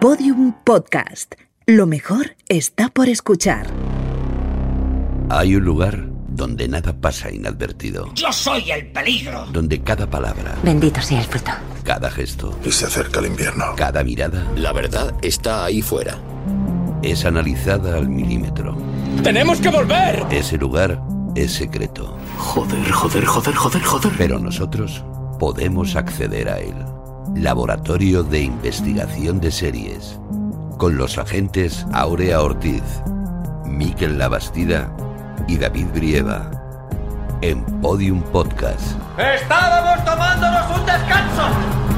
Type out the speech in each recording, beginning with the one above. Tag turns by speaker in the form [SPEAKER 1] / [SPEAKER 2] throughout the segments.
[SPEAKER 1] Podium Podcast. Lo mejor está por escuchar.
[SPEAKER 2] Hay un lugar donde nada pasa inadvertido,
[SPEAKER 3] Yo soy el peligro.
[SPEAKER 2] donde cada palabra,
[SPEAKER 4] Bendito sea el fruto.
[SPEAKER 2] cada gesto,
[SPEAKER 5] Y se acerca el invierno.
[SPEAKER 2] cada mirada
[SPEAKER 6] La verdad está ahí fuera.
[SPEAKER 2] es analizada al milímetro.
[SPEAKER 6] ¡Tenemos que volver!
[SPEAKER 2] Ese lugar es secreto,
[SPEAKER 6] Joder, joder, joder, joder, joder.
[SPEAKER 2] pero nosotros podemos acceder a él. Laboratorio de Investigación de Series. Con los agentes Aurea Ortiz, Miquel Labastida y David Brieva. En Podium Podcast.
[SPEAKER 3] Estábamos tomándonos un descanso.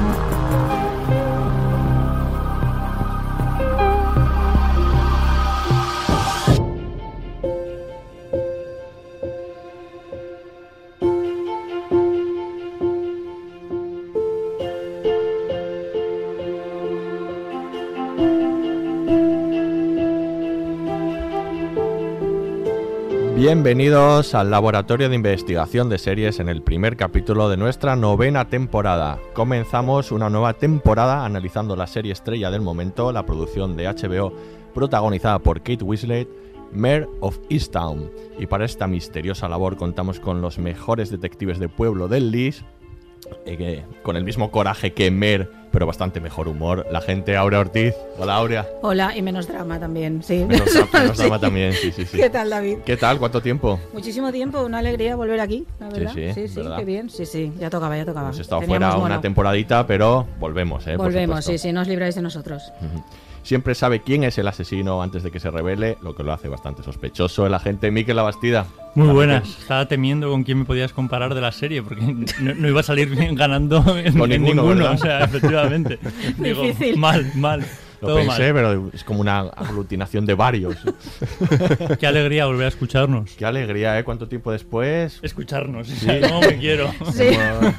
[SPEAKER 7] Bienvenidos al Laboratorio de Investigación de Series en el primer capítulo de nuestra novena temporada. Comenzamos una nueva temporada analizando la serie estrella del momento, la producción de HBO protagonizada por Kate Winslet, Mayor of Easttown. Y para esta misteriosa labor contamos con los mejores detectives de pueblo del Lis, eh, con el mismo coraje que Mer, pero bastante mejor humor, la gente Aurea Ortiz. Hola Aurea.
[SPEAKER 8] Hola, y menos drama también, sí.
[SPEAKER 7] Menos, menos
[SPEAKER 8] Sí.
[SPEAKER 7] drama también, sí, sí, sí.
[SPEAKER 8] ¿Qué tal, David?
[SPEAKER 7] ¿Qué tal? ¿Cuánto tiempo?
[SPEAKER 8] Muchísimo tiempo, una alegría volver aquí, la verdad.
[SPEAKER 7] sí,
[SPEAKER 8] sí, sí,
[SPEAKER 7] ¿verdad?
[SPEAKER 8] qué bien. Sí, sí, ya tocaba, ya tocaba.
[SPEAKER 7] Hemos estado fuera una temporadita, pero volvemos, ¿eh?
[SPEAKER 8] Volvemos, sí, sí, no os libráis de nosotros.
[SPEAKER 7] Siempre sabe quién es el asesino antes de que se revele, lo que lo hace bastante sospechoso el agente Mikel Labastida.
[SPEAKER 9] Muy buenas. Estaba temiendo con quién me podías comparar de la serie, porque no, no iba a salir bien ganando en,
[SPEAKER 7] Con
[SPEAKER 9] en
[SPEAKER 7] ninguno.
[SPEAKER 9] O sea, efectivamente. Digo,
[SPEAKER 8] Difícil.
[SPEAKER 9] mal, mal.
[SPEAKER 7] Lo
[SPEAKER 9] todo
[SPEAKER 7] pensé,
[SPEAKER 9] mal.
[SPEAKER 7] pero es como una aglutinación de varios.
[SPEAKER 9] Qué alegría volver a escucharnos.
[SPEAKER 7] Qué alegría, ¿eh? ¿Cuánto tiempo después?
[SPEAKER 9] Escucharnos. o sea, ¿Cómo me quiero?
[SPEAKER 8] Sí.
[SPEAKER 7] Hemos,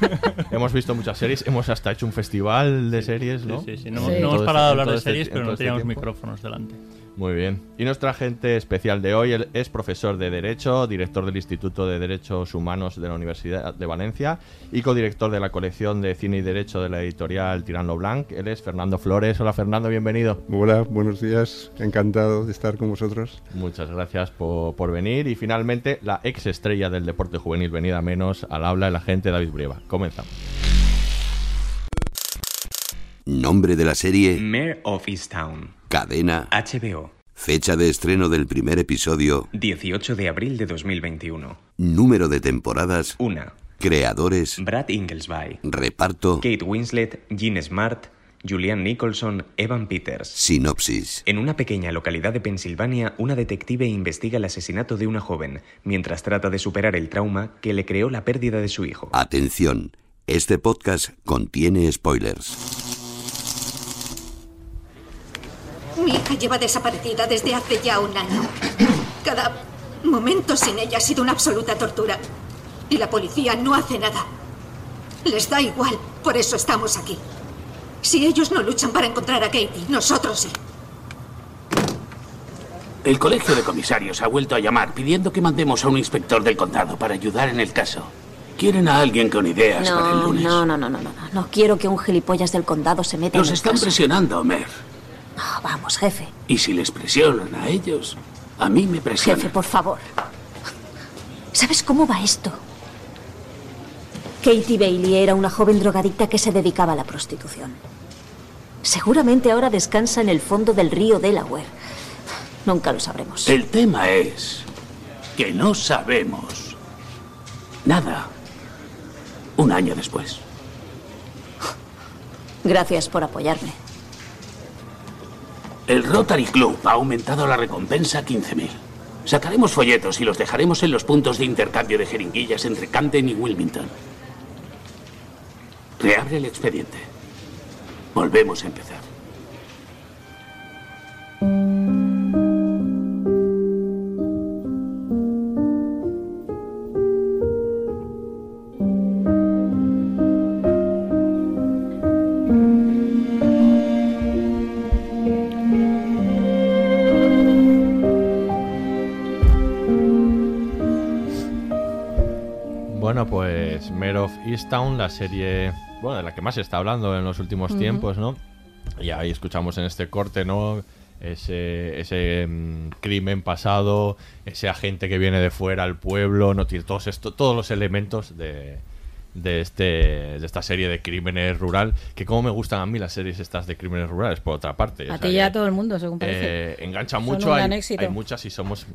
[SPEAKER 7] hemos visto muchas series, hemos hasta hecho un festival de series, ¿no?
[SPEAKER 9] Sí, sí, sí. No,
[SPEAKER 8] Sí.
[SPEAKER 9] no hemos
[SPEAKER 7] este-
[SPEAKER 9] parado de hablar de
[SPEAKER 7] este-
[SPEAKER 9] series, pero no
[SPEAKER 7] este
[SPEAKER 9] teníamos micrófonos delante.
[SPEAKER 7] Muy bien. Y nuestro agente especial de hoy es profesor de Derecho, director del Instituto de Derechos Humanos de la Universidad de Valencia y codirector de la colección de Cine y Derecho de la editorial Tirano Blanc. Él es Fernando Flores. Hola Fernando, bienvenido.
[SPEAKER 10] Hola, buenos días. Encantado de estar con vosotros.
[SPEAKER 7] Muchas gracias por, por venir. Y finalmente, la ex estrella del deporte juvenil venida menos al habla el agente David Brieva. Comenzamos.
[SPEAKER 2] Nombre de la serie,
[SPEAKER 11] Mayor of Easttown,
[SPEAKER 2] cadena,
[SPEAKER 11] HBO,
[SPEAKER 2] fecha de estreno del primer episodio,
[SPEAKER 11] 18 de abril de 2021.
[SPEAKER 2] número de temporadas,
[SPEAKER 11] 1.
[SPEAKER 2] creadores,
[SPEAKER 11] Brad Inglesby,
[SPEAKER 2] reparto,
[SPEAKER 11] Kate Winslet, Gene Smart, Julian Nicholson, Evan Peters.
[SPEAKER 2] sinopsis.
[SPEAKER 11] En una pequeña localidad de Pensilvania, una detective investiga el asesinato de una joven, mientras trata de superar el trauma que le creó la pérdida de su hijo.
[SPEAKER 2] Atención, este podcast contiene spoilers.
[SPEAKER 4] Mi hija lleva desaparecida desde hace ya un año. Cada momento sin ella ha sido una absoluta tortura. Y la policía no hace nada. Les da igual, por eso estamos aquí. Si ellos no luchan para encontrar a Katie, nosotros sí.
[SPEAKER 6] El colegio de comisarios ha vuelto a llamar pidiendo que mandemos a un inspector del condado para ayudar en el caso. Quieren a alguien con ideas para el
[SPEAKER 12] No,
[SPEAKER 6] lunes.
[SPEAKER 12] no, no, no, no, no, no. No quiero que un gilipollas del condado se meta
[SPEAKER 6] Los
[SPEAKER 12] en el
[SPEAKER 6] están
[SPEAKER 12] caso.
[SPEAKER 6] presionando, Mer.
[SPEAKER 12] Vamos, jefe.
[SPEAKER 6] Y si les presionan a ellos, a mí me presionan.
[SPEAKER 12] Jefe, por favor. ¿Sabes cómo va esto? Katie Bailey era una joven drogadicta que se dedicaba a la prostitución. Seguramente ahora descansa en el fondo del río Delaware. Nunca lo sabremos.
[SPEAKER 6] El tema es que no sabemos nada. Un año después.
[SPEAKER 12] Gracias por apoyarme.
[SPEAKER 6] El Rotary Club ha aumentado la recompensa a 15.000. Sacaremos folletos y los dejaremos en los puntos de intercambio de jeringuillas entre Camden y Wilmington. Reabre el expediente. Volvemos a empezar.
[SPEAKER 7] Easttown, la serie bueno, de la que más se está hablando en los últimos tiempos, ¿no? Y ahí escuchamos en este corte, ¿no? Ese, ese mm, crimen pasado, ese agente que viene de fuera al pueblo, no todos esto, todos los elementos de, de este de esta serie de crímenes rural que como me gustan a mí las series estas de crímenes rurales por otra parte
[SPEAKER 8] A ti y a
[SPEAKER 7] que,
[SPEAKER 8] todo el mundo, según parece.
[SPEAKER 7] eh, enganchan
[SPEAKER 8] Son
[SPEAKER 7] mucho hay, hay muchas y somos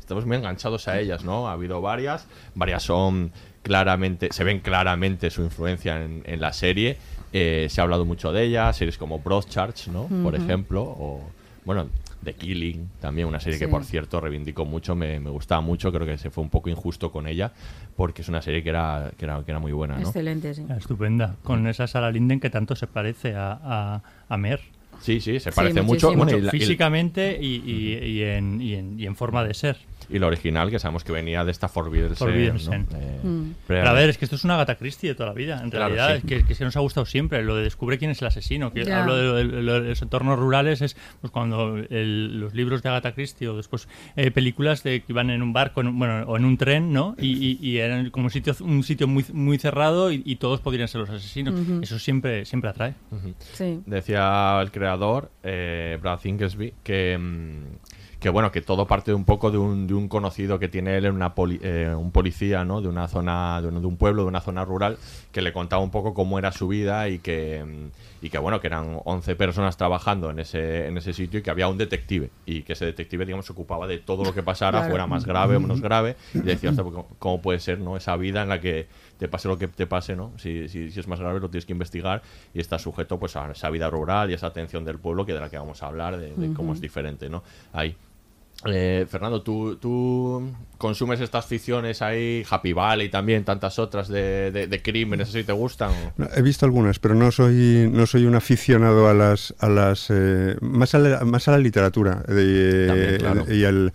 [SPEAKER 7] estamos muy enganchados a ellas no ha habido varias varias son claramente se ven claramente su influencia en, en la serie Eh, se ha hablado mucho de ellas series como Broadchurch no por ejemplo o bueno The Killing también una serie que por cierto reivindico mucho me, me gustaba mucho creo que se fue un poco injusto con ella porque es una serie que era que era, que era muy buena no
[SPEAKER 8] Excelente, sí.
[SPEAKER 9] Estupenda. Con esa Sarah Linden que tanto se parece a, a, a Mer.
[SPEAKER 7] Sí, sí, se
[SPEAKER 8] Sí,
[SPEAKER 7] parece mucho.
[SPEAKER 8] muchísimo.
[SPEAKER 7] Bueno, y la- y-
[SPEAKER 9] Físicamente y, y- y en, y en- y en forma de ser.
[SPEAKER 7] Y la original, que sabemos que venía de esta Forbidden Sen,
[SPEAKER 9] Forbidden
[SPEAKER 7] ¿no? Eh,
[SPEAKER 8] Mm.
[SPEAKER 9] Pero a ver, es que esto es una Agatha Christie de toda la vida. En
[SPEAKER 7] Claro,
[SPEAKER 9] realidad,
[SPEAKER 7] sí.
[SPEAKER 9] es que, que se nos ha gustado siempre. Lo de descubre quién es el asesino. Que hablo de, lo de- lo de los entornos rurales, es pues cuando el- los libros de Agatha Christie o después eh, películas de que iban en un barco en bueno, o en un tren, ¿no? Y, y- y eran como un sitio, un sitio muy, muy cerrado y, y todos podrían ser los asesinos. Eso siempre, siempre atrae.
[SPEAKER 8] Sí.
[SPEAKER 7] Decía el creador, eh, Brad Inglesby, que, mm, que bueno, que todo parte un poco de un, de un conocido que tiene él en una poli- eh, un policía, ¿no? De una zona, de un, de un pueblo, de una zona rural, que le contaba un poco cómo era su vida y que, mm, y que bueno, que eran 11 personas trabajando en ese, en ese sitio y que había un detective y que ese detective, digamos, se ocupaba de todo lo que pasara,
[SPEAKER 8] Claro.
[SPEAKER 7] fuera más grave o menos grave, y decía, "Hostia, pues, ¿cómo- ¿cómo puede ser, no? Esa vida en la que te pase lo que te pase, ¿no? Si, si, si es más grave lo tienes que investigar y está sujeto pues a esa vida rural y esa atención del pueblo que de la que vamos a hablar, de, de cómo es diferente, ¿no? Ahí. Eh, Fernando, ¿tú, tú consumes estas ficciones ahí, Happy Valley también, tantas otras de, de, de crímenes, ¿así te gustan?
[SPEAKER 10] No, he visto algunas, pero no soy no soy un aficionado a las a las eh, más a la, más a la literatura de-
[SPEAKER 7] También, claro.
[SPEAKER 10] y al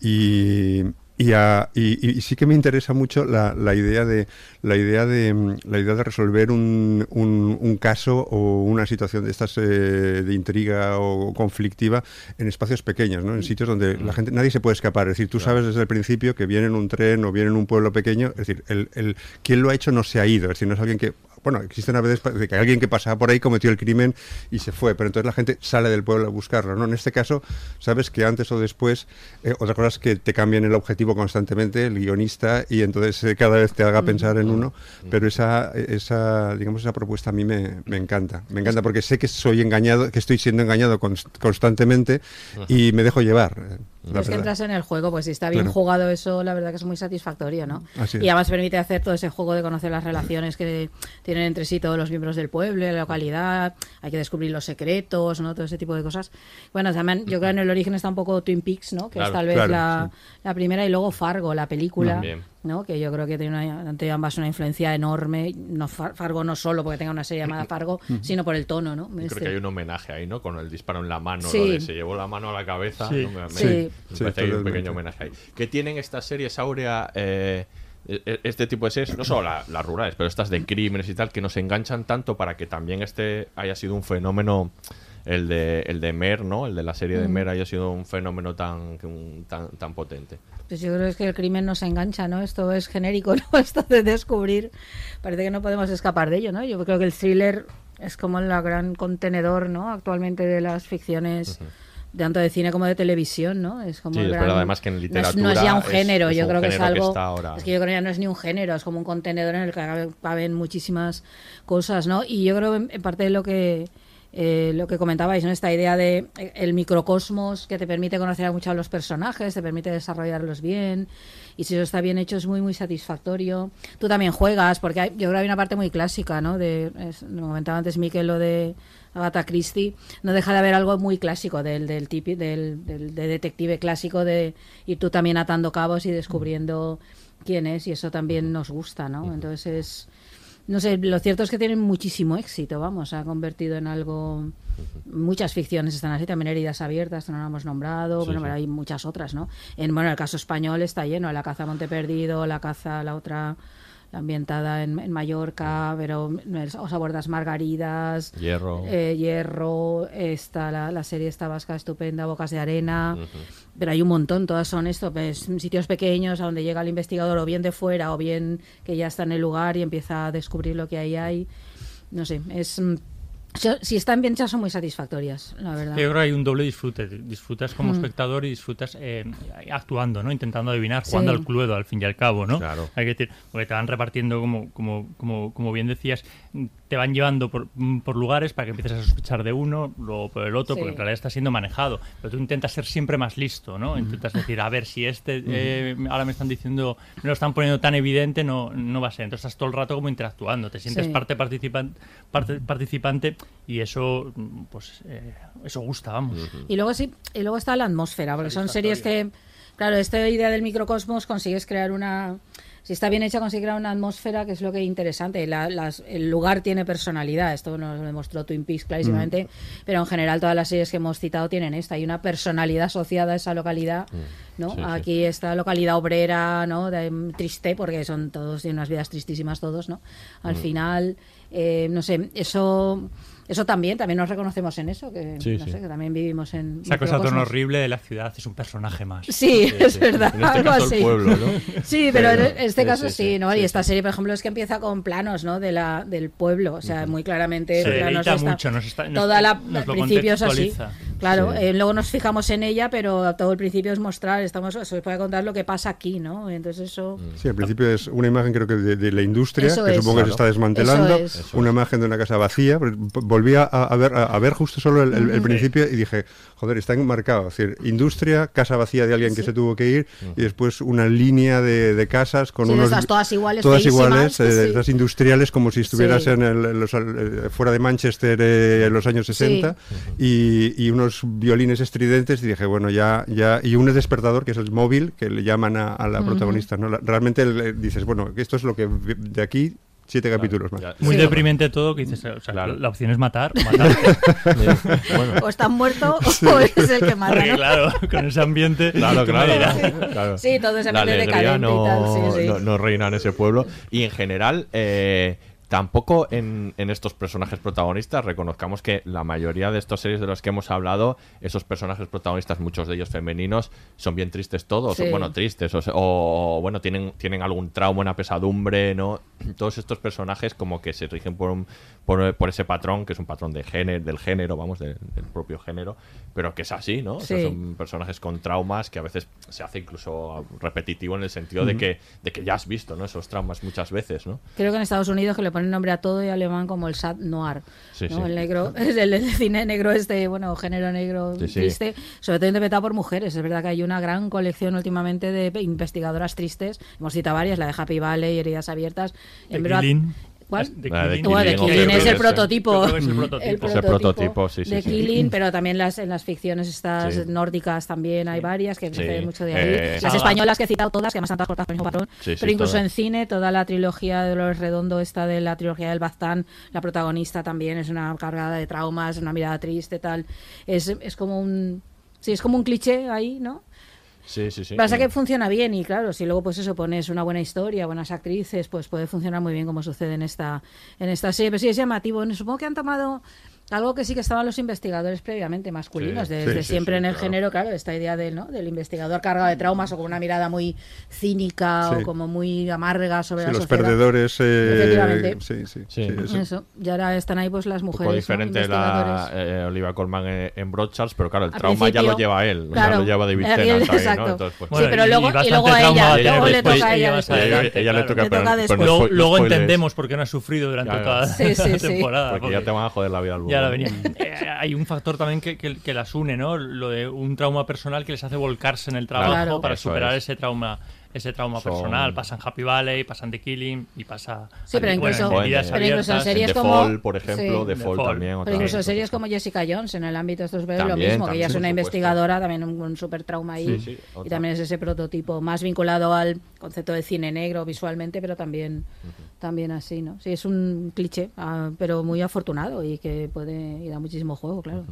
[SPEAKER 10] y y, a- y- y sí que me interesa mucho la, la idea de la idea de mm, la idea de resolver un, un- un caso o una situación de estas eh, de intriga o conflictiva en espacios pequeños, ¿no? En sitios donde la gente nadie se puede escapar. Es decir, tú sabes desde el principio que viene en un tren o viene en un pueblo pequeño. Es decir, el, el quien lo ha hecho no se ha ido. Es decir, no es alguien que bueno, existen a veces de que alguien que pasaba por ahí cometió el crimen y se fue, pero entonces la gente sale del pueblo a buscarlo, ¿no? En este caso, sabes que antes o después, eh, otra cosa es que te cambien el objetivo constantemente, el guionista, y entonces eh, cada vez te haga pensar en uno, pero esa, esa, digamos, esa propuesta a mí me, me encanta, me encanta porque sé que soy engañado, que estoy siendo engañado cons- constantemente y me dejo llevar. Eh, la
[SPEAKER 8] es que entras en el juego, pues si está bien
[SPEAKER 10] Claro.
[SPEAKER 8] jugado eso, la verdad que es muy satisfactorio, ¿no?
[SPEAKER 10] Así.
[SPEAKER 8] Y además permite hacer todo ese juego de conocer las relaciones que tienen entre sí todos los miembros del pueblo, la localidad, hay que descubrir los secretos, ¿no? Todo ese tipo de cosas. Bueno, también yo creo que en el origen está un poco Twin Peaks, ¿no? Que
[SPEAKER 7] Claro,
[SPEAKER 8] es tal vez
[SPEAKER 10] claro,
[SPEAKER 8] la, la primera y luego Fargo, la película.
[SPEAKER 7] También.
[SPEAKER 8] ¿No? que yo creo que tiene una, ante ambas una influencia enorme. No, Far- Fargo no solo porque tenga una serie llamada Fargo, sino por el tono, ¿no?
[SPEAKER 7] Yo
[SPEAKER 8] Este-
[SPEAKER 7] creo que hay un homenaje ahí, ¿no? Con el disparo en la mano,
[SPEAKER 8] Sí.
[SPEAKER 7] lo de se llevó la mano a la cabeza.
[SPEAKER 9] Sí.
[SPEAKER 7] ¿no? Me, me-
[SPEAKER 8] Sí.
[SPEAKER 7] me parece que hay un pequeño homenaje ahí. ¿Qué tienen estas series, Aurea? eh, e- este tipo de series, no solo la- las rurales, pero estas de crímenes y tal, que nos enganchan tanto para que también este haya sido un fenómeno, el de, el de Mer, ¿no? El de la serie de Mer haya sido un fenómeno tan, tan, tan potente.
[SPEAKER 8] Pues yo creo que el crimen nos engancha, ¿no? Esto es genérico, ¿no? Esto de descubrir. Parece que no podemos escapar de ello, ¿no? Yo creo que el thriller es como el gran contenedor, ¿no? Actualmente de las ficciones, tanto de cine como de televisión, ¿no? Es como
[SPEAKER 7] Sí, es
[SPEAKER 8] gran-
[SPEAKER 7] verdad, además que en
[SPEAKER 8] no es-
[SPEAKER 7] literatura
[SPEAKER 8] No es, ya un
[SPEAKER 7] es-
[SPEAKER 8] género,
[SPEAKER 7] es
[SPEAKER 8] yo creo que es
[SPEAKER 7] que
[SPEAKER 8] algo...
[SPEAKER 7] está ahora.
[SPEAKER 8] Es que yo creo que ya no es ni un género, es como un contenedor en el que caben- muchísimas cosas, ¿no? Y yo creo en parte de lo que... eh, lo que comentabais, ¿no? Esta idea de eh, el microcosmos que te permite conocer a muchos de los personajes, te permite desarrollarlos bien, y si eso está bien hecho es muy, muy satisfactorio. Tú también juegas, porque hay- yo creo que hay una parte muy clásica, ¿no? De, es- lo comentaba antes Miquel, lo de Agatha Christie, no deja de haber algo muy clásico del, del, tipi- del, del- de detective clásico de ir tú también atando cabos y descubriendo quién es, y eso también nos gusta, ¿no? Entonces es no sé, lo cierto es que tienen muchísimo éxito, vamos, se ha convertido en algo... Muchas ficciones están así, también heridas abiertas, no lo hemos nombrado,
[SPEAKER 7] Sí,
[SPEAKER 8] bueno,
[SPEAKER 7] sí.
[SPEAKER 8] hay muchas otras, ¿no? En, bueno, el caso español está lleno, la caza Monte Perdido, la caza, la otra ambientada en, en Mallorca, pero Os abordas Margaridas,
[SPEAKER 7] Hierro.
[SPEAKER 8] eh, Hierro, está la, la serie esta vasca estupenda, Bocas de Arena, pero hay un montón, todas son esto, pues, sitios pequeños a donde llega el investigador o bien de fuera o bien que ya está en el lugar y empieza a descubrir lo que ahí hay. No sé, es mm, Si están bien hechas son muy satisfactorias, la verdad.
[SPEAKER 9] Yo creo que hay un doble disfrute. Disfrutas como
[SPEAKER 8] Mm.
[SPEAKER 9] espectador y disfrutas eh, actuando, ¿no? Intentando adivinar, jugando
[SPEAKER 8] Sí.
[SPEAKER 9] al cluedo, al fin y al cabo, ¿no?
[SPEAKER 7] Claro.
[SPEAKER 9] Hay que decir, porque te van repartiendo, como, como, como, como bien decías, te van llevando por, mm, por lugares para que empieces a sospechar de uno, luego por el otro,
[SPEAKER 8] Sí.
[SPEAKER 9] porque en realidad está siendo manejado. Pero tú intentas ser siempre más listo, ¿no? Intentas decir, a ver, si este eh, ahora me están diciendo, me lo están poniendo tan evidente, no, no va a ser. Entonces estás todo el rato como interactuando, te sientes
[SPEAKER 8] Sí.
[SPEAKER 9] parte, participan- parte participante y eso, mm, pues, eh, eso gusta, vamos.
[SPEAKER 8] Y luego sí, y luego está la atmósfera, porque son series que, claro, esta idea del microcosmos consigues crear una, si está bien hecha, consigue una atmósfera que es lo que es interesante. La- las- el lugar tiene personalidad, esto nos lo demostró Twin Peaks clarísimamente,
[SPEAKER 7] Mm.
[SPEAKER 8] pero en general todas las series que hemos citado tienen esta, hay una personalidad asociada a esa localidad, ¿no?
[SPEAKER 7] Mm. Sí, sí.
[SPEAKER 8] Aquí esta localidad obrera, ¿no? De, mm, triste, porque son todos, tienen unas vidas tristísimas todos, ¿no? Al
[SPEAKER 7] Mm.
[SPEAKER 8] final, eh, no sé, eso... Eso también, también nos reconocemos en eso, que,
[SPEAKER 9] Sí,
[SPEAKER 8] no
[SPEAKER 9] sí.
[SPEAKER 8] sé, que también vivimos en
[SPEAKER 9] Esa cosa tan horrible de la ciudad es un personaje más.
[SPEAKER 8] Sí, es verdad.
[SPEAKER 9] En este
[SPEAKER 8] algo
[SPEAKER 9] caso,
[SPEAKER 8] así.
[SPEAKER 9] el pueblo, ¿no?
[SPEAKER 8] Sí, pero
[SPEAKER 9] Pero-
[SPEAKER 8] en este
[SPEAKER 9] sí,
[SPEAKER 8] caso
[SPEAKER 9] sí,
[SPEAKER 8] sí,
[SPEAKER 9] sí,
[SPEAKER 8] ¿no?
[SPEAKER 9] sí,
[SPEAKER 8] y esta serie, por ejemplo, es que empieza con planos, ¿no? De la, del pueblo, o sea, muy claramente
[SPEAKER 9] Se
[SPEAKER 8] planos
[SPEAKER 9] mucho, nos está- nos-
[SPEAKER 8] toda la,
[SPEAKER 9] nos
[SPEAKER 8] al
[SPEAKER 9] lo
[SPEAKER 8] principio es así. Claro,
[SPEAKER 9] Sí.
[SPEAKER 8] eh, luego nos fijamos en ella, pero todo el principio es mostrar, estamos, se os puede contar lo que pasa aquí, ¿no? Entonces eso...
[SPEAKER 10] Sí, al principio es una imagen creo que de, de la industria,
[SPEAKER 8] Eso
[SPEAKER 10] que
[SPEAKER 8] es.
[SPEAKER 10] supongo que se está desmantelando,
[SPEAKER 8] Eso es. Eso
[SPEAKER 10] una imagen de una casa vacía. pero Volví a, a ver, a, a ver justo solo el, el- el
[SPEAKER 8] Ujú.
[SPEAKER 10] principio y dije, joder, está enmarcado. Es decir, industria, casa vacía de alguien que se tuvo que ir y después una línea de, de casas con
[SPEAKER 8] Sí,
[SPEAKER 10] unos...
[SPEAKER 8] esas todas iguales,
[SPEAKER 10] Todas iguales, eh,
[SPEAKER 8] sí.
[SPEAKER 10] esas industriales como si estuvieras en, el- los, eh, fuera de Manchester eh, en los años 60 y, y unos violines estridentes y dije, bueno, ya, ya, y un despertador que es el móvil que le llaman a, la protagonista, ¿no? La- realmente dices, bueno, esto es lo que de aquí siete capítulos más.
[SPEAKER 9] Muy deprimente todo, que dices, o sea, la, la opción es matar o matar.
[SPEAKER 8] O están muertos o es el que mata,
[SPEAKER 9] Porque
[SPEAKER 8] ¿no?
[SPEAKER 9] claro, con ese ambiente...
[SPEAKER 7] Claro, claro.
[SPEAKER 8] Sí, todo ese ambiente decadente
[SPEAKER 7] no,
[SPEAKER 8] y tal, sí, sí.
[SPEAKER 7] no- no reina en ese pueblo. Y en general, eh, tampoco en, en estos personajes protagonistas reconozcamos que la mayoría de estas series de las que hemos hablado, esos personajes protagonistas, muchos de ellos femeninos, son bien tristes todos.
[SPEAKER 8] Sí.
[SPEAKER 7] Bueno, tristes, o, o, bueno, tienen, tienen algún trauma, una pesadumbre, ¿no? Todos estos personajes como que se rigen por, un- por, por ese patrón, que es un patrón de género, del género, vamos, de- del propio género, pero que es así, ¿no? O sea, son personajes con traumas que a veces se hace incluso repetitivo en el sentido de, que, de que ya has visto, ¿no? Esos traumas muchas veces, ¿no?
[SPEAKER 8] Creo que en Estados Unidos que le ponen nombre a todo y alemán como el sad noir.
[SPEAKER 7] Sí,
[SPEAKER 8] ¿no?
[SPEAKER 7] sí.
[SPEAKER 8] El negro, el, el cine negro este, bueno, género negro triste, sobre todo interpretado por mujeres. Es verdad que hay una gran colección últimamente de investigadoras tristes. Hemos citado varias, la de Happy Valley, Heridas Abiertas. En verdad-
[SPEAKER 9] Killing.
[SPEAKER 8] ¿Cuál?
[SPEAKER 9] De Killing.
[SPEAKER 8] Bueno, de
[SPEAKER 7] Killing,
[SPEAKER 8] Killing
[SPEAKER 7] creo
[SPEAKER 8] es el prototipo.
[SPEAKER 9] Es el prototipo.
[SPEAKER 7] Es el prototipo, sí, sí,
[SPEAKER 8] de
[SPEAKER 7] sí.
[SPEAKER 8] Killing, pero también las, en las ficciones estas
[SPEAKER 7] Sí.
[SPEAKER 8] nórdicas también hay varias que
[SPEAKER 7] Sí.
[SPEAKER 8] se mucho de ahí.
[SPEAKER 7] Eh,
[SPEAKER 8] las
[SPEAKER 7] Saga.
[SPEAKER 8] españolas que he citado todas, que además están todas cortadas por el mismo patrón.
[SPEAKER 7] Sí, sí,
[SPEAKER 8] pero incluso
[SPEAKER 7] todas.
[SPEAKER 8] en cine, toda la trilogía de Dolores Redondo, esta de la trilogía del Baztán, la protagonista también es una cargada de traumas, una mirada triste, tal. Es, es como un... Sí, es como un cliché ahí, ¿no?
[SPEAKER 7] Sí, sí, sí.
[SPEAKER 8] Pasa que funciona bien y claro, si luego pues eso pones una buena historia, buenas actrices, pues puede funcionar muy bien como sucede en esta en esta serie. Pero sí es llamativo. Supongo que han tomado algo que sí que estaban los investigadores previamente masculinos,
[SPEAKER 7] Sí,
[SPEAKER 8] desde
[SPEAKER 7] sí,
[SPEAKER 8] siempre
[SPEAKER 7] sí,
[SPEAKER 8] en el
[SPEAKER 7] claro.
[SPEAKER 8] género, claro, esta idea del, ¿no? del investigador cargado de traumas o con una mirada muy cínica
[SPEAKER 10] Sí.
[SPEAKER 8] o como muy amarga sobre
[SPEAKER 10] Sí,
[SPEAKER 8] la
[SPEAKER 10] los
[SPEAKER 8] sociedad.
[SPEAKER 10] perdedores. eh,
[SPEAKER 8] Efectivamente.
[SPEAKER 10] sí, sí,
[SPEAKER 7] Sí.
[SPEAKER 10] sí, eso.
[SPEAKER 8] Eso. Y ahora están ahí pues las
[SPEAKER 7] un
[SPEAKER 8] mujeres.
[SPEAKER 7] poco
[SPEAKER 8] ¿no?
[SPEAKER 7] diferente la
[SPEAKER 8] investigadores.
[SPEAKER 7] eh, Olivia Colman en, en Broadchurch, pero claro, el
[SPEAKER 8] Al
[SPEAKER 7] trauma ya lo lleva él,
[SPEAKER 8] claro,
[SPEAKER 7] lo lleva David Tennant ahí, ¿no?
[SPEAKER 8] exacto.
[SPEAKER 7] Entonces, pues,
[SPEAKER 8] Sí, pero luego- y luego a ella, luego le toca a ella
[SPEAKER 7] Ella le toca, no
[SPEAKER 9] Luego,
[SPEAKER 7] no
[SPEAKER 9] entendemos por qué no ha sufrido durante
[SPEAKER 7] Ya, ya.
[SPEAKER 9] toda la temporada.
[SPEAKER 7] porque ya te van a joder la vida luego.
[SPEAKER 9] Ya la
[SPEAKER 7] ¿no?
[SPEAKER 9] venía. Eh, hay un factor también que, que- que las une, ¿no? Lo de un trauma personal que les hace volcarse en el trabajo
[SPEAKER 8] Claro.
[SPEAKER 9] para
[SPEAKER 7] Eso
[SPEAKER 9] superar
[SPEAKER 7] es.
[SPEAKER 9] ese trauma ese trauma
[SPEAKER 7] Son-
[SPEAKER 9] personal. Pasa en Happy Valley, pasa en The Killing y pasa...
[SPEAKER 8] Sí, pero
[SPEAKER 9] bueno,
[SPEAKER 8] incluso-
[SPEAKER 9] en
[SPEAKER 8] pero incluso en series
[SPEAKER 7] The
[SPEAKER 8] como-
[SPEAKER 7] Fall, por ejemplo,
[SPEAKER 8] Sí.
[SPEAKER 7] The
[SPEAKER 9] The
[SPEAKER 7] Fall
[SPEAKER 9] Fall.
[SPEAKER 7] también. otra
[SPEAKER 8] Pero incluso
[SPEAKER 7] vez,
[SPEAKER 8] series como Jessica Jones en el ámbito de estos bebés lo
[SPEAKER 7] También,
[SPEAKER 8] mismo, que ella es una investigadora, también un, un super trauma ahí.
[SPEAKER 7] Sí, sí,
[SPEAKER 8] y también es ese prototipo más vinculado al concepto de cine negro visualmente, pero también, también así, ¿no? Sí, es un cliché, ah, pero muy afortunado y que puede y da muchísimo juego, claro.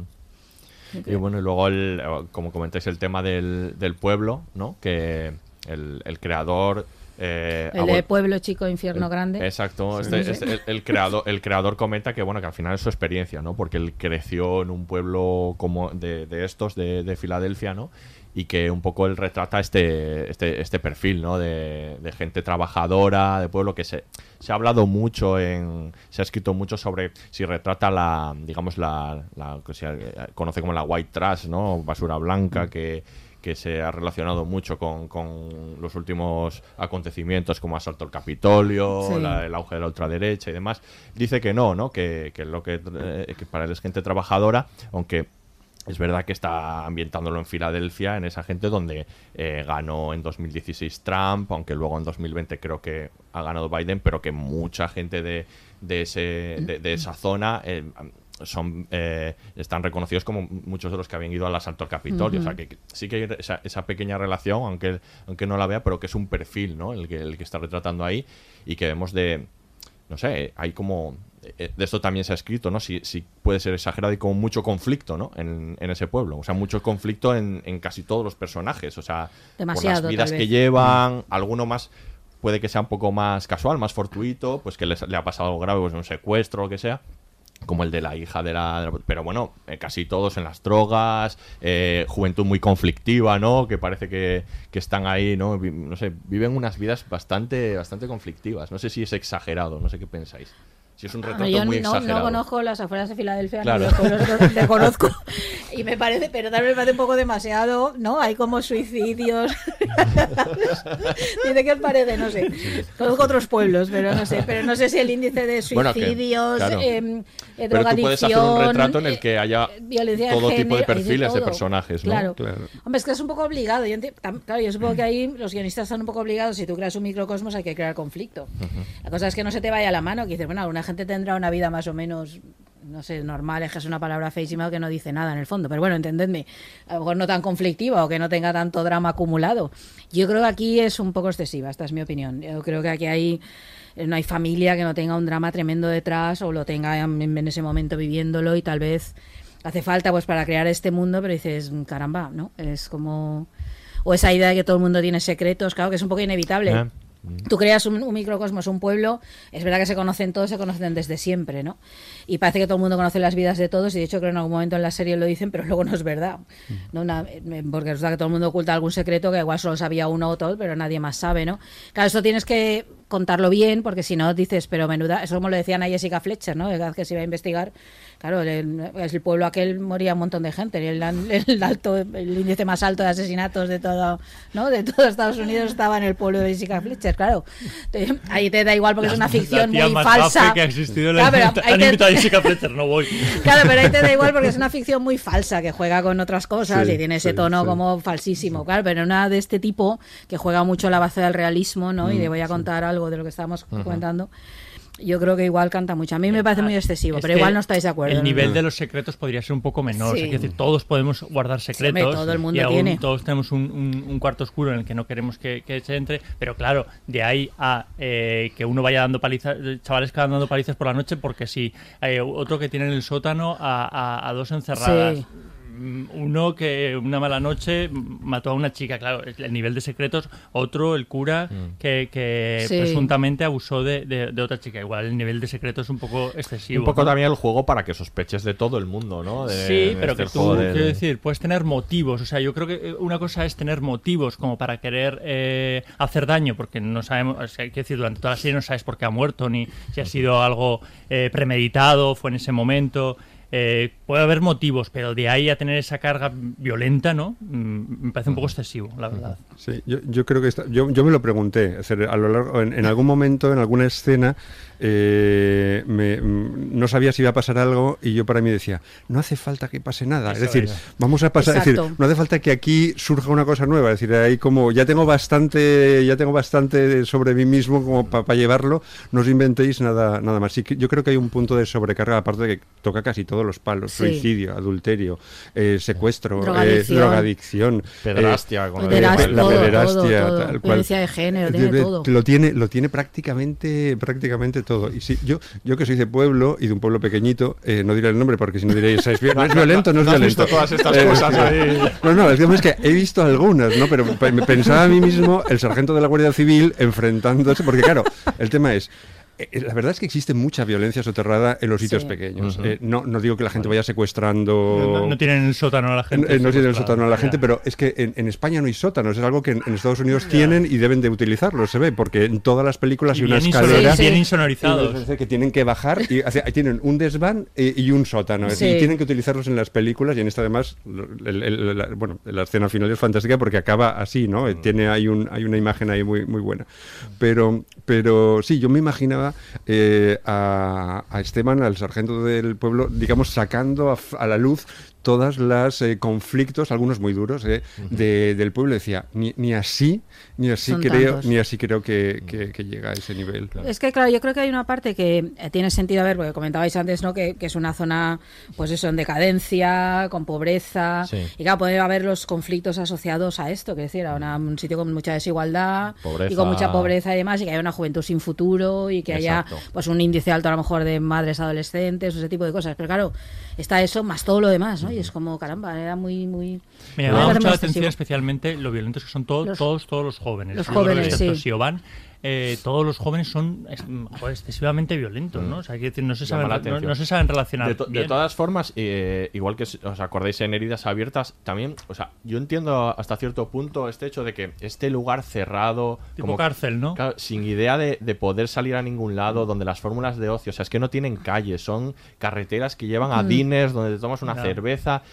[SPEAKER 7] Y bueno, y luego, el, como comentáis, el tema del, del pueblo, ¿no? Que el, el creador Eh,
[SPEAKER 8] el de Pueblo Chico, Infierno Grande.
[SPEAKER 7] Exacto. Este, este, el, el, creador, el creador comenta que bueno que al final es su experiencia, ¿no? Porque él creció en un pueblo como de, de estos, de, de, Filadelfia, ¿no? Y que un poco él retrata este, este, este perfil, ¿no? De, de, gente trabajadora, de pueblo, que se, se ha hablado mucho, en, se ha escrito mucho sobre si retrata la, digamos, la, la que se conoce como la white trash, ¿no? Basura blanca, que que se ha relacionado mucho con, con, los últimos acontecimientos como asalto al Capitolio, sí. la, el auge de la ultraderecha y demás, dice que no, ¿no? Que, que lo que, eh, que, para él es gente trabajadora, aunque es verdad que está ambientándolo en Filadelfia, en esa gente donde eh, ganó en 2016 Trump, aunque luego en 2020 creo que ha ganado Biden, pero que mucha gente de, de, ese, de, de esa zona... Eh, son eh, están reconocidos como muchos de los que habían ido al asalto al Capitolio. Uh -huh. O sea, que sí que hay esa, esa, pequeña relación, aunque, aunque no la vea, pero que es un perfil, ¿no? El que, el que está retratando ahí y que vemos de... No sé, hay como... De esto también se ha escrito, ¿no? Si, si puede ser exagerado y como mucho conflicto, ¿no? En, en ese pueblo. O sea, mucho conflicto en, en, casi todos los personajes. O sea,
[SPEAKER 8] Demasiado,
[SPEAKER 7] por las vidas que llevan, alguno más puede que sea un poco más casual, más fortuito, pues que les, le ha pasado algo grave, pues un secuestro o lo que sea como el de la hija de la... De la pero bueno, eh, casi todos en las drogas, eh, juventud muy conflictiva, ¿no? Que parece que, que, están ahí, ¿no? No sé, viven unas vidas bastante, bastante conflictivas. No sé si es exagerado, no sé qué pensáis. Si es un retrato
[SPEAKER 8] yo
[SPEAKER 7] muy
[SPEAKER 8] no,
[SPEAKER 7] exagerado.
[SPEAKER 8] no conozco las afueras de Filadelfia,
[SPEAKER 7] claro.
[SPEAKER 8] no te conozco. Y me parece, pero tal vez me parece un poco demasiado, ¿no? Hay como suicidios. Dice que os parece, no sé. Conozco otros pueblos, pero no sé. Pero no sé si el índice de suicidios,
[SPEAKER 7] bueno, que,
[SPEAKER 8] claro. eh,
[SPEAKER 7] Pero tú puedes hacer un retrato en el que haya
[SPEAKER 8] violencia
[SPEAKER 7] todo tipo de perfiles
[SPEAKER 8] de,
[SPEAKER 7] de, personajes, ¿no?
[SPEAKER 8] Claro. claro. Hombre, es que es un poco obligado. Yo claro, yo supongo que ahí los guionistas están un poco obligados. Si tú creas un microcosmos, hay que crear conflicto. Uh -huh. La cosa es que no se te vaya a la mano. Que dices, bueno, alguna gente tendrá una vida más o menos no sé, normal, es que es una palabra feísima que no dice nada en el fondo, pero bueno, entendedme, a lo mejor no tan conflictiva o que no tenga tanto drama acumulado. Yo creo que aquí es un poco excesiva, esta es mi opinión. Yo creo que aquí hay no hay familia que no tenga un drama tremendo detrás o lo tenga en, ese momento viviéndolo y tal vez hace falta pues para crear este mundo, pero dices, caramba, ¿no? Es como o esa idea de que todo el mundo tiene secretos, claro que es un poco inevitable. Yeah. Tú creas un, un, microcosmos, un pueblo, es verdad que se conocen todos, se conocen desde siempre, ¿no? Y parece que todo el mundo conoce las vidas de todos, y de hecho creo que en algún momento en la serie lo dicen, pero luego no es verdad. ¿no? Una, porque resulta que todo el mundo oculta algún secreto que igual solo sabía uno o todo, pero nadie más sabe, ¿no? Claro, esto tienes que contarlo bien, porque si no dices, pero menuda, eso como lo decían a Jessica Fletcher, ¿no? De cada vez que se iba a investigar, claro, el, el, pueblo aquel moría un montón de gente, el, el, alto, el índice más alto de asesinatos de todo, ¿no? De todo Estados Unidos estaba en el pueblo de Jessica Fletcher, claro. Te, ahí te da igual porque
[SPEAKER 9] la,
[SPEAKER 8] es una ficción muy
[SPEAKER 9] más
[SPEAKER 8] falsa.
[SPEAKER 9] Que ha existido claro, pero han te... invitado a Jessica Fletcher, no voy.
[SPEAKER 8] Claro, pero ahí te da igual porque es una ficción muy falsa que juega con otras cosas sí, y tiene ese sí, tono sí. como falsísimo, claro, pero una de este tipo que juega mucho la base del realismo, ¿no? Mm, y le voy a contar algo de lo que -huh. comentando yo creo que igual canta mucho. A mí me parece muy excesivo, pero igual no estáis de acuerdo.
[SPEAKER 9] El nivel de los secretos podría ser un poco menor. Sí. Es decir, todos podemos guardar secretos.
[SPEAKER 8] Sí, todo el mundo
[SPEAKER 9] y aún
[SPEAKER 8] tiene.
[SPEAKER 9] Todos tenemos un, un, un, cuarto oscuro en el que no queremos que, que se entre. Pero claro, de ahí a eh, que uno vaya dando palizas, chavales que van dando palizas por la noche, porque si hay otro que tiene en el sótano a, a, a dos encerradas. Sí uno que una mala noche mató a una chica, claro, el nivel de secretos, otro, el cura, mm. que, que sí. presuntamente abusó de, de, de, otra chica. Igual el nivel de secretos es un poco excesivo.
[SPEAKER 7] Un poco
[SPEAKER 9] ¿no?
[SPEAKER 7] también el juego para que sospeches de todo el mundo, ¿no? De,
[SPEAKER 9] sí, pero
[SPEAKER 7] este
[SPEAKER 9] que tú, de... quiero decir, puedes tener motivos. O sea, yo creo que una cosa es tener motivos como para querer eh, hacer daño, porque no sabemos, o sea, quiero decir, durante toda la serie no sabes por qué ha muerto, ni si ha sido algo eh, premeditado, fue en ese momento. Eh, puede haber motivos, pero de ahí a tener esa carga violenta, ¿no? Mm, me parece un poco excesivo, la verdad.
[SPEAKER 10] Sí, yo, yo creo que está, yo, yo, me lo pregunté, es decir, a lo largo, en, en, algún momento, en alguna escena, eh, me, mm, no sabía si iba a pasar algo y yo para mí decía, no hace falta que pase nada, Eso es decir, vamos a pasar, Exacto. es decir, no hace falta que aquí surja una cosa nueva, es decir, ahí como ya tengo bastante, ya tengo bastante sobre mí mismo como para pa llevarlo, no os inventéis nada, nada más. Sí, yo creo que hay un punto de sobrecarga, aparte de que toca casi todos los palos. Suicidio, adulterio, eh, secuestro, eh,
[SPEAKER 8] Drogadicción.
[SPEAKER 10] drogadicción,
[SPEAKER 7] Pederastia,
[SPEAKER 10] eh,
[SPEAKER 7] con
[SPEAKER 10] la pederastia,
[SPEAKER 8] todo, todo.
[SPEAKER 10] tal cual.
[SPEAKER 8] Violencia de género, tiene
[SPEAKER 10] De- de-
[SPEAKER 8] todo.
[SPEAKER 10] Lo tiene, lo tiene prácticamente, prácticamente todo. Y sí, yo, yo que soy de pueblo y de un pueblo pequeñito, eh, no diré el nombre porque si no diréis, ¿es, no es violento, no es violento.
[SPEAKER 7] visto todas estas
[SPEAKER 10] Eh,
[SPEAKER 7] cosas ahí.
[SPEAKER 10] No, no, el tema es que he visto algunas, ¿no? Pero pensaba a mí mismo el sargento de la Guardia Civil enfrentándose, porque claro, el tema es, eh, la verdad es que existe mucha violencia soterrada en los sitios
[SPEAKER 8] Sí.
[SPEAKER 10] pequeños.
[SPEAKER 7] Ujú.
[SPEAKER 10] Eh, no, no digo que la gente vaya secuestrando...
[SPEAKER 9] No, no- no tienen el sótano a la gente.
[SPEAKER 10] Eh, no tienen el sótano a la gente,
[SPEAKER 9] Ya.
[SPEAKER 10] pero es que en, en España no hay sótanos, es algo que en, en Estados Unidos tienen y deben de utilizarlo, se ve, porque en todas las películas
[SPEAKER 9] Y
[SPEAKER 10] hay una
[SPEAKER 9] bien,
[SPEAKER 10] escalera
[SPEAKER 9] bien insonorizados.
[SPEAKER 10] es decir, que tienen que bajar y hace- ahí tienen un desván eh, y un sótano. es decir,
[SPEAKER 8] Sí.
[SPEAKER 10] y tienen que utilizarlos en las películas y en esta además, el- el- la, bueno, la escena final es fantástica porque acaba así, ¿no? Eh, Tiene hay un hay una imagen ahí muy muy buena. Pero pero sí, yo me imaginaba eh, a, Esteban, al sargento del pueblo, digamos sacando a la luz todas las eh, conflictos, algunos muy duros, eh, de- del pueblo. Decía, ni, ni así, ni así
[SPEAKER 8] Son
[SPEAKER 10] creo,
[SPEAKER 8] tantos.
[SPEAKER 10] ni así creo que, que- que llega a ese nivel.
[SPEAKER 8] Es que, claro, yo creo que hay una parte que eh, tiene sentido, a ver, porque comentabais antes, ¿no? Que, que es una zona, pues eso, en decadencia, con pobreza.
[SPEAKER 7] Sí.
[SPEAKER 8] Y claro, puede haber los conflictos asociados a esto, que es decir, a una- un sitio con mucha desigualdad
[SPEAKER 7] Pobreza.
[SPEAKER 8] y con mucha pobreza y demás, y que haya una juventud sin futuro y que haya pues un índice alto a lo mejor de madres adolescentes, ese tipo de cosas. Pero claro, está eso más todo lo demás, ¿no? Y es como, caramba, era muy, muy...
[SPEAKER 9] Me llamaba mucho la atención
[SPEAKER 8] excesivo.
[SPEAKER 9] especialmente lo violentos que son todos
[SPEAKER 8] Los-
[SPEAKER 9] todos, todos los jóvenes.
[SPEAKER 8] los jóvenes,
[SPEAKER 9] excepto
[SPEAKER 8] sí.
[SPEAKER 9] Siobhan, eh, todos los jóvenes son joder, excesivamente violentos, ¿no? O sea, decir, no se saben, no, se saben relacionar.
[SPEAKER 7] De, to- de
[SPEAKER 9] bien.
[SPEAKER 7] todas formas, eh, igual que os acordáis en Heridas Abiertas, también, o sea, yo entiendo hasta cierto punto este hecho de que este lugar cerrado,
[SPEAKER 9] Tipo cárcel, ¿no?
[SPEAKER 7] sin idea de, de poder salir a ningún lado, donde las fórmulas de ocio, o sea, es que no tienen calles, son carreteras que llevan a
[SPEAKER 8] Mm.
[SPEAKER 7] diners, donde te tomas una cerveza.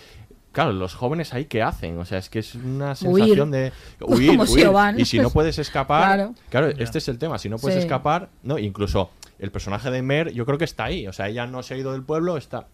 [SPEAKER 7] Claro, los jóvenes ahí qué hacen, o sea, es que es una
[SPEAKER 8] Huir.
[SPEAKER 7] sensación de huir,
[SPEAKER 8] Como
[SPEAKER 7] huir. Y si no puedes escapar,
[SPEAKER 8] Claro.
[SPEAKER 7] claro, este es el tema, si no puedes
[SPEAKER 8] Sí.
[SPEAKER 7] escapar, no, incluso el personaje de Mer, yo creo que está ahí, o sea, ella no se ha ido del pueblo, está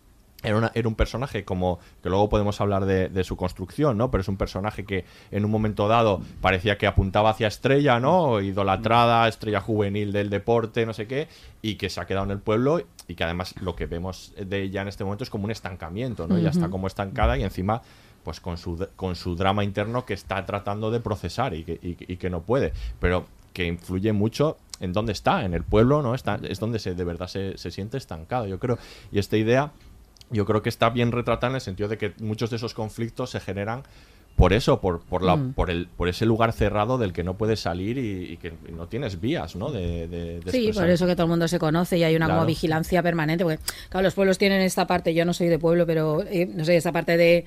[SPEAKER 7] era, una- era un personaje como que luego podemos hablar de, de su construcción, ¿no? Pero es un personaje que en un momento dado parecía que apuntaba hacia estrella, ¿no? Idolatrada, estrella juvenil del deporte, no sé qué, y que se ha quedado en el pueblo y que además lo que vemos de ella en este momento es como un estancamiento, ¿no? Ya está
[SPEAKER 8] Ujú.
[SPEAKER 7] como estancada y encima pues con su, con su drama interno que está tratando de procesar y que, y- y que no puede, pero que influye mucho en dónde está, en el pueblo, ¿no? Está, es donde se, de verdad se, se siente estancado, yo creo. Y esta idea, yo creo que está bien retratada en el sentido de que muchos de esos conflictos se generan por eso, por, por, la,
[SPEAKER 8] Mm.
[SPEAKER 7] por, el, por ese lugar cerrado del que no puedes salir y, y que no tienes vías, ¿no? De, de- de
[SPEAKER 8] Sí, por eso que todo el mundo se conoce y hay una
[SPEAKER 7] Claro.
[SPEAKER 8] como vigilancia permanente. Porque, claro, los pueblos tienen esta parte, yo no soy de pueblo, pero eh, no sé, esta parte de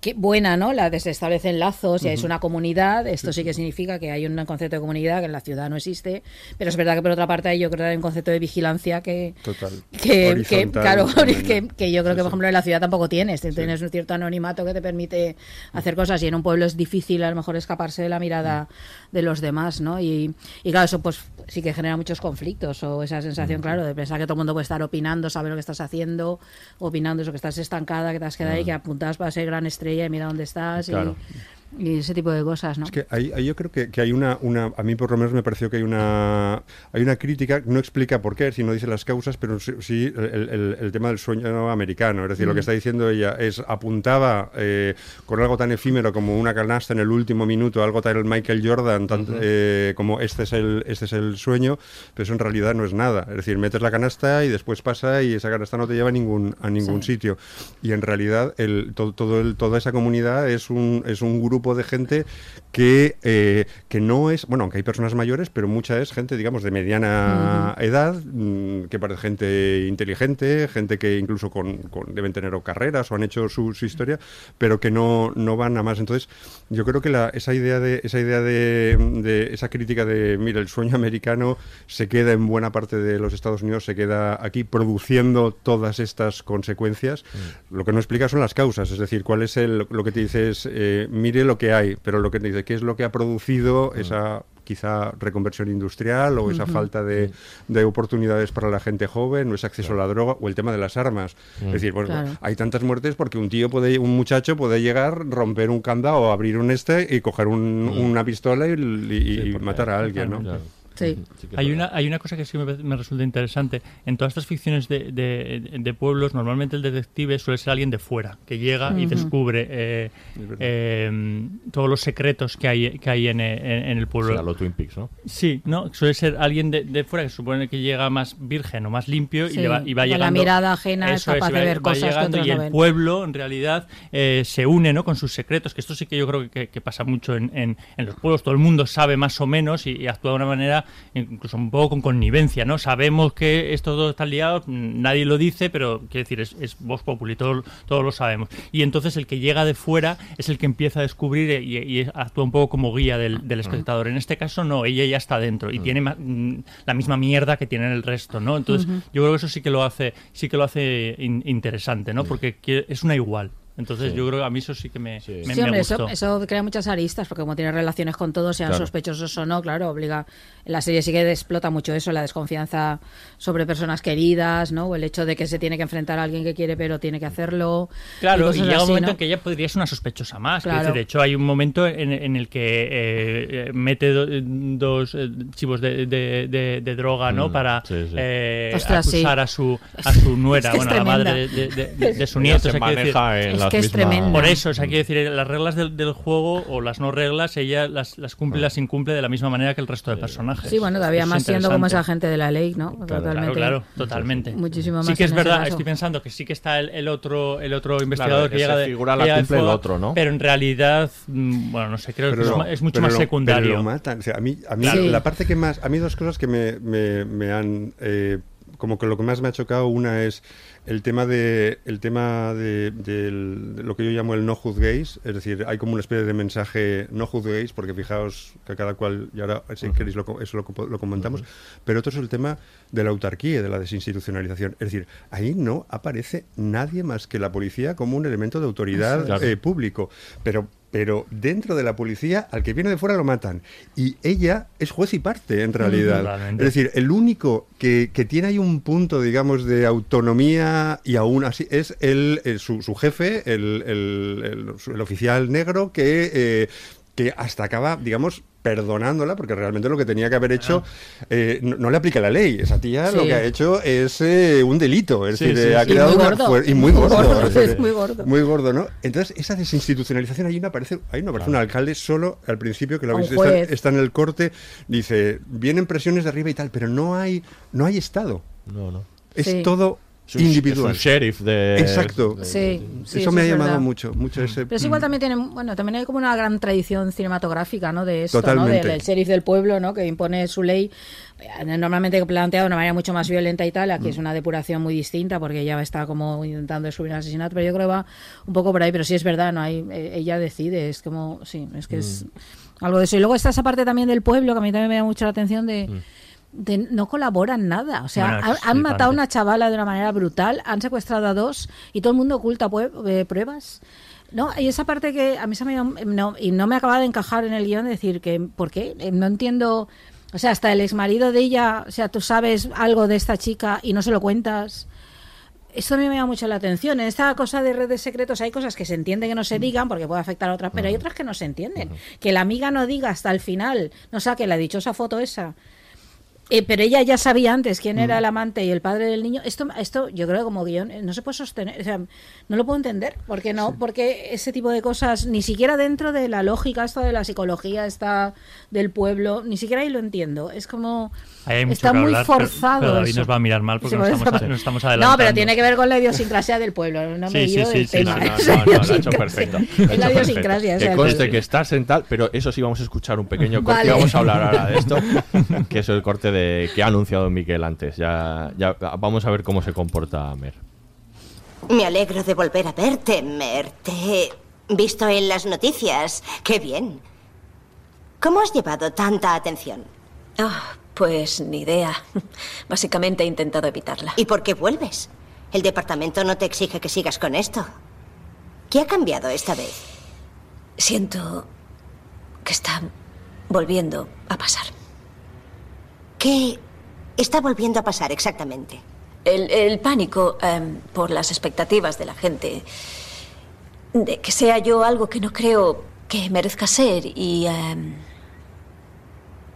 [SPEAKER 8] que buena, ¿no? La de se establecen lazos y es una comunidad. Esto sí que significa que hay un concepto de comunidad que en la ciudad no existe. Pero es verdad que por otra parte hay yo creo que hay un concepto de vigilancia que,
[SPEAKER 10] Total.
[SPEAKER 8] que, claro, que, que yo creo que por ejemplo en la ciudad tampoco tienes. Tienes un cierto anonimato que te permite hacer cosas y en un pueblo es difícil a lo mejor escaparse de la mirada de los demás, ¿no? Y, y claro, eso pues sí que genera muchos conflictos o esa sensación, claro, de pensar que todo el mundo puede estar opinando, saber lo que estás haciendo, opinando eso, que estás estancada, que te has quedado ahí, que apuntas para ser gran estrella y mira dónde estás
[SPEAKER 7] Claro.
[SPEAKER 8] y, ese tipo de cosas, ¿no?
[SPEAKER 10] Es que ahí, ahí yo creo que, que hay una, una, a mí por lo menos me pareció que hay una, hay una crítica, no explica por qué, si no dice las causas, pero sí, sí el, el- el tema del sueño americano. Es decir, lo que está diciendo ella es, apuntaba eh, con algo tan efímero como una canasta en el último minuto, algo tan Michael Jordan, tan, eh, como este es, el, este es el sueño, pero eso en realidad no es nada. Es decir, metes la canasta y después pasa y esa canasta no te lleva a ningún, a ningún
[SPEAKER 8] Sí.
[SPEAKER 10] sitio. Y en realidad el, todo, todo el- toda esa comunidad es un, es un grupo de gente que, eh, que no es, bueno, aunque hay personas mayores, pero mucha es gente, digamos, de mediana edad, mm, que parece gente inteligente, gente que incluso con, con- deben tener o carreras o han hecho su, su historia, pero que no, no van a más. Entonces, yo creo que la, esa idea de esa idea de, de esa crítica de, mira, el sueño americano se queda en buena parte de los Estados Unidos, se queda aquí produciendo todas estas consecuencias. Lo que no explica son las causas, es decir, cuál es el, lo que te dice es, eh, mire lo que hay, pero lo que te dice, qué es lo que ha producido esa quizá reconversión industrial o esa falta de, de oportunidades para la gente joven o ese acceso a la droga o el tema de las armas. Es decir, pues,
[SPEAKER 8] Claro.
[SPEAKER 10] hay tantas muertes porque un tío puede, un muchacho puede llegar, romper un candado o abrir un este y coger un- una pistola y, y- matar a alguien, ¿no?
[SPEAKER 7] Claro.
[SPEAKER 8] Sí.
[SPEAKER 9] Hay una, hay una cosa que sí me, me resulta interesante. En todas estas ficciones de, de- de pueblos, normalmente el detective suele ser alguien de fuera, que llega y descubre eh, eh, todos los secretos que hay, que hay en, en- en el pueblo.
[SPEAKER 7] Sí, a lo Twin Peaks, ¿no?
[SPEAKER 9] Sí, ¿no? Suele ser alguien de, de fuera que supone que llega más virgen o más limpio y,
[SPEAKER 8] Sí,
[SPEAKER 9] le va, y va
[SPEAKER 8] con la
[SPEAKER 9] llegando.
[SPEAKER 8] mirada ajena es
[SPEAKER 9] Eso
[SPEAKER 8] capaz
[SPEAKER 9] y
[SPEAKER 8] de
[SPEAKER 9] va-
[SPEAKER 8] ver
[SPEAKER 9] va
[SPEAKER 8] cosas que
[SPEAKER 9] llegando
[SPEAKER 8] otros
[SPEAKER 9] y
[SPEAKER 8] no
[SPEAKER 9] el
[SPEAKER 8] ven.
[SPEAKER 9] pueblo, en realidad, eh, se une ¿no? con sus secretos, que esto sí que yo creo que, que pasa mucho en, en- en los pueblos. Todo el mundo sabe más o menos y, y actúa de una manera incluso un poco con connivencia, ¿no? Sabemos que esto todo está liado, mm, nadie lo dice, pero quiero decir, es, es voz populi, todos, todos lo sabemos. Y entonces el que llega de fuera es el que empieza a descubrir y, y actúa un poco como guía del, del espectador. En este caso no, ella ya está dentro y tiene ma- mm, la misma mierda que tiene el resto, ¿no? Entonces yo creo que eso sí que lo hace, sí que lo hace in- interesante, ¿no? Porque es una igual. Entonces
[SPEAKER 7] Sí.
[SPEAKER 9] yo creo que a mí eso sí que me, me,
[SPEAKER 8] Sí,
[SPEAKER 9] me
[SPEAKER 8] hombre,
[SPEAKER 9] gustó.
[SPEAKER 8] eso, eso crea muchas aristas, porque como tiene relaciones con todos, sean
[SPEAKER 9] Claro.
[SPEAKER 8] sospechosos o no, claro, obliga. La serie sí que explota mucho eso, la desconfianza sobre personas queridas, ¿no? O el hecho de que se tiene que enfrentar a alguien que quiere, pero tiene que hacerlo.
[SPEAKER 9] Claro, y, llega un momento
[SPEAKER 8] ¿no?
[SPEAKER 9] en que ella podría ser una sospechosa más.
[SPEAKER 8] Claro.
[SPEAKER 9] decir, de hecho, hay un momento en, en el que eh, eh, mete do- dos eh, chivos de, de- de- de droga, ¿no?
[SPEAKER 7] Mm,
[SPEAKER 9] Para
[SPEAKER 7] sí, sí.
[SPEAKER 9] eh,
[SPEAKER 8] Ostras, sí.
[SPEAKER 9] acusar a su a su nuera,
[SPEAKER 8] Es que es
[SPEAKER 9] bueno, a la madre de,
[SPEAKER 8] tremenda.
[SPEAKER 9] de- de- de su nieto.
[SPEAKER 7] se
[SPEAKER 9] o sea, quiero
[SPEAKER 7] maneja
[SPEAKER 9] decir-
[SPEAKER 7] en Es que es tremenda.
[SPEAKER 9] Por eso, o sea, quiero decir, las reglas del, del juego o las no reglas, ella las, las cumple y las incumple de la misma manera que el resto de personajes.
[SPEAKER 8] Sí, bueno, todavía
[SPEAKER 9] es
[SPEAKER 8] más siendo como esa gente de la ley, ¿no?
[SPEAKER 9] Claro,
[SPEAKER 8] Totalmente.
[SPEAKER 9] claro, totalmente.
[SPEAKER 8] Muchísimo más.
[SPEAKER 9] Sí que es verdad, estoy pensando que sí que está el, el otro el otro investigador que
[SPEAKER 7] esa
[SPEAKER 9] llega de
[SPEAKER 7] figura
[SPEAKER 9] que
[SPEAKER 7] la cumple el
[SPEAKER 9] fuera,
[SPEAKER 7] otro, ¿no?
[SPEAKER 9] Pero en realidad, mm, bueno, no sé, creo que es,
[SPEAKER 10] lo-
[SPEAKER 9] ma- es mucho
[SPEAKER 10] pero
[SPEAKER 9] más
[SPEAKER 10] lo-
[SPEAKER 9] secundario.
[SPEAKER 10] pero lo matan. O sea, a mí, a mí
[SPEAKER 9] Claro.
[SPEAKER 10] la parte que más, a mí dos cosas que me, me, me han, eh, como que lo que más me ha chocado, una es el tema de, el tema de, lo que yo llamo el no juzguéis, es decir, hay como una especie de mensaje no juzguéis, porque fijaos que cada cual, y ahora si queréis lo, co- eso lo, co- lo comentamos, pero otro es el tema de la autarquía, de la desinstitucionalización, es decir, ahí no aparece nadie más que la policía como un elemento de autoridad
[SPEAKER 7] Claro.
[SPEAKER 10] eh, público, pero pero dentro de la policía al que viene de fuera lo matan y ella es juez y parte en realidad
[SPEAKER 9] Totalmente.
[SPEAKER 10] es decir el único que, que tiene ahí un punto digamos de autonomía y aún así es el, el- su, su jefe el, el- el oficial negro que eh, que hasta acaba digamos perdonándola porque realmente lo que tenía que haber hecho eh, no, no le aplica la ley esa tía lo que ha hecho es eh, un delito es
[SPEAKER 9] Sí,
[SPEAKER 10] decir
[SPEAKER 9] sí,
[SPEAKER 10] ha
[SPEAKER 9] sí. Y
[SPEAKER 8] muy
[SPEAKER 10] una
[SPEAKER 8] gordo.
[SPEAKER 10] y muy gordo,
[SPEAKER 8] gordo,
[SPEAKER 10] es decir,
[SPEAKER 8] es muy gordo.
[SPEAKER 10] muy gordo, ¿no? Entonces, esa desinstitucionalización, ahí no aparece, ahí no aparece un alcalde solo al principio, que lo habéis, está, está en el corte, dice, vienen presiones de arriba y tal, pero no hay, no hay Estado.
[SPEAKER 7] No, no.
[SPEAKER 10] Es todo
[SPEAKER 7] un-
[SPEAKER 10] individual.
[SPEAKER 7] es un sheriff de...
[SPEAKER 10] Exacto.
[SPEAKER 7] de-
[SPEAKER 8] Sí, sí,
[SPEAKER 10] eso me ha
[SPEAKER 8] es
[SPEAKER 10] llamado
[SPEAKER 8] verdad.
[SPEAKER 10] mucho, mucho ese...
[SPEAKER 8] Pero es igual también tiene, bueno, también hay como una gran tradición cinematográfica, ¿no? De esto, ¿no? Del, del sheriff del pueblo, ¿no? Que impone su ley, eh, normalmente planteado de una manera mucho más violenta y tal. Aquí es una depuración muy distinta porque ella está como intentando descubrir un asesinato, pero yo creo que va un poco por ahí. Pero sí es verdad, no hay, eh, ella decide, es como, sí, es que es algo de eso. Y luego está esa parte también del pueblo que a mí también me da mucho la atención de de no colaboran nada. O sea,
[SPEAKER 9] Bueno,
[SPEAKER 8] han, matado a una chavala de una manera brutal, han secuestrado a dos y todo el mundo oculta eh, pruebas. No, y esa parte que a mí se me no, y no me acaba de encajar en el guion de decir que ¿por qué? Eh, No entiendo. O sea, hasta el exmarido de ella, o sea, tú sabes algo de esta chica y no se lo cuentas. Esto a mí me llama mucho la atención. En esta cosa de redes secretos hay cosas que se entiende que no se digan porque puede afectar a otras, pero hay otras que no se entienden. Que la amiga no diga hasta el final, no saque la dichosa foto esa. Eh, pero ella ya sabía antes quién era el amante y el padre del niño. Esto, esto yo creo que como guion eh, no se puede sostener. O sea, no lo puedo entender. ¿Por qué no? Porque ese tipo de cosas, ni siquiera dentro de la lógica, esto de la psicología, esta del pueblo, ni siquiera ahí lo entiendo. Es como.
[SPEAKER 9] Ahí hay mucho
[SPEAKER 8] está
[SPEAKER 9] que
[SPEAKER 8] muy
[SPEAKER 9] hablar, pero-
[SPEAKER 8] forzado.
[SPEAKER 9] pero David
[SPEAKER 8] eso.
[SPEAKER 9] nos va a mirar mal porque
[SPEAKER 8] Sí,
[SPEAKER 9] nos estamos, nos estamos
[SPEAKER 8] No,
[SPEAKER 9] adelantando.
[SPEAKER 8] pero tiene que ver con la idiosincrasia del pueblo. No me
[SPEAKER 9] Sí, sí,
[SPEAKER 8] del
[SPEAKER 9] sí,
[SPEAKER 8] tema.
[SPEAKER 7] No, no,
[SPEAKER 8] Es
[SPEAKER 7] no,
[SPEAKER 8] la
[SPEAKER 7] no, lo ha hecho
[SPEAKER 8] idiosincrasia.
[SPEAKER 7] perfecto.
[SPEAKER 8] Es la idiosincrasia.
[SPEAKER 7] Que conste que está sentado, pero eso sí vamos a escuchar un pequeño corte.
[SPEAKER 8] Vale.
[SPEAKER 7] Vamos a hablar ahora de esto, que es el corte de que ha anunciado Miquel antes. Ya, ya vamos a ver cómo se comporta Mer.
[SPEAKER 5] Me alegro de volver a verte, Mer. Te he visto en las noticias. ¡Qué bien! ¿Cómo has llevado tanta atención?
[SPEAKER 12] Ah, pues ni idea. Básicamente he intentado evitarla.
[SPEAKER 5] ¿Y por qué vuelves? El departamento no te exige que sigas con esto. ¿Qué ha cambiado esta vez?
[SPEAKER 12] Siento que está volviendo a pasar.
[SPEAKER 5] ¿Qué está volviendo a pasar exactamente?
[SPEAKER 12] El, el pánico em, por las expectativas de la gente. De que sea yo algo que no creo que merezca ser y... em,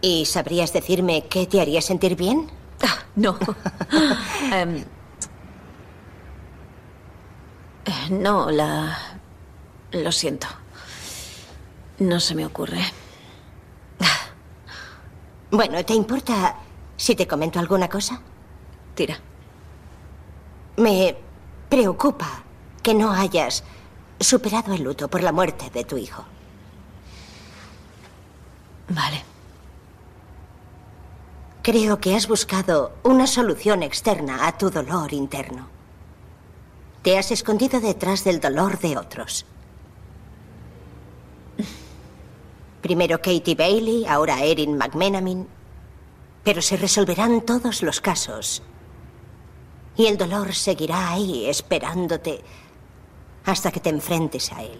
[SPEAKER 5] ¿Y sabrías decirme qué te haría sentir bien?
[SPEAKER 12] Ah, no. Em, no, la... Lo siento. No se me ocurre.
[SPEAKER 5] Bueno, ¿te importa si te comento alguna cosa?
[SPEAKER 12] Tira.
[SPEAKER 5] Me preocupa que no hayas superado el luto por la muerte de tu hijo.
[SPEAKER 12] Vale.
[SPEAKER 5] Creo que has buscado una solución externa a tu dolor interno. Te has escondido detrás del dolor de otros. Primero Katie Bailey, ahora Erin McMenamin. Pero se resolverán todos los casos. Y el dolor seguirá ahí esperándote hasta que te enfrentes a él.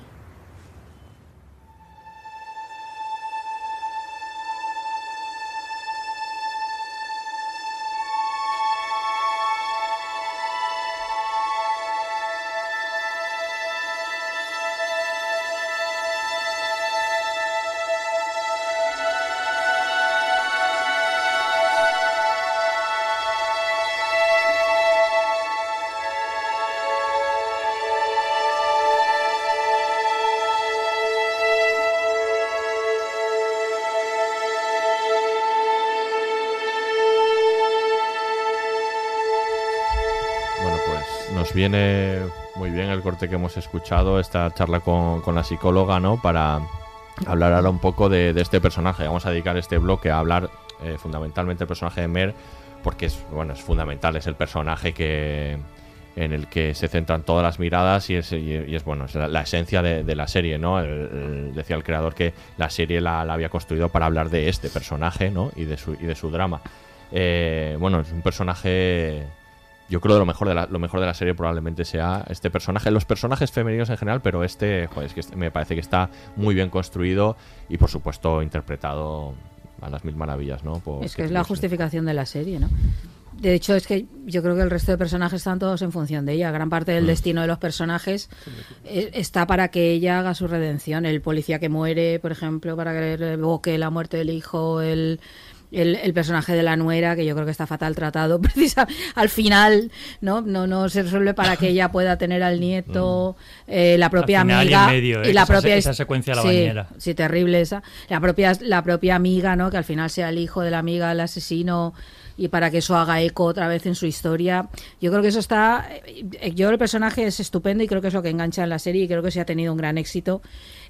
[SPEAKER 7] Que hemos escuchado, esta charla con, la psicóloga, ¿no? Para hablar ahora un poco de, este personaje. Vamos a dedicar este bloque a hablar eh, fundamentalmente del personaje de Mer, porque es, bueno, es fundamental, es el personaje que en el que se centran todas las miradas y es, bueno, es la, esencia de, la serie, ¿no? Decía el creador que la serie la, la había construido para hablar de este personaje, ¿no? Y de su, y de su drama. Eh, bueno, es un personaje yo creo que lo mejor de la, lo mejor de la serie probablemente sea este personaje, los personajes femeninos en general, pero este, joder, es que este me parece que está muy bien construido y por supuesto interpretado a las mil maravillas, ¿no? Por
[SPEAKER 8] Es que es la justificación de la serie, ¿no? De hecho, es que yo creo que el resto de personajes están todos en función de ella. Gran parte del
[SPEAKER 7] Mm.
[SPEAKER 8] destino de los personajes eh, está para que ella haga su redención. El policía que muere, por ejemplo, para que le evoque la muerte del hijo, el, el, el personaje de la nuera, que yo creo que está fatal tratado, precisa, al final, ¿no? No, no se resuelve para que ella pueda tener al nieto, eh, la propia
[SPEAKER 9] Al final y
[SPEAKER 8] amiga
[SPEAKER 9] en medio, ¿eh?
[SPEAKER 8] y la
[SPEAKER 9] Esa-
[SPEAKER 8] propia
[SPEAKER 9] esa secuencia de la
[SPEAKER 8] sí,
[SPEAKER 9] bañera.
[SPEAKER 8] Sí, terrible esa. La propia, la propia amiga, ¿no? Que al final sea el hijo de la amiga el asesino y para que eso haga eco otra vez en su historia. Yo creo que eso está... eh, Yo el personaje es estupendo y creo que es lo que engancha en la serie y creo que sí ha tenido un gran éxito.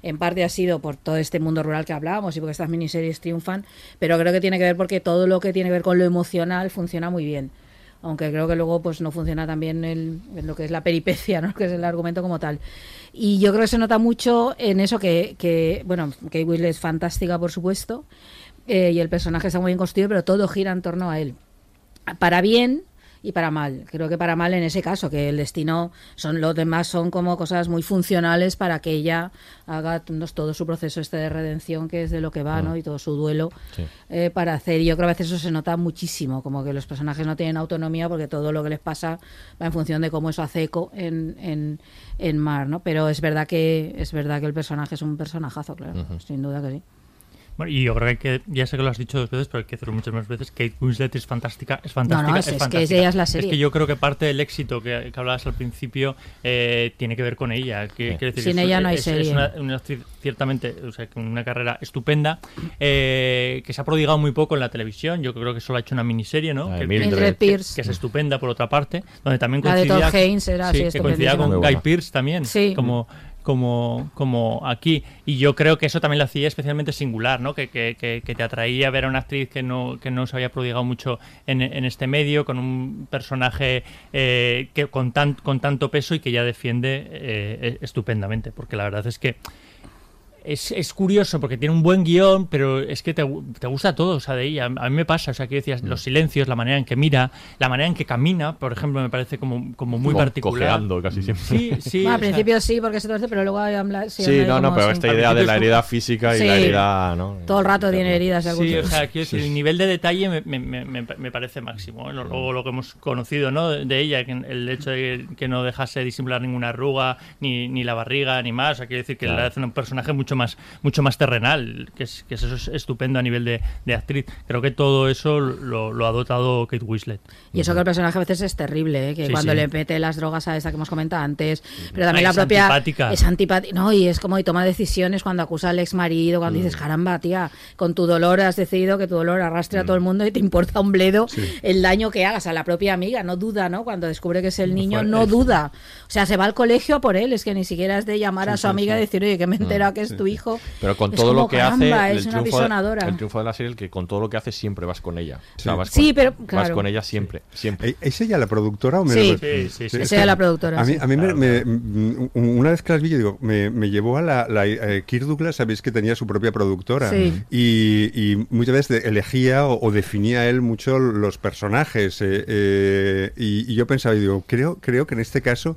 [SPEAKER 8] En parte ha sido por todo este mundo rural que hablábamos y porque estas miniseries triunfan, pero creo que tiene que ver porque todo lo que tiene que ver con lo emocional funciona muy bien aunque creo que luego pues no funciona también el, en lo que es la peripecia, ¿no? que es el argumento como tal. Y yo creo que se nota mucho en eso que, que bueno, Kate Winslet es fantástica, por supuesto, eh, y el personaje está muy bien construido, pero todo gira en torno a él. Para bien y para mal. Creo que para mal en ese caso, que el destino son los demás son como cosas muy funcionales para que ella haga todo su proceso este de redención, que es de lo que va, ¿no?
[SPEAKER 7] Mm.
[SPEAKER 8] Y todo su duelo
[SPEAKER 7] Sí.
[SPEAKER 8] eh, para hacer. Y yo creo que a veces eso se nota muchísimo, como que los personajes no tienen autonomía porque todo lo que les pasa va en función de cómo eso hace eco en, en, en Mar, ¿no? Pero es verdad que es verdad que el personaje es un personajazo, claro, sin duda que sí.
[SPEAKER 9] Bueno, y yo creo que, hay que ya sé que lo has dicho dos veces, pero hay que hacerlo muchas más veces. Kate Winslet es fantástica, es fantástica,
[SPEAKER 8] no,
[SPEAKER 9] es,
[SPEAKER 8] es que
[SPEAKER 9] fantástica.
[SPEAKER 8] ella es la serie.
[SPEAKER 9] que yo creo que parte del éxito que, que hablabas al principio eh, tiene que ver con ella. Que,
[SPEAKER 8] Sí.
[SPEAKER 9] quiero decir,
[SPEAKER 8] Sin
[SPEAKER 9] es-
[SPEAKER 8] ella no hay
[SPEAKER 9] es-
[SPEAKER 8] serie.
[SPEAKER 9] Es una, una actriz ciertamente, o sea, con una carrera estupenda, eh, que se ha prodigado muy poco en la televisión. Yo creo que solo ha hecho una miniserie, ¿no?
[SPEAKER 7] de
[SPEAKER 9] Que,
[SPEAKER 7] Mildred.
[SPEAKER 9] Que-
[SPEAKER 8] Pierce.
[SPEAKER 9] que es estupenda por otra parte, donde también
[SPEAKER 8] La de
[SPEAKER 9] coincidía,
[SPEAKER 8] Todd Haynes era
[SPEAKER 9] sí,
[SPEAKER 8] así,
[SPEAKER 9] que coincidía con Guy. Pearce también,
[SPEAKER 8] Sí.
[SPEAKER 9] como como, como aquí. Y yo creo que eso también lo hacía especialmente singular, ¿no? Que, que, que, te atraía ver a una actriz que no, que no se había prodigado mucho en, en este medio, con un personaje eh, que con, tan, con tanto peso y que ya defiende eh, estupendamente. Porque la verdad es que es, es curioso porque tiene un buen guion, pero es que te, te gusta todo, o sea, de ella. A mí me pasa, o sea, que decías,
[SPEAKER 7] Mm.
[SPEAKER 9] los silencios, la manera en que mira, la manera en que camina, por ejemplo, me parece como, como muy particular.
[SPEAKER 7] cojeando casi siempre.
[SPEAKER 9] Sí, sí.
[SPEAKER 8] Bueno,
[SPEAKER 9] o
[SPEAKER 8] al
[SPEAKER 9] sea,
[SPEAKER 8] principio sí, porque se torce, pero luego habla, sí,
[SPEAKER 7] Sí, no, no, pero esta idea de la herida física y
[SPEAKER 8] Sí.
[SPEAKER 7] la herida, ¿no?
[SPEAKER 8] Todo el rato tiene heridas. de algún
[SPEAKER 9] Sí, o sea, decir, el nivel de detalle me, me- me- parece máximo. ¿eh? Luego lo que hemos conocido ¿no? de, ella, que el hecho de que no dejase disimular ninguna arruga, ni, ni la barriga, ni más. O sea, quiero decir que
[SPEAKER 7] Claro.
[SPEAKER 9] le hace un personaje mucho mucho más, mucho más terrenal, que es, que eso es estupendo a nivel de, de actriz. Creo que todo eso lo, lo ha dotado Kate Winslet.
[SPEAKER 8] Y eso que el personaje a veces es terrible, ¿eh? que
[SPEAKER 9] Sí,
[SPEAKER 8] cuando
[SPEAKER 9] sí.
[SPEAKER 8] le mete las drogas a esa que hemos comentado antes, pero también
[SPEAKER 9] Ah,
[SPEAKER 8] la
[SPEAKER 9] es
[SPEAKER 8] propia
[SPEAKER 9] antipática.
[SPEAKER 8] es antipática, no, y es como y toma decisiones cuando acusa al ex marido, cuando
[SPEAKER 9] Mm.
[SPEAKER 8] dices, caramba, tía, con tu dolor has decidido que tu dolor arrastre a
[SPEAKER 9] Mm.
[SPEAKER 8] todo el mundo y te importa un bledo el daño que hagas a la propia amiga, no duda, ¿no? Cuando descubre que es el niño, no duda. O sea, se va al colegio a por él, es que ni siquiera es de llamar a su amiga y decir, oye, que me he
[SPEAKER 7] Mm,
[SPEAKER 8] enterado que es
[SPEAKER 7] sí.
[SPEAKER 8] Tu hijo.
[SPEAKER 7] Pero con
[SPEAKER 8] Es
[SPEAKER 7] todo lo
[SPEAKER 8] como,
[SPEAKER 7] que
[SPEAKER 8] caramba,
[SPEAKER 7] hace,
[SPEAKER 8] es
[SPEAKER 7] el
[SPEAKER 8] una
[SPEAKER 7] triunfo, de, el triunfo de la serie, el que con todo lo que hace siempre vas con ella. O sea, vas
[SPEAKER 8] Sí,
[SPEAKER 7] con-
[SPEAKER 8] pero,
[SPEAKER 7] vas
[SPEAKER 8] claro.
[SPEAKER 7] con ella siempre, siempre.
[SPEAKER 10] ¿E- ¿Es ella la productora o me
[SPEAKER 8] Sí.
[SPEAKER 10] lo-
[SPEAKER 8] Sí, sí, sí.
[SPEAKER 10] es
[SPEAKER 8] Es ella la productora,
[SPEAKER 10] A mí,
[SPEAKER 8] sí.
[SPEAKER 10] a mí me- me- mm, una vez que las vi, yo digo, me, me llevó a la, la eh, Kirk Douglas, sabéis que tenía su propia productora.
[SPEAKER 8] Sí.
[SPEAKER 10] Y, y muchas veces elegía o, o definía él mucho los personajes. eh, eh, y, y yo pensaba, y digo, creo, creo que en este caso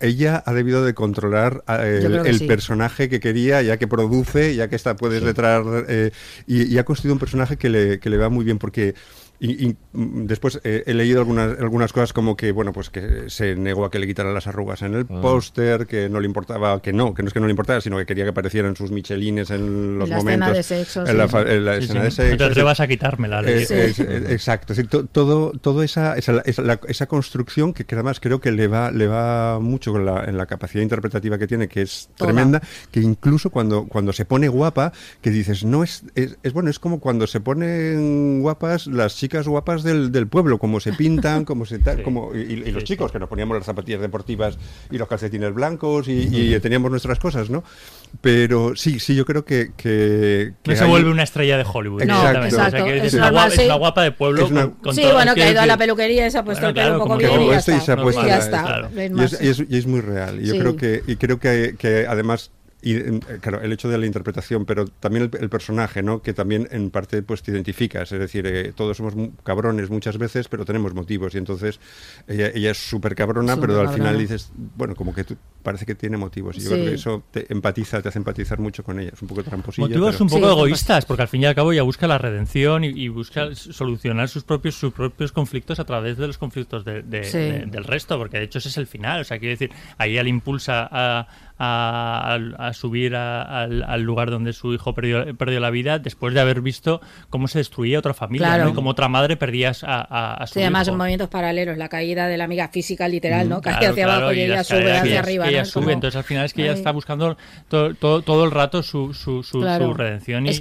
[SPEAKER 10] ella ha debido de controlar
[SPEAKER 8] Yo
[SPEAKER 10] el,
[SPEAKER 8] creo que
[SPEAKER 10] el
[SPEAKER 8] sí.
[SPEAKER 10] personaje que quería, ya que produce, ya que está puedes detrás, eh, y, y ha construido un personaje que le, que le va muy bien porque y, y, mm, después eh, he leído algunas, algunas cosas como que bueno pues que se negó a que le quitaran las arrugas en el
[SPEAKER 7] Ah.
[SPEAKER 10] póster, que no le importaba, que no, que no es que no le importaba, sino que quería que aparecieran sus michelines en los
[SPEAKER 8] la
[SPEAKER 10] momentos.
[SPEAKER 8] escena de sexo,
[SPEAKER 10] en la,
[SPEAKER 8] sí.
[SPEAKER 10] fa- en la
[SPEAKER 9] Sí,
[SPEAKER 10] escena
[SPEAKER 9] sí.
[SPEAKER 10] de sexo.
[SPEAKER 9] No te atrevas a quitármela,
[SPEAKER 10] Eh, es- eh, exacto, es decir, to- todo, todo esa, esa, esa, la- esa construcción que, que además creo que le va, le va mucho con la, en la capacidad interpretativa que tiene, que es
[SPEAKER 8] Toda.
[SPEAKER 10] tremenda, que incluso cuando, cuando se pone guapa, que dices, no es, es, es bueno, es como cuando se ponen guapas las chicas guapas del, del pueblo, como se pintan, como se tal, como, y, y los chicos, que nos poníamos las zapatillas deportivas y los calcetines blancos y, y teníamos nuestras cosas, ¿no? Pero sí, sí, yo creo que... que, que
[SPEAKER 9] No se
[SPEAKER 10] hay-
[SPEAKER 9] vuelve una estrella de Hollywood.
[SPEAKER 10] No,
[SPEAKER 9] directamente.
[SPEAKER 10] exacto.
[SPEAKER 9] O sea, que
[SPEAKER 8] Es
[SPEAKER 9] es, una
[SPEAKER 8] normal,
[SPEAKER 9] guapa, es
[SPEAKER 8] sí.
[SPEAKER 9] una guapa de pueblo.
[SPEAKER 10] Una-
[SPEAKER 9] con- con
[SPEAKER 8] Sí,
[SPEAKER 9] todo-
[SPEAKER 8] bueno, que ha ido a la peluquería y se ha puesto
[SPEAKER 9] Bueno,
[SPEAKER 8] el pelo
[SPEAKER 9] claro,
[SPEAKER 8] un poco
[SPEAKER 9] como
[SPEAKER 8] bien
[SPEAKER 9] que
[SPEAKER 8] y ya está.
[SPEAKER 10] se ha puesto
[SPEAKER 8] Y ya está.
[SPEAKER 9] claro.
[SPEAKER 10] Y, es, y es- y es muy real. Y Yo
[SPEAKER 8] Sí.
[SPEAKER 10] creo que, y creo que, que además, y, eh, claro, el hecho de la interpretación, pero también el, el personaje, ¿no? Que también en parte pues te identificas. Es decir, eh, todos somos cabrones muchas veces, pero tenemos motivos. Y entonces ella, ella es súper cabrona, pero al
[SPEAKER 8] cabrona.
[SPEAKER 10] final dices, bueno, como que tú, parece que tiene motivos. Y yo
[SPEAKER 8] Sí.
[SPEAKER 10] creo que eso te empatiza, te hace empatizar mucho con ella. Es un poco tramposilla.
[SPEAKER 9] Motivos
[SPEAKER 10] pero-
[SPEAKER 9] un poco
[SPEAKER 8] Sí,
[SPEAKER 9] egoístas, porque al fin y al cabo ella busca la redención y, y busca solucionar sus propios sus propios conflictos a través de los conflictos de- de-
[SPEAKER 8] Sí.
[SPEAKER 9] de- del resto, porque de hecho ese es el final. O sea, quiero decir, ahí ella le impulsa a, a- subir a- al, al lugar donde su hijo perdió, perdió la vida después de haber visto cómo se destruía otra familia
[SPEAKER 8] Claro.
[SPEAKER 9] ¿no? y cómo otra madre perdía a, su
[SPEAKER 8] Sí, además
[SPEAKER 9] hijo.
[SPEAKER 8] en movimientos paralelos, la caída de la amiga física literal, ¿no? Cae
[SPEAKER 9] Claro,
[SPEAKER 8] hacia
[SPEAKER 9] claro,
[SPEAKER 8] abajo y, ella sube hacia
[SPEAKER 9] ella-
[SPEAKER 8] arriba.
[SPEAKER 9] entonces al final es que ella está buscando todo, todo, todo el rato su, su, su, su redención y, y,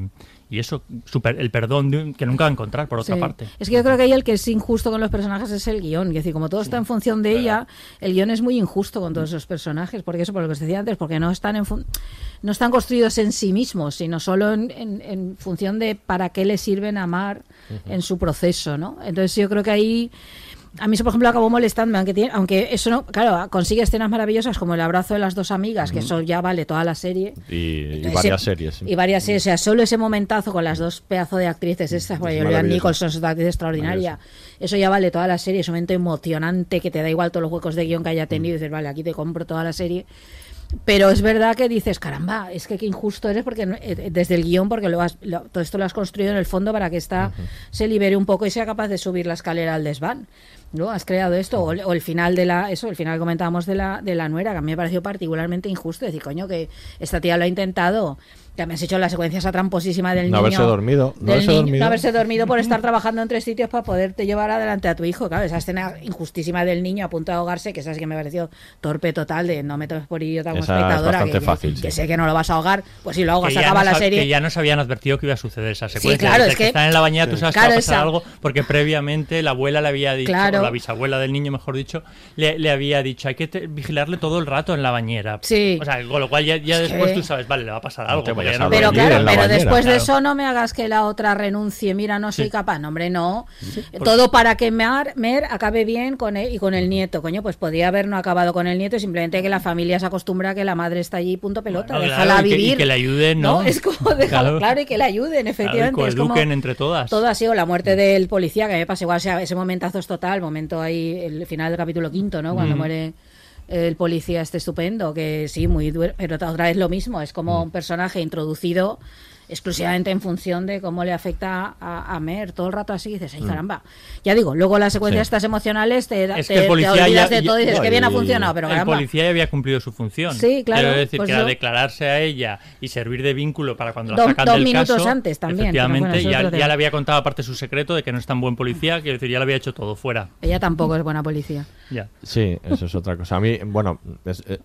[SPEAKER 9] y- y eso, su per- el perdón de un- que nunca va a encontrar por otra
[SPEAKER 8] Sí.
[SPEAKER 9] parte.
[SPEAKER 8] Es que yo creo que ahí el que es injusto con los personajes es el guion. Es decir, como todo está en función de ella, el guion es muy injusto con todos esos personajes. Porque eso, por lo que os decía antes, porque no están en fun- no están construidos en sí mismos, sino solo en, en- en función de para qué le sirven amar en su proceso, ¿no? Entonces yo creo que ahí a mí eso, por ejemplo, acabó molestando, aunque, tiene- aunque eso no, claro, consigue escenas maravillosas como el abrazo de las dos amigas, que eso ya vale toda la serie.
[SPEAKER 7] Y, y varias series. sí.
[SPEAKER 8] Y varias series. O sea, solo ese momentazo con las dos pedazos de actrices, estas, porque Julian. Nicholson es una actriz extraordinaria. Eso ya vale toda la serie. Es un momento emocionante que te da igual todos los huecos de guion que haya tenido. Y dices, vale, aquí te compro toda la serie. Pero es verdad que dices, caramba, es que qué injusto eres porque eh, desde el guion, porque lo has- lo- todo esto lo has construido en el fondo para que esta se libere un poco y sea capaz de subir la escalera al desván. ¿no? Has creado esto, o, el- o el final de la, eso, el final que comentábamos de la, de la nuera, que a mí me pareció particularmente injusto. Decir, coño, que esta tía lo ha intentado, que me has hecho la secuencia esa tramposísima del
[SPEAKER 7] No
[SPEAKER 8] niño.
[SPEAKER 7] haberse dormido, no haberse
[SPEAKER 8] niño-
[SPEAKER 7] dormido.
[SPEAKER 8] no haberse dormido por estar trabajando en tres sitios para poderte llevar adelante a tu hijo. Claro, esa escena injustísima del niño a punto de ahogarse, que sí que me pareció torpe total, de no me tomes por idiota como
[SPEAKER 7] Esa es
[SPEAKER 8] espectadora.
[SPEAKER 7] bastante
[SPEAKER 8] que,
[SPEAKER 7] fácil,
[SPEAKER 8] que
[SPEAKER 7] sí.
[SPEAKER 8] sé que no lo vas a ahogar, pues si lo ahogas,
[SPEAKER 9] que ya
[SPEAKER 8] acaba la serie.
[SPEAKER 9] Que ya nos habían advertido que iba a suceder esa secuencia.
[SPEAKER 8] claro,
[SPEAKER 9] Desde
[SPEAKER 8] es
[SPEAKER 9] que
[SPEAKER 8] que-
[SPEAKER 9] están en la bañera, tú sabes
[SPEAKER 8] Claro,
[SPEAKER 9] que va a pasar
[SPEAKER 8] esa-
[SPEAKER 9] algo, porque previamente la abuela le había dicho,
[SPEAKER 8] Claro.
[SPEAKER 9] o la bisabuela del niño, mejor dicho, le, le había dicho, hay que te- vigilarle todo el rato en la bañera.
[SPEAKER 8] Sí.
[SPEAKER 9] O sea, con lo cual ya, ya
[SPEAKER 8] Es
[SPEAKER 9] después
[SPEAKER 8] que-
[SPEAKER 9] tú sabes, vale, le va a pasar algo. No-
[SPEAKER 8] Pero claro, pero
[SPEAKER 7] bañera.
[SPEAKER 8] después de eso no me hagas que la otra renuncie. Mira, no soy
[SPEAKER 9] Sí.
[SPEAKER 8] capaz. No, hombre, no. Todo para que Mer, Mer acabe bien con él y con el nieto. Coño, pues podría haber no acabado con el nieto y simplemente que la familia se acostumbra a que la madre está allí, punto pelota.
[SPEAKER 9] Bueno,
[SPEAKER 8] déjala
[SPEAKER 9] claro, y que-
[SPEAKER 8] vivir.
[SPEAKER 9] y que le ayuden, ¿no?
[SPEAKER 8] Es como dejar
[SPEAKER 9] Claro.
[SPEAKER 8] claro. y que le ayuden, efectivamente. es como
[SPEAKER 9] coeduquen entre todas.
[SPEAKER 8] todo ha sido la muerte del policía, que a mí me pasa igual, o sea, ese momentazo es total, momento ahí, el final del capítulo quinto, ¿no? Cuando
[SPEAKER 9] Mm.
[SPEAKER 8] muere el policía este estupendo, que sí, muy duro, pero otra vez lo mismo, es como un personaje introducido exclusivamente en función de cómo le afecta a, a Mer. Todo el rato así dices, ay
[SPEAKER 9] Mm.
[SPEAKER 8] caramba. Ya digo, luego las secuencias
[SPEAKER 9] Sí.
[SPEAKER 8] estas emocionales te,
[SPEAKER 9] Es
[SPEAKER 8] te,
[SPEAKER 9] que el
[SPEAKER 8] te olvidas
[SPEAKER 9] ya-
[SPEAKER 8] de todo y dices
[SPEAKER 9] no,
[SPEAKER 8] que bien ha funcionado, pero
[SPEAKER 9] el
[SPEAKER 8] caramba.
[SPEAKER 9] policía ya había cumplido su función.
[SPEAKER 8] Sí, claro,
[SPEAKER 9] Quiero decir
[SPEAKER 8] pues
[SPEAKER 9] que era declararse a ella y servir de vínculo para cuando la sacan
[SPEAKER 8] dos
[SPEAKER 9] del
[SPEAKER 8] minutos
[SPEAKER 9] caso.
[SPEAKER 8] antes también,
[SPEAKER 9] Efectivamente,
[SPEAKER 8] bueno,
[SPEAKER 9] ya, ya le había contado aparte su secreto de que no es tan buen policía, quiero decir, ya le había hecho todo fuera.
[SPEAKER 8] Ella tampoco es buena policía.
[SPEAKER 9] Ya.
[SPEAKER 7] Sí, eso es otra cosa. A mí, bueno, es- eh,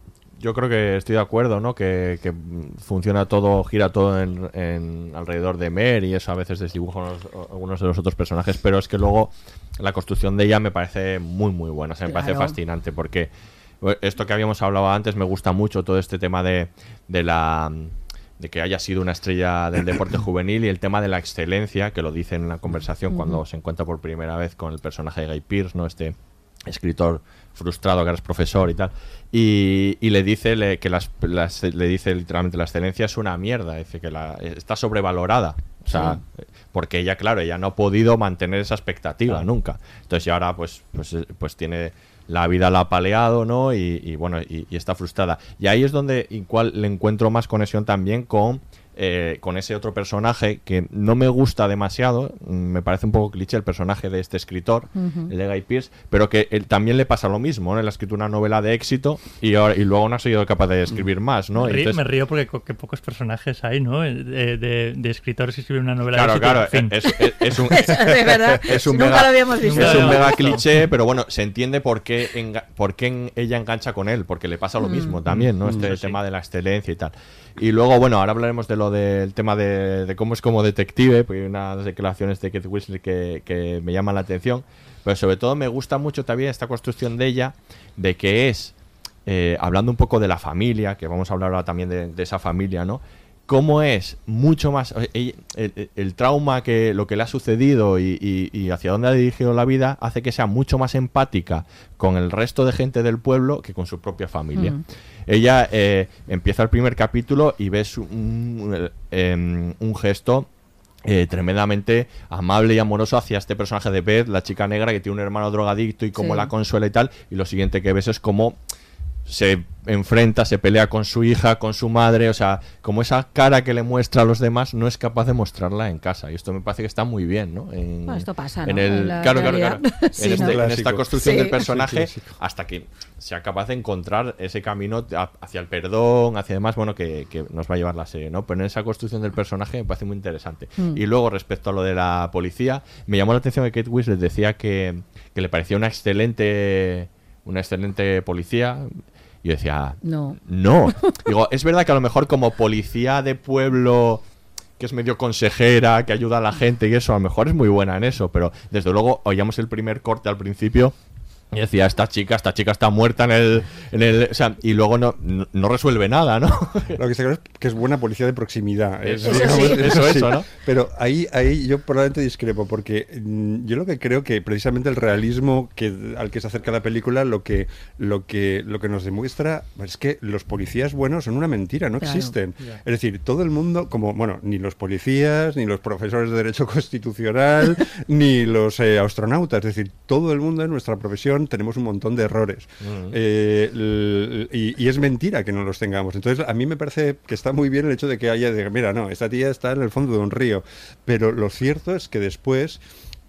[SPEAKER 7] yo creo que estoy de acuerdo, ¿no? Que, que, funciona todo, gira todo en, en alrededor de Mer y eso a veces desdibuja unos- algunos de los otros personajes, pero es que luego la construcción de ella me parece muy, muy buena. O sea, me parece fascinante porque esto que habíamos hablado antes me gusta mucho, todo este tema de, de la de que haya sido una estrella del deporte juvenil y el tema de la excelencia, que lo dice en la conversación cuando se encuentra por primera vez con el personaje de Guy Pearce, ¿no? Este escritor frustrado que ahora es profesor y tal y, y le dice le- que las, las- le dice literalmente la excelencia es una mierda dice que la, está sobrevalorada o sea porque ella claro ella no ha podido mantener esa expectativa
[SPEAKER 9] Claro.
[SPEAKER 7] nunca. Entonces y ahora pues pues eh, pues tiene la vida la ha paleado no y, y bueno y, y está frustrada. Y ahí es donde igual le encuentro más conexión también con eh, con ese otro personaje que no me gusta demasiado, mm, me parece un poco cliché el personaje de este escritor,
[SPEAKER 8] Ujú.
[SPEAKER 7] el de Guy Pearce, pero que él también le pasa lo mismo, ¿no? Él ha escrito una novela de éxito y, ahora, y luego no ha sido capaz de escribir más, ¿no?
[SPEAKER 9] me, río,
[SPEAKER 7] Entonces-
[SPEAKER 9] me río porque pocos personajes hay, ¿no? Eh, De, de- de escritores que escriben una novela
[SPEAKER 7] Claro,
[SPEAKER 9] de éxito,
[SPEAKER 7] claro,
[SPEAKER 9] en fin.
[SPEAKER 7] es, es- es un,
[SPEAKER 8] De verdad,
[SPEAKER 7] es un
[SPEAKER 8] nunca
[SPEAKER 7] mega,
[SPEAKER 8] lo habíamos visto.
[SPEAKER 7] es un
[SPEAKER 8] Nunca lo
[SPEAKER 7] mega
[SPEAKER 8] habíamos visto.
[SPEAKER 7] cliché, pero bueno, se entiende por qué, enga- por qué en- ella engancha con él, porque le pasa lo
[SPEAKER 8] Mm.
[SPEAKER 7] mismo también, ¿no?
[SPEAKER 9] Mm,
[SPEAKER 7] Este
[SPEAKER 9] sí.
[SPEAKER 7] tema de la excelencia y tal. Y luego, bueno, ahora hablaremos de lo del tema de, cómo es como detective, porque hay unas declaraciones de Kate Winslet que, que me llaman la atención, pero sobre todo me gusta mucho también esta construcción de ella, de que es, eh, hablando un poco de la familia, que vamos a hablar ahora también de esa familia, ¿no? Cómo es mucho más eh, ella- el, el- el trauma que lo que le ha sucedido y, y- y hacia dónde ha dirigido la vida hace que sea mucho más empática con el resto de gente del pueblo que con su propia familia.
[SPEAKER 13] Mm.
[SPEAKER 7] Ella eh, empieza el primer capítulo y ves un, un, em, un gesto eh, tremendamente amable y amoroso hacia este personaje de Beth, la chica negra que tiene un hermano drogadicto y cómo
[SPEAKER 13] Sí.
[SPEAKER 7] la consuela y tal. Y lo siguiente que ves es cómo se enfrenta, se pelea con su hija, con su madre, o sea, como esa cara que le muestra a los demás no es capaz de mostrarla en casa. Y esto me parece que está muy bien, ¿no? En,
[SPEAKER 8] Bueno, esto pasa,
[SPEAKER 7] en
[SPEAKER 8] ¿no?
[SPEAKER 7] el,
[SPEAKER 8] En la
[SPEAKER 7] claro, claro,
[SPEAKER 8] realidad.
[SPEAKER 7] claro.
[SPEAKER 8] Sí,
[SPEAKER 7] en, este-
[SPEAKER 8] ¿no?
[SPEAKER 7] en esta construcción
[SPEAKER 8] Sí.
[SPEAKER 7] del
[SPEAKER 10] Sí,
[SPEAKER 7] personaje hasta que sea capaz de encontrar ese camino hacia el perdón, hacia demás, bueno, que, que nos va a llevar la serie, ¿no? Pero en esa construcción del personaje me parece muy interesante.
[SPEAKER 13] Mm.
[SPEAKER 7] Y luego, respecto a lo de la policía, me llamó la atención que Kate Winslet decía que, que le parecía una excelente, una excelente policía. Y yo decía,
[SPEAKER 8] No.
[SPEAKER 7] no. Digo, es verdad que a lo mejor como policía de pueblo que es medio consejera, que ayuda a la gente y eso, a lo mejor es muy buena en eso, pero desde luego oíamos el primer corte al principio y decía, esta chica, esta chica está muerta en el... En el o sea, y luego no, no, no resuelve nada, ¿no?
[SPEAKER 10] Lo que está claro es que es buena policía de proximidad.
[SPEAKER 7] Eso
[SPEAKER 10] Es-
[SPEAKER 7] sí,
[SPEAKER 10] digamos,
[SPEAKER 7] eso, eso, ¿no?
[SPEAKER 10] Pero ahí, ahí yo probablemente discrepo, porque mm, yo lo que creo que precisamente el realismo que, al que se acerca la película, lo que, lo que, lo que nos demuestra es que los policías buenos son una mentira, no
[SPEAKER 13] Claro.
[SPEAKER 10] existen. Es decir, todo el mundo, como, bueno, ni los policías, ni los profesores de Derecho Constitucional, ni los eh, astronautas, es decir, todo el mundo en nuestra profesión tenemos un montón de errores. Eh, y, y es mentira que no los tengamos. Entonces, a mí me parece que está muy bien el hecho de que haya, de, mira, no, esta tía está en el fondo de un río. Pero lo cierto es que después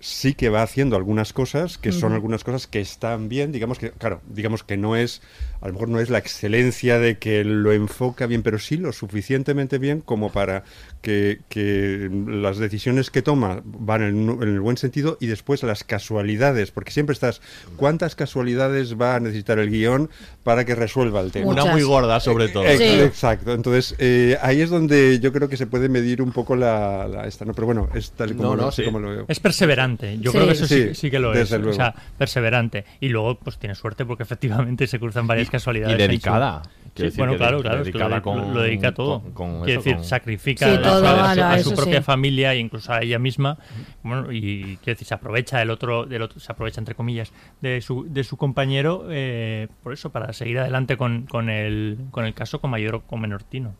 [SPEAKER 10] sí que va haciendo algunas cosas que son algunas cosas que están bien, digamos que, claro, digamos que no es, a lo mejor no es la excelencia de que lo enfoca bien, pero sí lo suficientemente bien como para que, que las decisiones que toma van en, en el buen sentido y después las casualidades, porque siempre estás, ¿cuántas casualidades va a necesitar el guion para que resuelva el tema?
[SPEAKER 7] Una muy gorda, sobre todo.
[SPEAKER 10] Eh,
[SPEAKER 7] Sí.
[SPEAKER 10] Exacto, entonces eh, ahí es donde yo creo que se puede medir un poco la, la esta, ¿no? Pero bueno, es tal y como,
[SPEAKER 9] No,
[SPEAKER 10] lo,
[SPEAKER 9] no,
[SPEAKER 10] así
[SPEAKER 9] sí.
[SPEAKER 10] como lo veo.
[SPEAKER 9] Es perseverante. Yo
[SPEAKER 10] Sí.
[SPEAKER 9] creo que eso sí,
[SPEAKER 10] Sí,
[SPEAKER 9] sí que lo es.
[SPEAKER 10] desde
[SPEAKER 9] O
[SPEAKER 10] luego.
[SPEAKER 9] sea, perseverante. Y luego, pues tiene suerte porque efectivamente se cruzan varias casualidades.
[SPEAKER 7] y dedicada.
[SPEAKER 9] Sí,
[SPEAKER 7] Quiero decir
[SPEAKER 9] bueno,
[SPEAKER 7] que
[SPEAKER 9] claro, claro. es que lo,
[SPEAKER 7] con-
[SPEAKER 9] dedica todo.
[SPEAKER 7] con- con
[SPEAKER 9] Quiero
[SPEAKER 7] eso,
[SPEAKER 9] decir,
[SPEAKER 7] con-
[SPEAKER 9] sacrifica
[SPEAKER 8] Sí,
[SPEAKER 9] a,
[SPEAKER 8] todo,
[SPEAKER 9] su- a a
[SPEAKER 8] eso
[SPEAKER 9] propia
[SPEAKER 8] sí.
[SPEAKER 9] familia e incluso a ella misma. Bueno, y quiero decir, se aprovecha del otro, del otro se aprovecha entre comillas de su, de su compañero eh, por eso, para seguir adelante con, con el, con el caso con mayor o con menor tino.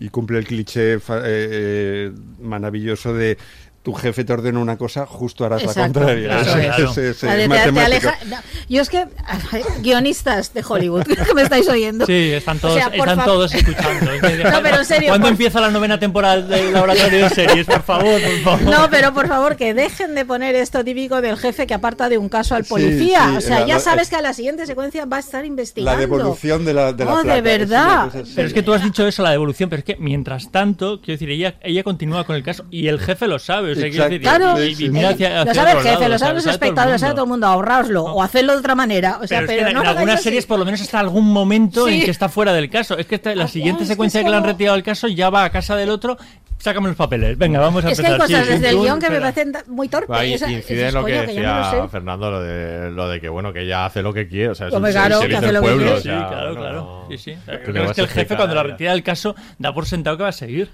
[SPEAKER 10] Y cumple el cliché eh, eh, maravilloso de tu jefe te ordena una cosa, justo harás
[SPEAKER 8] Exacto,
[SPEAKER 10] la contraria.
[SPEAKER 8] eso es.
[SPEAKER 10] Es- es-
[SPEAKER 8] La de
[SPEAKER 10] es
[SPEAKER 8] te- te
[SPEAKER 10] matemático.
[SPEAKER 8] aleja- no, yo es que guionistas de Hollywood que me estáis oyendo
[SPEAKER 9] Sí, están todos,
[SPEAKER 8] O sea, por
[SPEAKER 9] están
[SPEAKER 8] fa-
[SPEAKER 9] todos escuchando.
[SPEAKER 8] No, pero en serio,
[SPEAKER 9] ¿Cuándo
[SPEAKER 8] por-
[SPEAKER 9] empieza la novena temporada del laboratorio de series? Por favor, por favor.
[SPEAKER 8] No, pero por favor, que dejen de poner esto típico del jefe que aparta de un caso al policía.
[SPEAKER 10] sí,
[SPEAKER 8] o sea,
[SPEAKER 10] la-
[SPEAKER 8] ya sabes que a la siguiente secuencia va a estar investigando.
[SPEAKER 10] La devolución de la, de la
[SPEAKER 8] Oh, de
[SPEAKER 10] es
[SPEAKER 8] verdad.
[SPEAKER 9] Pero es que tú has dicho eso, la devolución, pero es que mientras tanto, quiero decir, ella, ella continúa con el caso y el jefe lo sabe.
[SPEAKER 8] Claro,
[SPEAKER 9] mira hacia,
[SPEAKER 8] lo sabe el jefe,
[SPEAKER 9] lado,
[SPEAKER 8] lo saben los espectadores, lo sabe todo el mundo, ahorraoslo o hacerlo de otra manera. O sea,
[SPEAKER 9] Pero,
[SPEAKER 8] pero,
[SPEAKER 9] es que
[SPEAKER 8] no
[SPEAKER 9] en algunas
[SPEAKER 8] así.
[SPEAKER 9] series por lo menos hasta algún momento en que está fuera del caso. Es que esta- la siguiente
[SPEAKER 8] es que
[SPEAKER 9] secuencia
[SPEAKER 8] es
[SPEAKER 9] que le han retirado el caso ya va a casa del otro. Sácame los papeles. Venga, vamos a
[SPEAKER 8] Es que hay
[SPEAKER 9] empezar.
[SPEAKER 8] cosas
[SPEAKER 9] Sí,
[SPEAKER 8] desde el guion que me parecen muy torpes.
[SPEAKER 7] Ahí incide en lo que
[SPEAKER 8] "Coño, que yo no lo
[SPEAKER 7] decía
[SPEAKER 8] sé".
[SPEAKER 7] Fernando, lo de, lo de que bueno que ella hace lo que quiere, o sea, es un
[SPEAKER 8] claro, que hace
[SPEAKER 7] del
[SPEAKER 8] lo que
[SPEAKER 7] pueblo, o sea,
[SPEAKER 9] sí, claro,
[SPEAKER 7] no-
[SPEAKER 9] claro. Sí, sí.
[SPEAKER 7] ¿Tú
[SPEAKER 9] Pero
[SPEAKER 7] qué
[SPEAKER 9] es que el jefe cuando la retira del caso da por sentado que va a seguir.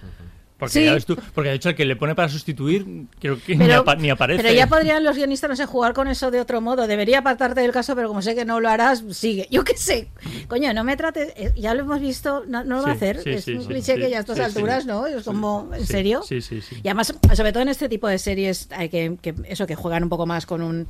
[SPEAKER 9] Porque,
[SPEAKER 8] Sí.
[SPEAKER 9] ya ves tú, porque de hecho el que le pone para sustituir creo que ni,
[SPEAKER 8] Pero,
[SPEAKER 9] apa- ni aparece.
[SPEAKER 8] pero ya podrían los guionistas, no sé, jugar con eso de otro modo. Debería apartarte del caso, pero como sé que no lo harás, sigue. Yo qué sé. Coño, no me trates. eh, Ya lo hemos visto, no, no lo va a hacer.
[SPEAKER 9] sí,
[SPEAKER 8] es un cliché que ya a estas alturas. ¿no? Es como, ¿en serio?
[SPEAKER 9] Sí, sí, sí.
[SPEAKER 8] Y además, sobre todo en este tipo de series, hay que, que eso, que juegan un poco más con un,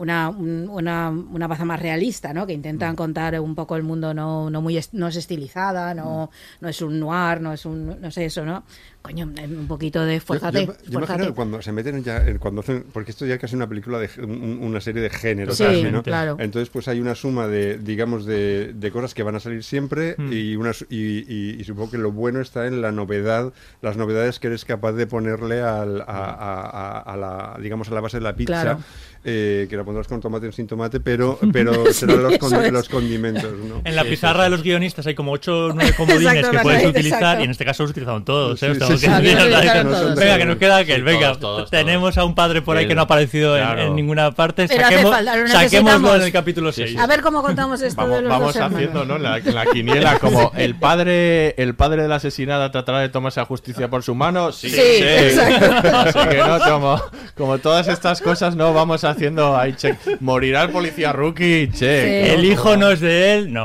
[SPEAKER 8] una, un- una, una baza más realista, ¿no? Que intentan contar un poco el mundo no, no muy est- no es estilizada, no, no es un noir, no es un, no sé eso, ¿no? Coño, un poquito de
[SPEAKER 10] Yo-
[SPEAKER 8] fuérzate,
[SPEAKER 10] yo, yo
[SPEAKER 8] fuérzate.
[SPEAKER 10] imagino que cuando se meten ya, en- cuando hacen, porque esto ya es casi una película de una serie de género
[SPEAKER 8] Sí,
[SPEAKER 10] casi, ¿no?
[SPEAKER 8] claro.
[SPEAKER 10] Entonces pues hay una suma de, digamos, de, de cosas que van a salir siempre
[SPEAKER 9] Mm.
[SPEAKER 10] y, unas, y, y- y supongo que lo bueno está en la novedad, las novedades que eres capaz de ponerle al- a, a- a- a la, digamos, a la base de la pizza.
[SPEAKER 8] Claro.
[SPEAKER 10] Eh, que la pondrás con tomate o sin tomate, pero, pero serán los,
[SPEAKER 8] eso
[SPEAKER 10] condi-
[SPEAKER 8] es.
[SPEAKER 10] los condimentos, ¿no?
[SPEAKER 9] En la
[SPEAKER 10] Sí,
[SPEAKER 9] pizarra
[SPEAKER 10] sí,
[SPEAKER 9] de los guionistas hay como 8 o 9 comodines
[SPEAKER 8] Exacto,
[SPEAKER 9] que puedes
[SPEAKER 8] exacto.
[SPEAKER 9] utilizar y en este caso los utilizaron todos. ¿eh?
[SPEAKER 10] Sí, sí,
[SPEAKER 8] todos.
[SPEAKER 9] Venga, que nos queda aquel.
[SPEAKER 7] Sí,
[SPEAKER 9] Venga,
[SPEAKER 7] todos, todos,
[SPEAKER 9] tenemos a un padre por ahí que no ha aparecido en-
[SPEAKER 7] Claro.
[SPEAKER 9] en, ninguna parte. Saquemos,
[SPEAKER 8] falta, lo
[SPEAKER 9] saquémoslo en el capítulo
[SPEAKER 7] Sí,
[SPEAKER 9] 6.
[SPEAKER 7] sí.
[SPEAKER 8] A ver cómo contamos esto de
[SPEAKER 7] Vamos,
[SPEAKER 8] los
[SPEAKER 7] vamos
[SPEAKER 8] dos
[SPEAKER 7] haciendo, ¿no? La, la quiniela como el padre, el padre de la asesinada tratará de tomarse a justicia por su mano. Sí,
[SPEAKER 8] Sí.
[SPEAKER 7] Así que no, como, como todas estas cosas, no vamos haciendo ahí check. Morirá el policía rookie, check.
[SPEAKER 8] Sí.
[SPEAKER 9] El hijo no es de él, no.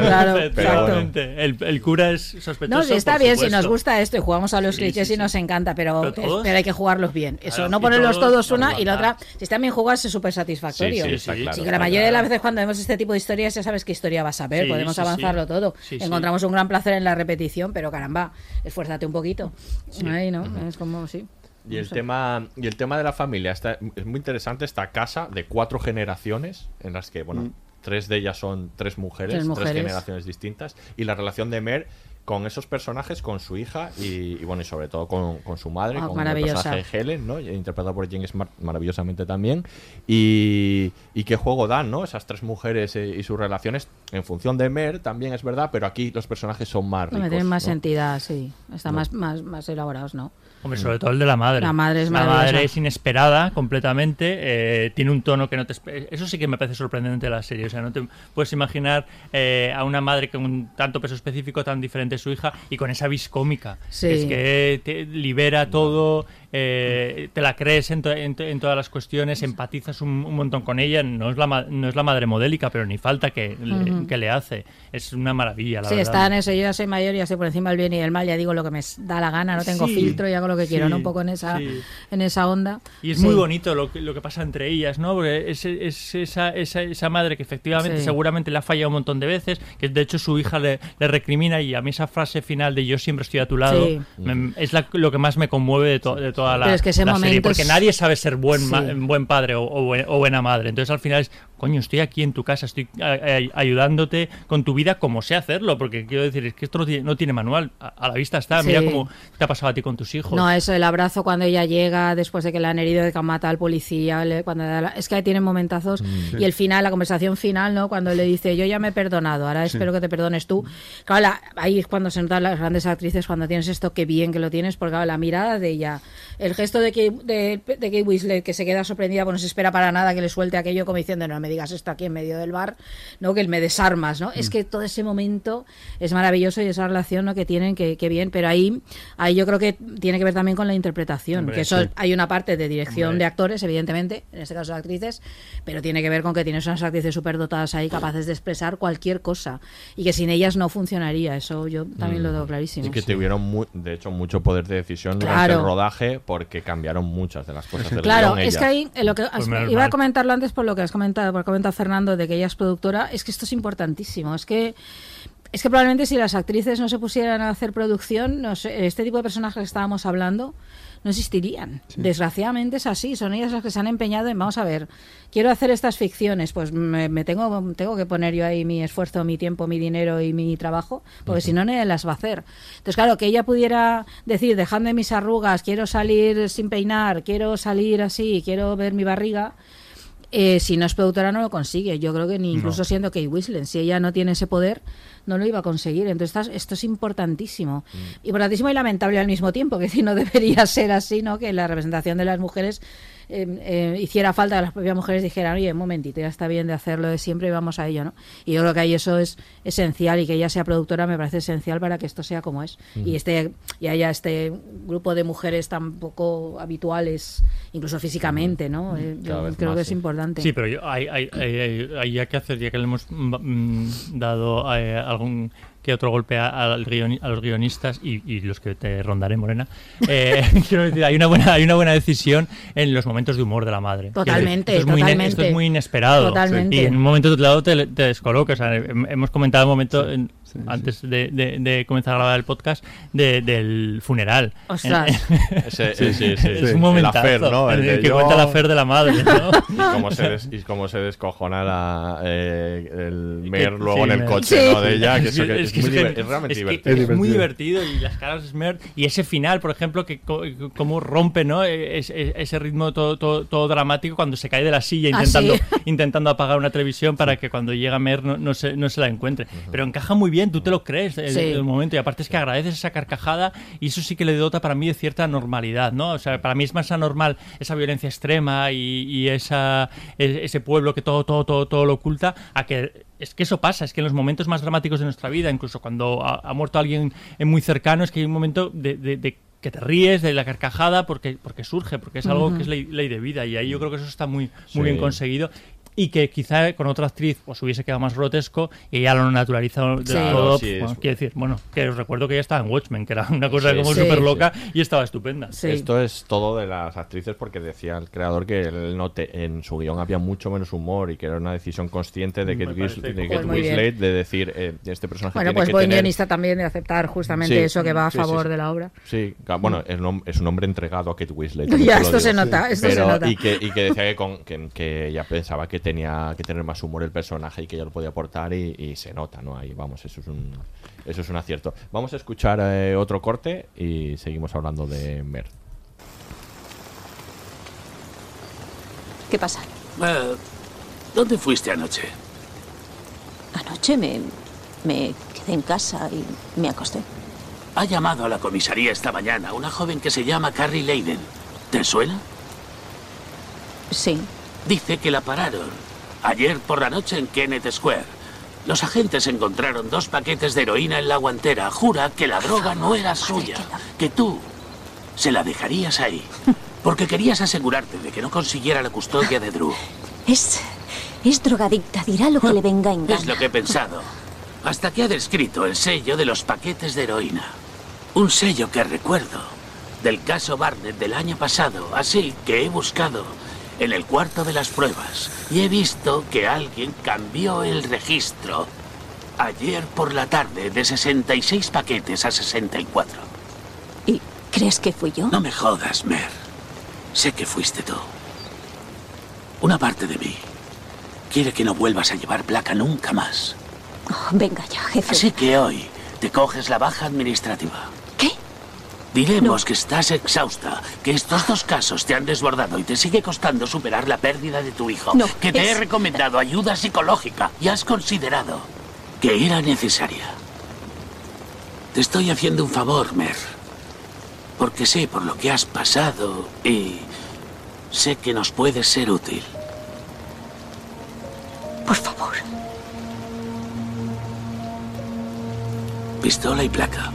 [SPEAKER 8] Claro,
[SPEAKER 9] Efectivamente. El, el cura es sospechoso.
[SPEAKER 8] No, sí, está bien, si nos gusta esto y jugamos a los
[SPEAKER 9] Sí,
[SPEAKER 8] clichés
[SPEAKER 9] sí,
[SPEAKER 8] y nos encanta, pero,
[SPEAKER 9] Pero
[SPEAKER 8] hay que jugarlos bien. Eso,
[SPEAKER 9] Claro,
[SPEAKER 8] no ponerlos
[SPEAKER 9] todos-
[SPEAKER 8] todos una y la otra, si están bien jugados, es súper satisfactorio.
[SPEAKER 7] Sí, sí, está claro,
[SPEAKER 8] que la mayoría de las veces cuando vemos este tipo de historias ya sabes qué historia vas a ver,
[SPEAKER 9] Sí,
[SPEAKER 8] podemos
[SPEAKER 9] sí,
[SPEAKER 8] avanzarlo
[SPEAKER 9] sí.
[SPEAKER 8] todo.
[SPEAKER 9] Sí, sí.
[SPEAKER 8] Encontramos un gran placer en la repetición, pero caramba, esfuérzate un poquito. Ahí, ¿no? Es como, sí.
[SPEAKER 7] Y el tema y el tema de la familia está, es muy interesante esta casa de cuatro generaciones en las que bueno
[SPEAKER 10] Mm.
[SPEAKER 7] tres de ellas son tres mujeres,
[SPEAKER 8] Tres
[SPEAKER 7] generaciones distintas y la relación de Mer con esos personajes, con su hija y, y, bueno y sobre todo con, con su madre,
[SPEAKER 8] Ah,
[SPEAKER 7] con el personaje Helen, ¿no? interpretado por James Smart maravillosamente también y, y qué juego dan, ¿no? Esas tres mujeres eh, y sus relaciones en función de Mer también es verdad, pero aquí los personajes son más ricos.
[SPEAKER 8] tienen más
[SPEAKER 7] ¿no?
[SPEAKER 8] entidad, sí. Están
[SPEAKER 7] No.
[SPEAKER 8] más, más, más elaborados, ¿no?
[SPEAKER 9] Hombre, sobre todo el de la madre.
[SPEAKER 8] La madre es
[SPEAKER 9] La madre es inesperada completamente. eh, tiene un tono que no te Eso sí que me parece sorprendente de la serie. O sea, no te puedes imaginar eh, a una madre con un tanto peso específico, tan diferente de su hija y con esa vis cómica.
[SPEAKER 8] Sí.
[SPEAKER 9] Es que te libera todo, eh, te la crees en, to- en to- en todas las cuestiones, empatizas un, un montón con ella. No es, la no es la madre modélica, pero ni falta que, le,
[SPEAKER 8] Ujú.
[SPEAKER 9] que le hace. Es una maravilla, la
[SPEAKER 8] Sí,
[SPEAKER 9] verdad.
[SPEAKER 8] está en eso. Yo ya soy mayor, ya estoy por encima del bien y del mal. Ya digo lo que me da la gana, no tengo
[SPEAKER 9] Sí,
[SPEAKER 8] filtro y hago lo que quiero,
[SPEAKER 9] sí,
[SPEAKER 8] ¿no? Un poco en esa,
[SPEAKER 9] sí.
[SPEAKER 8] en esa onda.
[SPEAKER 9] Y es
[SPEAKER 8] Sí.
[SPEAKER 9] muy bonito lo que, lo que pasa entre ellas, ¿no? Porque es, es esa, esa, esa madre que efectivamente
[SPEAKER 8] Sí.
[SPEAKER 9] seguramente le ha fallado un montón de veces, que de hecho su hija le, le recrimina y a mí esa frase final de yo siempre estoy a tu lado
[SPEAKER 8] Sí.
[SPEAKER 9] me- es la- lo que más me conmueve de, to- de toda la,
[SPEAKER 8] es que ese
[SPEAKER 9] la serie,
[SPEAKER 8] momento
[SPEAKER 9] porque
[SPEAKER 8] es-
[SPEAKER 9] nadie sabe ser buen, ma- buen padre o, o buen- o buena madre. Entonces al final es, coño, estoy aquí en tu casa, estoy a- a- ayudándote con tu vida como sé hacerlo, porque quiero decir, es que esto no tiene, no tiene manual, a, a la vista está, mira cómo te ha pasado a ti con tus hijos.
[SPEAKER 8] No, eso, el abrazo cuando ella llega después de que la han herido, de que mata al policía. cuando da la- es que ahí tienen momentazos.
[SPEAKER 9] Mm.
[SPEAKER 8] Y el final, la conversación final, ¿no? Cuando le dice, yo ya me he perdonado, ahora espero que te perdones tú. Claro, la- ahí es cuando se notan las grandes actrices, cuando tienes esto, qué bien que lo tienes, porque claro, la mirada de ella, el gesto de Kate, de, de Kate Winslet, que se queda sorprendida, pues no se espera para nada que le suelte aquello como diciendo, no me digas esto aquí en medio del bar, ¿no? Que me desarmas, ¿no? Es
[SPEAKER 13] Mm.
[SPEAKER 8] que todo ese momento es maravilloso y esa relación ¿no? que tienen, que, que bien, pero ahí, ahí yo creo que tiene que ver también con la interpretación,
[SPEAKER 13] Hombre,
[SPEAKER 8] que eso
[SPEAKER 13] sí.
[SPEAKER 8] hay una parte de dirección
[SPEAKER 13] Hombre.
[SPEAKER 8] de actores, evidentemente, en este caso de actrices, pero tiene que ver con que tienes unas actrices superdotadas ahí capaces de expresar cualquier cosa y que sin ellas no funcionaría, eso yo también lo tengo clarísimo.
[SPEAKER 7] Y que tuvieron, mu- de hecho, mucho poder de decisión durante el rodaje porque cambiaron muchas de las cosas del
[SPEAKER 8] Claro,
[SPEAKER 7] guion
[SPEAKER 8] es
[SPEAKER 7] ellas.
[SPEAKER 8] que ahí eh, lo que
[SPEAKER 7] Pues
[SPEAKER 8] iba a comentarlo antes por lo que has comentado, por comentar Fernando de que ella es productora, es que esto es importantísimo, es que es que probablemente si las actrices no se pusieran a hacer producción, no sé, este tipo de personajes que estábamos hablando no existirían. Desgraciadamente es así, son ellas las que se han empeñado en, vamos a ver, quiero hacer estas ficciones, pues me, me tengo, tengo que poner yo ahí mi esfuerzo, mi tiempo, mi dinero y mi trabajo, porque si no, nadie las va a hacer. Entonces, claro, que ella pudiera decir, dejadme mis arrugas, quiero salir sin peinar, quiero salir así, quiero ver mi barriga, eh, si no es productora no lo consigue. Yo creo que ni incluso
[SPEAKER 13] No.
[SPEAKER 8] siendo Kate Winslet, si ella no tiene ese poder, no lo iba a conseguir. Entonces esto es importantísimo. Importantísimo y lamentable al mismo tiempo, que si no debería ser así, ¿no? Que la representación de las mujeres eh, eh, hiciera falta que las propias mujeres dijeran, oye, un momentito, ya está bien de hacerlo de siempre y vamos a ello, ¿no? Y yo creo que ahí eso es esencial y que ella sea productora me parece esencial para que esto sea como es. Y este y haya este grupo de mujeres tan poco habituales, incluso físicamente, ¿no? Eh, yo
[SPEAKER 9] vez
[SPEAKER 8] creo
[SPEAKER 9] más,
[SPEAKER 8] que es
[SPEAKER 9] sí.
[SPEAKER 8] importante.
[SPEAKER 9] Sí, pero yo, hay, hay, hay, hay- hay ya que hacer, ya que le hemos mm, dado eh, algún que otro golpe a, los guionistas y, y los que te rondaré, Morena. eh, quiero decir, hay una buena hay una buena decisión en los momentos de humor de la madre. Decir,
[SPEAKER 8] Totalmente,
[SPEAKER 9] esto es muy, ine-
[SPEAKER 8] totalmente.
[SPEAKER 9] esto es muy inesperado.
[SPEAKER 8] Totalmente.
[SPEAKER 9] Y en un momento dado te, te descoloca. O sea, hem- hemos comentado un momento en- antes de, de- de comenzar a grabar el podcast de- del funeral.
[SPEAKER 8] Ostras.
[SPEAKER 7] Ese- sí, sí, sí.
[SPEAKER 9] es un momento
[SPEAKER 7] El afer, ¿no? El
[SPEAKER 9] que
[SPEAKER 7] yo-
[SPEAKER 9] cuenta la fer de la madre. ¿no?
[SPEAKER 7] Y cómo se, des- y cómo se descojona la, eh, el Mer
[SPEAKER 9] Que-
[SPEAKER 7] luego
[SPEAKER 9] sí,
[SPEAKER 7] en el coche
[SPEAKER 9] Sí.
[SPEAKER 7] ¿no? de ella, que, eso que es,
[SPEAKER 9] que
[SPEAKER 7] muy es realmente
[SPEAKER 9] es que
[SPEAKER 7] divertido.
[SPEAKER 9] es muy divertido y las caras de Smer y ese final, por ejemplo, que co- cómo rompe, ¿no? Es- es- ese ritmo todo, todo, todo dramático cuando se cae de la silla
[SPEAKER 8] Ah,
[SPEAKER 9] intentando,
[SPEAKER 8] sí.
[SPEAKER 9] intentando apagar una televisión para que cuando llega Mer no, no se, no se la encuentre. Pero encaja muy bien, tú te lo crees el,
[SPEAKER 8] Sí.
[SPEAKER 9] el momento y aparte es que agradeces esa carcajada y eso sí que le dota para mí de cierta normalidad, ¿no? O sea, para mí es más anormal esa violencia extrema y, y esa, e- ese pueblo que todo, todo, todo, todo lo oculta a que es que eso pasa, es que en los momentos más dramáticos de nuestra vida, incluso cuando ha, ha muerto alguien muy cercano, es que hay un momento de, de- de que te ríes de la carcajada porque, porque surge, porque es algo que es ley, ley de vida y ahí yo creo que eso está muy,
[SPEAKER 7] Sí.
[SPEAKER 9] muy bien conseguido y que quizá con otra actriz pues hubiese quedado más grotesco y ella lo naturalizado de
[SPEAKER 8] Sí.
[SPEAKER 9] todo.
[SPEAKER 7] Sí,
[SPEAKER 9] bueno,
[SPEAKER 7] es-
[SPEAKER 9] quiero decir, bueno, que os recuerdo que ella estaba en Watchmen, que era una cosa
[SPEAKER 7] Sí,
[SPEAKER 9] como súper
[SPEAKER 7] sí.
[SPEAKER 9] loca y estaba estupenda.
[SPEAKER 7] Esto es todo de las actrices porque decía el creador que él no te- en su guion había mucho menos humor y que era una decisión consciente de Kate,
[SPEAKER 9] parece
[SPEAKER 7] Winslet- de
[SPEAKER 9] Pues
[SPEAKER 7] Kate. Winslet de decir eh, este personaje
[SPEAKER 8] Bueno,
[SPEAKER 7] tiene
[SPEAKER 8] pues
[SPEAKER 7] que
[SPEAKER 8] buen
[SPEAKER 7] tener
[SPEAKER 8] guionista también de aceptar justamente
[SPEAKER 7] Sí.
[SPEAKER 8] eso que va a favor
[SPEAKER 7] sí.
[SPEAKER 8] de la obra.
[SPEAKER 7] Sí, bueno, es un, hom- es un hombre entregado a Kate Winslet.
[SPEAKER 8] Ya, esto se nota, esto se
[SPEAKER 7] Pero-
[SPEAKER 8] nota.
[SPEAKER 7] Y que, y que decía que, con- que, que ella pensaba que tenía que tener más humor el personaje y que ella lo podía aportar y, y se nota, ¿no? Ahí vamos, eso es un, eso es un acierto. Vamos a escuchar eh, otro corte y seguimos hablando de Mer.
[SPEAKER 12] ¿Qué pasa?
[SPEAKER 6] Eh, ¿Dónde fuiste anoche?
[SPEAKER 12] Anoche me, me quedé en casa y me acosté.
[SPEAKER 6] Ha llamado a la comisaría esta mañana una joven que se llama Carrie Leiden. ¿Te suena?
[SPEAKER 12] Sí.
[SPEAKER 6] Dice que la pararon ayer por la noche en Kenneth Square. Los agentes encontraron dos paquetes de heroína en la guantera. Jura que la droga no era suya, que tú se la dejarías ahí. Porque querías asegurarte de que no consiguiera la custodia de Drew.
[SPEAKER 12] Es. Es drogadicta, dirá lo que le venga en
[SPEAKER 6] Es
[SPEAKER 12] gana.
[SPEAKER 6] lo que he pensado. Hasta que ha descrito el sello de los paquetes de heroína. Un sello que recuerdo del caso Barnett del año pasado. Así que he buscado en el cuarto de las pruebas y he visto que alguien cambió el registro ayer por la tarde de 66 paquetes a 64.
[SPEAKER 12] ¿Y crees que fui yo?
[SPEAKER 6] No me jodas, Mer. Sé que fuiste tú. Una parte de mí quiere que no vuelvas a llevar placa nunca más.
[SPEAKER 12] Oh, venga ya, jefe.
[SPEAKER 6] Así que hoy te coges la baja administrativa. Diremos que estás exhausta, que estos dos casos te han desbordado y te sigue costando superar la pérdida de tu hijo. Que te he recomendado ayuda psicológica y has considerado que era necesaria. Te estoy haciendo un favor, Mer. Porque sé por lo que has pasado y sé que nos puede ser útil. Por favor. Pistola y placa.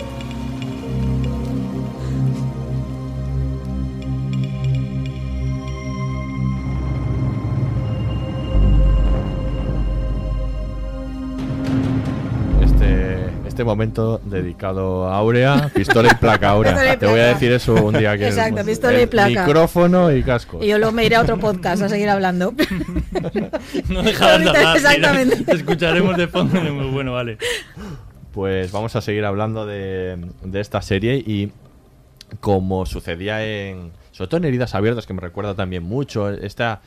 [SPEAKER 7] Este, momento dedicado a Aurea, pistola y placa, Aurea. Te voy a decir eso un día que
[SPEAKER 8] Exacto, pistola y placa.
[SPEAKER 7] Micrófono y casco.
[SPEAKER 8] Y yo luego me iré a otro podcast a seguir hablando.
[SPEAKER 9] No dejarás de hablar.
[SPEAKER 8] Exactamente.
[SPEAKER 9] mira. Te escucharemos de fondo. Muy bueno, vale.
[SPEAKER 7] Pues vamos a seguir hablando de, de esta serie y como sucedía en... Sobre todo en Heridas Abiertas, que me recuerda también mucho, esta,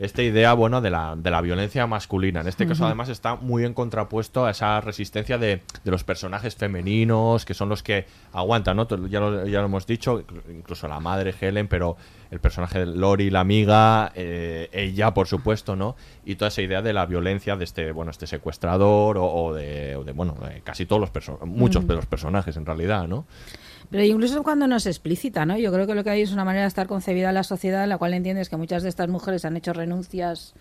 [SPEAKER 7] esta idea, bueno, de la, de la violencia masculina. En este caso, además, está muy en contrapuesto a esa resistencia de, de los personajes femeninos, que son los que aguantan, ¿no? Ya lo, ya lo hemos dicho, incluso la madre Helen, pero el personaje de Lori, la amiga, eh, ella, por supuesto, ¿no? Y toda esa idea de la violencia de este, bueno, este secuestrador o, o de, o de, bueno, de casi todos los personajes, muchos de los personajes, en realidad, ¿no?
[SPEAKER 8] Pero incluso cuando no es explícita, ¿no? Yo creo que lo que hay es una manera de estar concebida en la sociedad en la cual entiendes que muchas de estas mujeres han hecho renuncias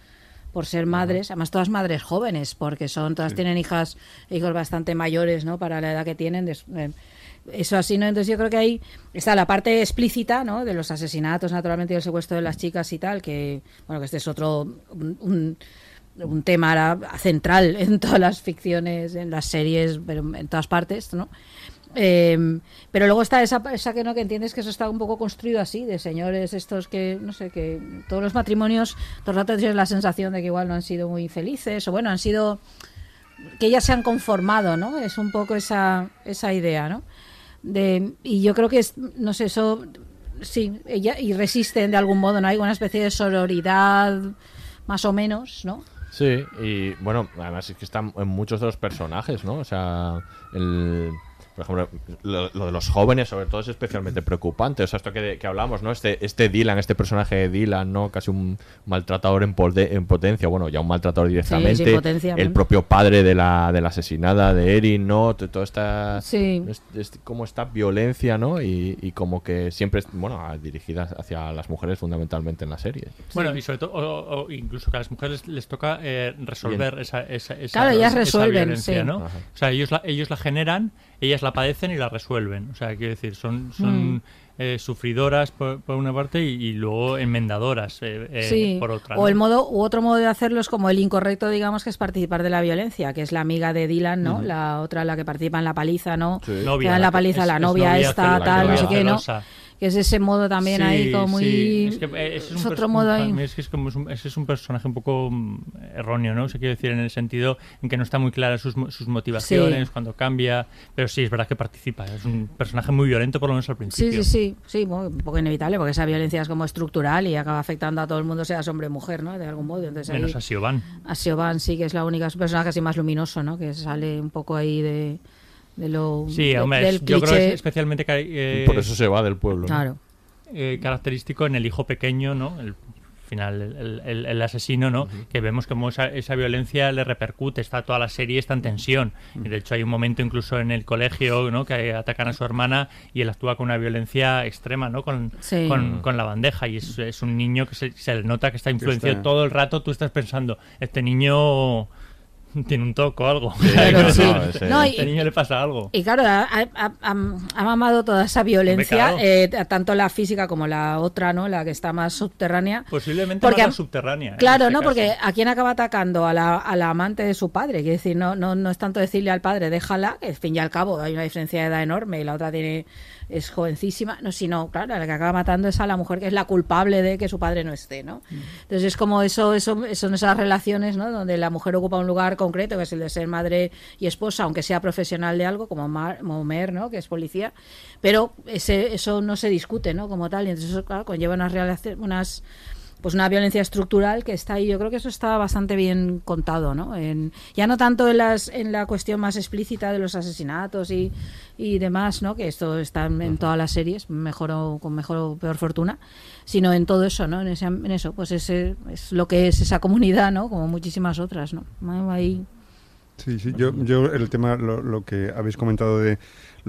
[SPEAKER 8] por ser madres, además todas madres jóvenes, porque son todas
[SPEAKER 13] Sí.
[SPEAKER 8] tienen hijas, hijos bastante mayores, ¿no? Para la edad que tienen. eh, eso así, ¿no? Entonces yo creo que ahí está la parte explícita, ¿no? De los asesinatos, naturalmente, y el secuestro de las chicas y tal, que, bueno, que este es otro, un, un- un tema central en todas las ficciones, en las series, pero en todas partes, ¿no? Eh, pero luego está esa, esa que no que entiendes que eso está un poco construido así de señores estos que no sé que todos los matrimonios todo el rato tienes la sensación de que igual no han sido muy felices o bueno han sido que ellas se han conformado no es un poco esa esa idea no y yo creo que no sé eso sí ella y resisten de algún modo no hay una especie de sororidad más o menos no
[SPEAKER 7] Sí, y bueno, además es que están en muchos de los personajes, ¿no? O sea, el, por ejemplo, lo, lo de los jóvenes sobre todo es especialmente preocupante. O sea, esto que, que hablamos, ¿no? Este, este Dylan, este personaje de Dylan, ¿no? Casi un maltratador en, pode- en potencia, bueno, ya un maltratador directamente.
[SPEAKER 8] sin potencia,
[SPEAKER 7] el
[SPEAKER 8] ¿no?
[SPEAKER 7] propio padre de la, de la asesinada de Erin, ¿no? Toda esta...
[SPEAKER 8] Sí.
[SPEAKER 7] es- es como esta violencia, ¿no? Y, y como que siempre, bueno, dirigida hacia las mujeres fundamentalmente en la serie.
[SPEAKER 9] Bueno, y sobre todo, o, o incluso que a las mujeres les toca eh, resolver
[SPEAKER 7] Bien.
[SPEAKER 9] esa, esa, esa,
[SPEAKER 8] Claro, ellas
[SPEAKER 9] esa
[SPEAKER 8] resuelven,
[SPEAKER 9] violencia,
[SPEAKER 8] sí.
[SPEAKER 9] ¿no?
[SPEAKER 7] Ajá.
[SPEAKER 9] O sea, ellos la, ellos la generan, ellas la padecen y la resuelven. O sea, quiero decir, son, son
[SPEAKER 8] Mm.
[SPEAKER 9] eh, sufridoras por, por una parte y, y luego enmendadoras eh, eh,
[SPEAKER 8] sí.
[SPEAKER 9] por otra.
[SPEAKER 8] O
[SPEAKER 9] ¿no?
[SPEAKER 8] el modo, u otro modo de hacerlo es como el incorrecto, digamos, que es participar de la violencia, que es la amiga de Dylan, ¿no? La otra, la que participa en la paliza, ¿no?
[SPEAKER 9] Sí.
[SPEAKER 8] Que
[SPEAKER 9] Novia,
[SPEAKER 8] da en
[SPEAKER 9] la
[SPEAKER 8] la
[SPEAKER 9] que-
[SPEAKER 8] paliza,
[SPEAKER 9] es-
[SPEAKER 8] la
[SPEAKER 9] es
[SPEAKER 8] novia
[SPEAKER 9] novia
[SPEAKER 8] esta, tal, no sé qué, ¿no? Que es ese modo también ahí
[SPEAKER 9] Sí,
[SPEAKER 8] como muy
[SPEAKER 9] sí. Es que, eh, es
[SPEAKER 8] otro modo ahí.
[SPEAKER 9] es que es como es un, ese es un personaje un poco mm, erróneo, ¿no? Se quiere decir en el sentido en que no está muy clara sus, sus motivaciones
[SPEAKER 8] Sí.
[SPEAKER 9] cuando cambia, pero sí es verdad que participa. Es un personaje muy violento por lo menos al
[SPEAKER 8] Sí,
[SPEAKER 9] principio.
[SPEAKER 8] sí, sí, sí, bueno, un poco inevitable, porque esa violencia es como estructural y acaba afectando a todo el mundo, seas hombre o mujer, ¿no? De algún modo. Entonces,
[SPEAKER 9] Menos
[SPEAKER 8] ahí-
[SPEAKER 9] a Siobhan.
[SPEAKER 8] A Siobhan sí que es la única es un personaje así más luminoso, ¿no? Que sale un poco ahí de, de lo
[SPEAKER 9] Sí,
[SPEAKER 8] de-
[SPEAKER 9] hombre,
[SPEAKER 8] del
[SPEAKER 9] yo creo que es especialmente eh,
[SPEAKER 7] Por eso se va del pueblo. ¿no?
[SPEAKER 8] Claro.
[SPEAKER 9] eh, característico en el hijo pequeño, ¿no? El final, el, el- el asesino, ¿no? Que vemos como esa, esa violencia le repercute, está toda la serie, está en tensión. Y de hecho hay un momento incluso en el colegio, ¿no? Que atacan a su hermana y él actúa con una violencia extrema, ¿no? Con,
[SPEAKER 8] Sí.
[SPEAKER 9] con, con la bandeja y es, es un niño que se, se le nota que está influenciado
[SPEAKER 10] está-
[SPEAKER 9] todo el rato, tú estás pensando, este niño tiene un toque o algo.
[SPEAKER 8] Sí.
[SPEAKER 9] este
[SPEAKER 8] No, y-
[SPEAKER 9] niño le pasa algo.
[SPEAKER 8] Y claro, ha, ha- ha- ha mamado toda esa violencia, eh, tanto la física como la otra, ¿no? La que está más subterránea.
[SPEAKER 9] Posiblemente
[SPEAKER 8] Porque
[SPEAKER 9] más la subterránea.
[SPEAKER 8] Claro,
[SPEAKER 9] este
[SPEAKER 8] ¿no?
[SPEAKER 9] caso.
[SPEAKER 8] Porque a quién acaba atacando a la, a la amante de su padre. Quiere decir, no, no, no es tanto decirle al padre, déjala, que al fin y al cabo hay una diferencia de edad enorme y la otra tiene es jovencísima, no, sino, claro, la que acaba matando es a la mujer que es la culpable de que su padre no esté, ¿no? Entonces es como eso, eso, son esas relaciones, ¿no? Donde la mujer ocupa un lugar concreto, que es el de ser madre y esposa, aunque sea profesional de algo, como, Mar, como Mer, ¿no? Que es policía, pero ese, eso no se discute, ¿no? Como tal, y entonces eso, claro, conlleva unas relaciones, unas pues una violencia estructural que está ahí. Yo creo que eso está bastante bien contado, ¿no? En, ya no tanto en, las, en la cuestión más explícita de los asesinatos y, y demás, ¿no? Que esto está en, en todas las series, mejor o con mejor o peor fortuna, sino en todo eso, ¿no? En, ese, en eso, pues ese es lo que es esa comunidad, ¿no? Como muchísimas otras, ¿no? Ahí
[SPEAKER 10] Sí, sí, yo, yo el tema, lo, lo que habéis comentado de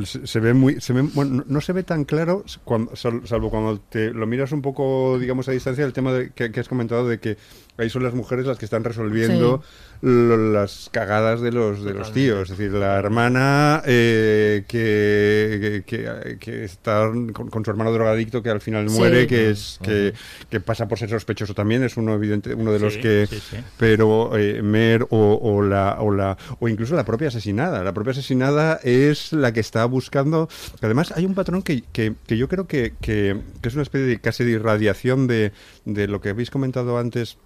[SPEAKER 10] se, ve muy, se ve, bueno, no, se ve tan claro cuando, sal- salvo cuando te lo miras un poco, digamos, a distancia, el tema de, que has comentado de que ahí son las mujeres las que están resolviendo lo- las cagadas de los de los tíos. Es decir, la hermana eh, que, que, que está con, con su hermano drogadicto que al final
[SPEAKER 9] Sí.
[SPEAKER 10] muere, que es que, que pasa por ser sospechoso también, es uno evidente, uno de los
[SPEAKER 9] Sí,
[SPEAKER 10] que
[SPEAKER 9] sí, sí.
[SPEAKER 10] pero eh, Mer o, o la o la o incluso la propia asesinada la propia asesinada es la que está buscando además hay un patrón que, que, que yo creo que, que, que es una especie de casi de irradiación de, de lo que habéis comentado antes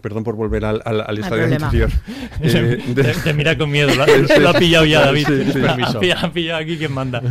[SPEAKER 10] Perdón por volver al, al, al estadio
[SPEAKER 9] problema.
[SPEAKER 10] anterior.
[SPEAKER 9] Te-
[SPEAKER 10] Eh, de-
[SPEAKER 9] te- te mira con miedo, lo lo ha pillado ya, David.
[SPEAKER 10] sí, sí.
[SPEAKER 9] Ha pillado- ha pillado aquí quien manda.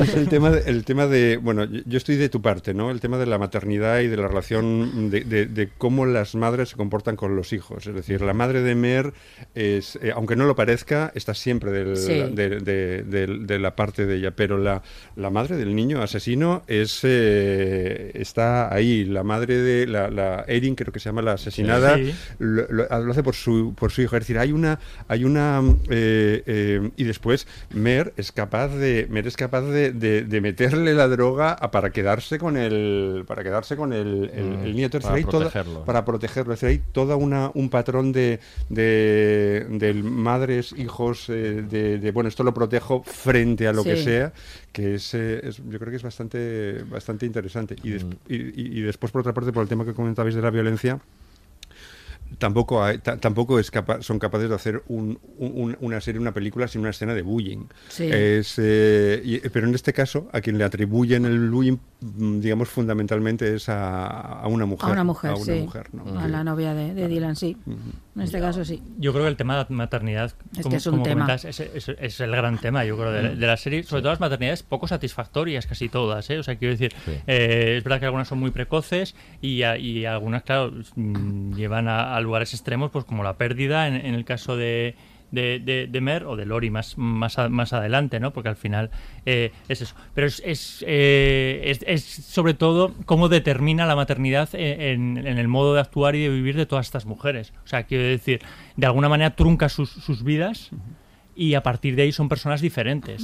[SPEAKER 10] Es el tema, de, el tema de, bueno, yo estoy de tu parte, ¿no? El tema de la maternidad y de la relación de, de- de cómo las madres se comportan con los hijos. Es decir, la madre de Mer, es, eh, aunque no lo parezca, está siempre del-
[SPEAKER 8] Sí.
[SPEAKER 10] de, de- de- de la parte de ella. Pero la, la madre del niño asesino es eh, está ahí. La madre de la, la Erin, creo que se llama la asesinada,
[SPEAKER 9] Sí.
[SPEAKER 10] Lo, lo- lo hace por su, por su hijo. Es decir, hay una, hay una eh, eh, y después Mer es capaz de, Mer es capaz de, de- de meterle la droga a- para quedarse con el, para quedarse con el, el,
[SPEAKER 7] Mm,
[SPEAKER 10] el niño. Entonces,
[SPEAKER 7] para
[SPEAKER 10] hay toda-
[SPEAKER 7] protegerlo.
[SPEAKER 10] para protegerlo. Es decir, hay toda una un patrón de, de, de madres, hijos, eh, de, de, bueno, esto lo protejo frente a lo que sea, que es, eh, es- yo creo que es bastante, bastante interesante. Y, des- y, y- y después, por otra parte, por el tema que comentabais de la violencia, tampoco hay- ta- tampoco es capa- son capaces de hacer un- un- una serie, una película sin una escena de bullying.
[SPEAKER 8] Sí.
[SPEAKER 10] Es, eh, y- pero en este caso, a quien le atribuyen el bullying, digamos, fundamentalmente es a, a una mujer.
[SPEAKER 8] A una mujer,
[SPEAKER 10] a una
[SPEAKER 8] sí.
[SPEAKER 10] mujer, ¿no?
[SPEAKER 8] A la novia de, de Dylan, sí. En este caso sí.
[SPEAKER 9] Yo creo que el tema de la maternidad,
[SPEAKER 8] Es
[SPEAKER 9] como,
[SPEAKER 8] que es un
[SPEAKER 9] como
[SPEAKER 8] tema.
[SPEAKER 9] comentas, es, es- es el gran tema, yo creo, de, la-
[SPEAKER 8] Mm.
[SPEAKER 9] de la serie. Sobre todo las maternidades poco satisfactorias, casi todas. ¿eh? O sea, quiero decir,
[SPEAKER 7] Sí.
[SPEAKER 9] eh, es verdad que algunas son muy precoces y, a- y algunas, claro, mm, llevan a, a lugares extremos, pues como la pérdida, en, en el caso de, de, de- de Mer o de Lori más, más, a- más adelante, ¿no? Porque al final eh, es eso. Pero es, es, eh, es- es sobre todo cómo determina la maternidad en, en el modo de actuar y de vivir de todas estas mujeres. O sea, quiero decir, de alguna manera trunca sus, sus vidas y a partir de ahí son personas diferentes.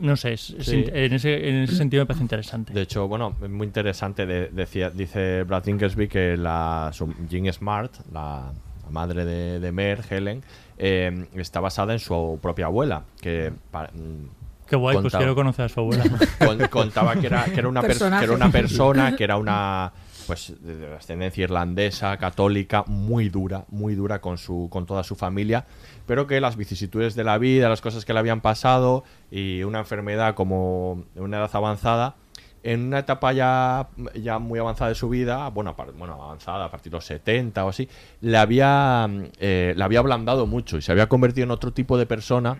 [SPEAKER 9] No sé, es-
[SPEAKER 7] Sí.
[SPEAKER 9] en, ese, en ese sentido me parece interesante.
[SPEAKER 7] De hecho, bueno, es muy interesante. de- decía, dice Brad Inglesby que la su- Jean Smart, la, la madre de, de Mer, Helen, eh, está basada en su propia abuela. Que mm,
[SPEAKER 9] Qué guay, pues quiero conocer a su abuela.
[SPEAKER 7] con- contaba que era, que era una pers-
[SPEAKER 8] Personaje.
[SPEAKER 7] que era una persona, que era una pues de de ascendencia irlandesa, católica, muy dura, muy dura con su con toda su familia, pero que las vicisitudes de la vida, las cosas que le habían pasado y una enfermedad como en una edad avanzada en una etapa ya, ya muy avanzada de su vida, bueno, bueno, avanzada a partir de los 70 o así, le había, eh, le había ablandado mucho y se había convertido en otro tipo de persona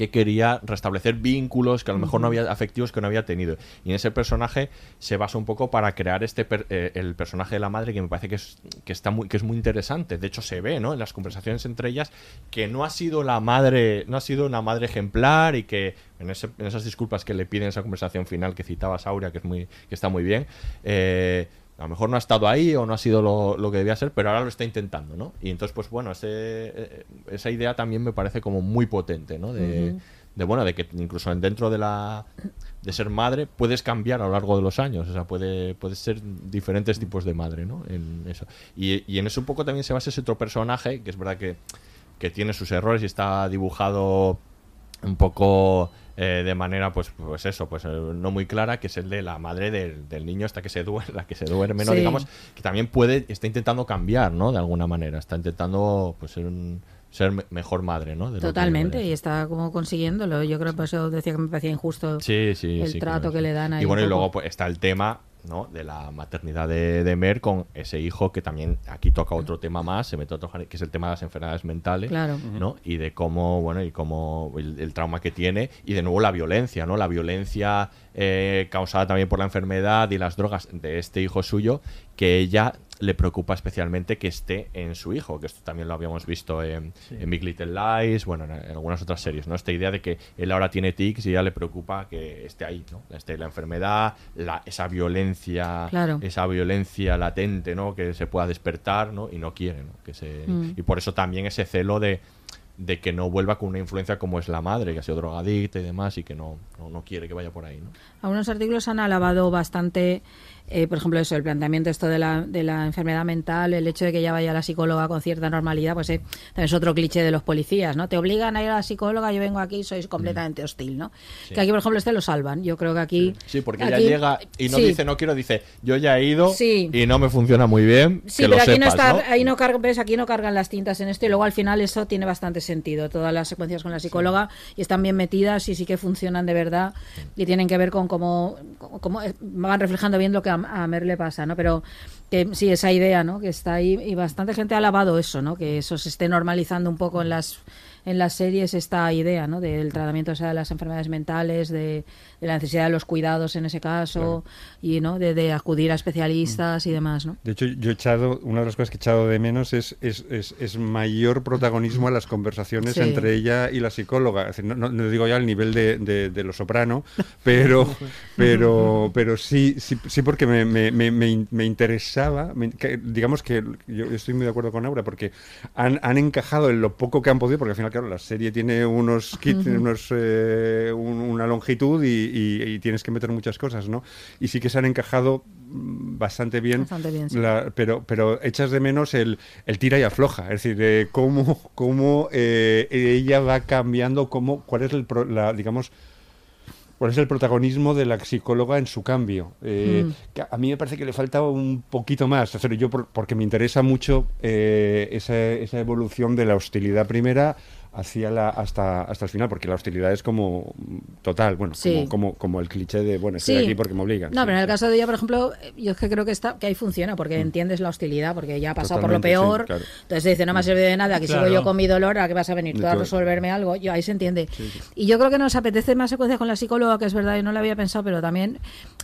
[SPEAKER 7] que quería restablecer vínculos que a lo mejor no había afectivos que no había tenido. Y en ese personaje se basa un poco para crear este per- eh, el personaje de la madre que me parece que es que está muy que es muy interesante. De hecho se ve no en las conversaciones entre ellas que no ha sido la madre no ha sido una madre ejemplar y que en, ese- en esas disculpas que le piden en esa conversación final que citaba Sauria que es muy que está muy bien eh, a lo mejor no ha estado ahí o no ha sido lo, lo que debía ser, pero ahora lo está intentando, ¿no? Y entonces, pues bueno, ese, eh, esa idea también me parece como muy potente, ¿no? De, de, bueno, de que incluso dentro de la de ser madre puedes cambiar a lo largo de los años, o sea, puede, puedes ser diferentes tipos de madre, ¿no? En eso. Y, y en eso un poco también se basa ese otro personaje, que es verdad que, que tiene sus errores y está dibujado un poco eh, de manera pues pues eso pues eh, no muy clara que es el de la madre del, del niño hasta que se duerme la que se duerme no
[SPEAKER 8] Sí.
[SPEAKER 7] digamos que también puede está intentando cambiar no de alguna manera está intentando pues ser un- ser me- mejor madre no De
[SPEAKER 8] Totalmente, y está como consiguiéndolo. Yo creo que por eso decía que me parecía injusto
[SPEAKER 7] Sí, sí,
[SPEAKER 8] el
[SPEAKER 7] sí,
[SPEAKER 8] trato que le dan ahí.
[SPEAKER 7] Y bueno, y luego pues, está el tema ¿no? de la maternidad de, de Mer con ese hijo que también aquí toca otro tema más, se mete otro que es el tema de las enfermedades mentales,
[SPEAKER 8] Claro.
[SPEAKER 7] ¿no? Y de cómo, bueno, y cómo el, el trauma que tiene y de nuevo la violencia, ¿no? La violencia eh, causada también por la enfermedad y las drogas de este hijo suyo que ella le preocupa especialmente que esté en su hijo, que esto también lo habíamos visto en,
[SPEAKER 9] Sí.
[SPEAKER 7] en Big Little Lies, bueno, en, en algunas otras series, ¿no? Esta idea de que él ahora tiene tics y ella le preocupa que esté ahí, ¿no? Esté la enfermedad, la, esa violencia,
[SPEAKER 8] Claro.
[SPEAKER 7] esa violencia latente, ¿no? Que se pueda despertar, ¿no? Y no quiere, ¿no? Que se,
[SPEAKER 8] Mm.
[SPEAKER 7] Y por eso también ese celo de, de que no vuelva con una influencia como es la madre, que ha sido drogadicta y demás, y que no, no, no quiere que vaya por ahí, ¿no?
[SPEAKER 8] Algunos artículos han alabado bastante eh, por ejemplo, eso, el planteamiento esto de la, de la enfermedad mental, el hecho de que ya vaya la psicóloga con cierta normalidad, pues eh, también es otro cliché de los policías, ¿no? Te obligan a ir a la psicóloga, yo vengo aquí y sois completamente hostil, ¿no?
[SPEAKER 7] Sí.
[SPEAKER 8] Que aquí, por ejemplo, este lo salvan. Yo creo que aquí...
[SPEAKER 7] Sí, porque
[SPEAKER 8] aquí-
[SPEAKER 7] ella llega y no
[SPEAKER 8] sí.
[SPEAKER 7] dice no quiero, dice yo ya he ido
[SPEAKER 8] Sí.
[SPEAKER 7] y no me funciona muy bien.
[SPEAKER 8] Sí,
[SPEAKER 7] que
[SPEAKER 8] pero
[SPEAKER 7] lo
[SPEAKER 8] aquí no está,
[SPEAKER 7] ¿no?
[SPEAKER 8] ahí no cargan, ves, aquí no cargan las tintas en esto y luego al final eso tiene bastante sentido. Todas las secuencias con la psicóloga y están bien metidas y sí que funcionan de verdad y tienen que ver con cómo, cómo- eh, van reflejando bien lo que a, a Mer le pasa, ¿no? Pero sí, esa idea, ¿no? Que está ahí y bastante gente ha alabado eso, ¿no? Que eso se esté normalizando un poco en las en las series esta idea, ¿no? Del tratamiento o sea, de las enfermedades mentales, de, de la necesidad de los cuidados en ese caso y, ¿no? De, de acudir a especialistas y demás, ¿no?
[SPEAKER 10] De hecho, yo he echado, una de las cosas que he echado de menos es, es, es, es mayor protagonismo a las conversaciones
[SPEAKER 8] Sí.
[SPEAKER 10] entre ella y la psicóloga. Es decir, no, no- no digo ya al nivel de, de, de lo soprano, pero, pero, pero sí, sí, sí porque me, me, me, me in- me interesaba, me- que- digamos que yo estoy muy de acuerdo con Aura, porque han, han encajado en lo poco que han podido, porque al final, claro, la serie tiene unos kits,
[SPEAKER 8] Ujú.
[SPEAKER 10] unos, eh, un- una longitud y, y- y tienes que meter muchas cosas, ¿no? Y sí que se han encajado mm, bastante bien,
[SPEAKER 8] Bastante bien, sí.
[SPEAKER 10] la- pero, pero echas de menos el, el tira y afloja, es decir, eh, cómo, cómo eh, ella va cambiando, cómo, cuál es el, pro- la, digamos, cuál es el protagonismo de la psicóloga en su cambio. Eh,
[SPEAKER 8] Mm.
[SPEAKER 10] que a mí me parece que le falta un poquito más, yo por- porque me interesa mucho eh, esa, esa evolución de la hostilidad primera hacia la hasta hasta el final porque la hostilidad es como mm, total bueno
[SPEAKER 8] Sí.
[SPEAKER 10] como, como como el cliché de bueno estoy
[SPEAKER 8] Sí.
[SPEAKER 10] aquí porque me obligan
[SPEAKER 8] No,
[SPEAKER 10] sí.
[SPEAKER 8] pero en el caso de ella, por ejemplo, eh, yo es que creo que está que ahí funciona, porque entiendes la hostilidad, porque ya ha pasado por lo peor.
[SPEAKER 10] claro.
[SPEAKER 8] Entonces dice, no me ha servido de nada, que
[SPEAKER 9] Claro.
[SPEAKER 8] sigo yo con mi dolor, ¿a qué vas a venir tú a resolverme algo? Yo ahí se entiende. Y yo creo que nos apetece más secuencias con la psicóloga, que es verdad, y no lo había pensado, pero también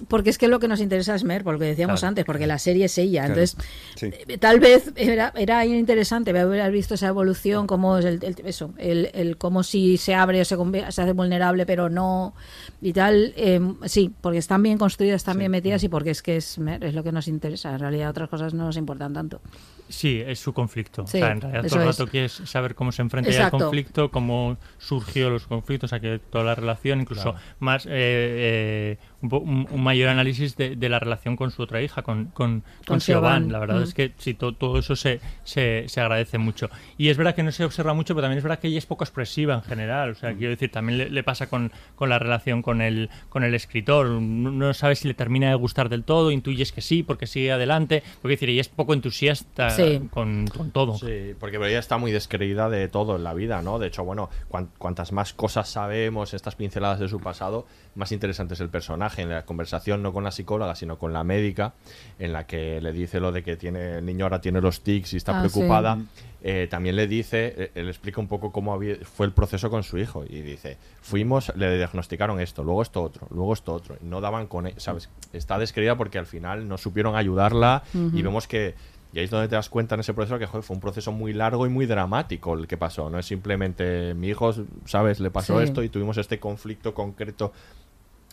[SPEAKER 8] porque es que lo que nos interesa es Mer, por lo que decíamos
[SPEAKER 9] Claro.
[SPEAKER 8] antes, porque la serie es ella.
[SPEAKER 10] Claro.
[SPEAKER 8] Entonces,
[SPEAKER 10] Sí.
[SPEAKER 8] eh, tal vez era, era interesante haber visto esa evolución, cómo es el, el- eso, el, el cómo si se abre o se, se hace vulnerable, pero no y tal. eh, sí, porque están bien construidas, están bien metidas y porque es que es, es lo que nos interesa. En realidad, otras cosas no nos importan tanto.
[SPEAKER 9] Sí, es su conflicto.
[SPEAKER 8] Sí,
[SPEAKER 9] o sea, en realidad todo el
[SPEAKER 8] es.
[SPEAKER 9] rato quieres saber cómo se enfrenta al conflicto, cómo surgió los conflictos, o sea, que toda la relación, incluso
[SPEAKER 7] Claro.
[SPEAKER 9] más eh, eh, un, un- mayor análisis de, de la relación con su otra hija, con, con, con
[SPEAKER 8] Siobhan.
[SPEAKER 9] Siobhan. La verdad
[SPEAKER 8] Mm.
[SPEAKER 9] es que sí, to- todo eso se, se, se agradece mucho. Y es verdad que no se observa mucho, pero también es verdad que ella es poco expresiva en general. O sea, quiero decir, también le, le pasa con, con la relación con el, con el escritor. No, no sabes si le termina de gustar del todo, intuyes que sí, porque sigue adelante. Porque decir, ella es poco entusiasta
[SPEAKER 8] Sí.
[SPEAKER 9] con, con todo.
[SPEAKER 7] Sí, porque ella está muy descreída de todo en la vida, ¿no? De hecho, bueno, cuan- cuantas más cosas sabemos, estas pinceladas de su pasado, más interesante es el personaje. En la conversación no con la psicóloga, sino con la médica, en la que le dice lo de que tiene el niño ahora tiene los tics y está
[SPEAKER 8] Ah,
[SPEAKER 7] preocupada. eh, también le dice, eh, él explica un poco cómo había- fue el proceso con su hijo y dice, fuimos, le diagnosticaron esto, luego esto otro, luego esto otro, no daban con, e- ¿sabes? Está descreída porque al final no supieron ayudarla y vemos que y ahí es donde te das cuenta en ese proceso que joder, fue un proceso muy largo y muy dramático el que pasó. No es simplemente mi hijo, ¿sabes? Le pasó
[SPEAKER 8] Sí.
[SPEAKER 7] esto y tuvimos este conflicto concreto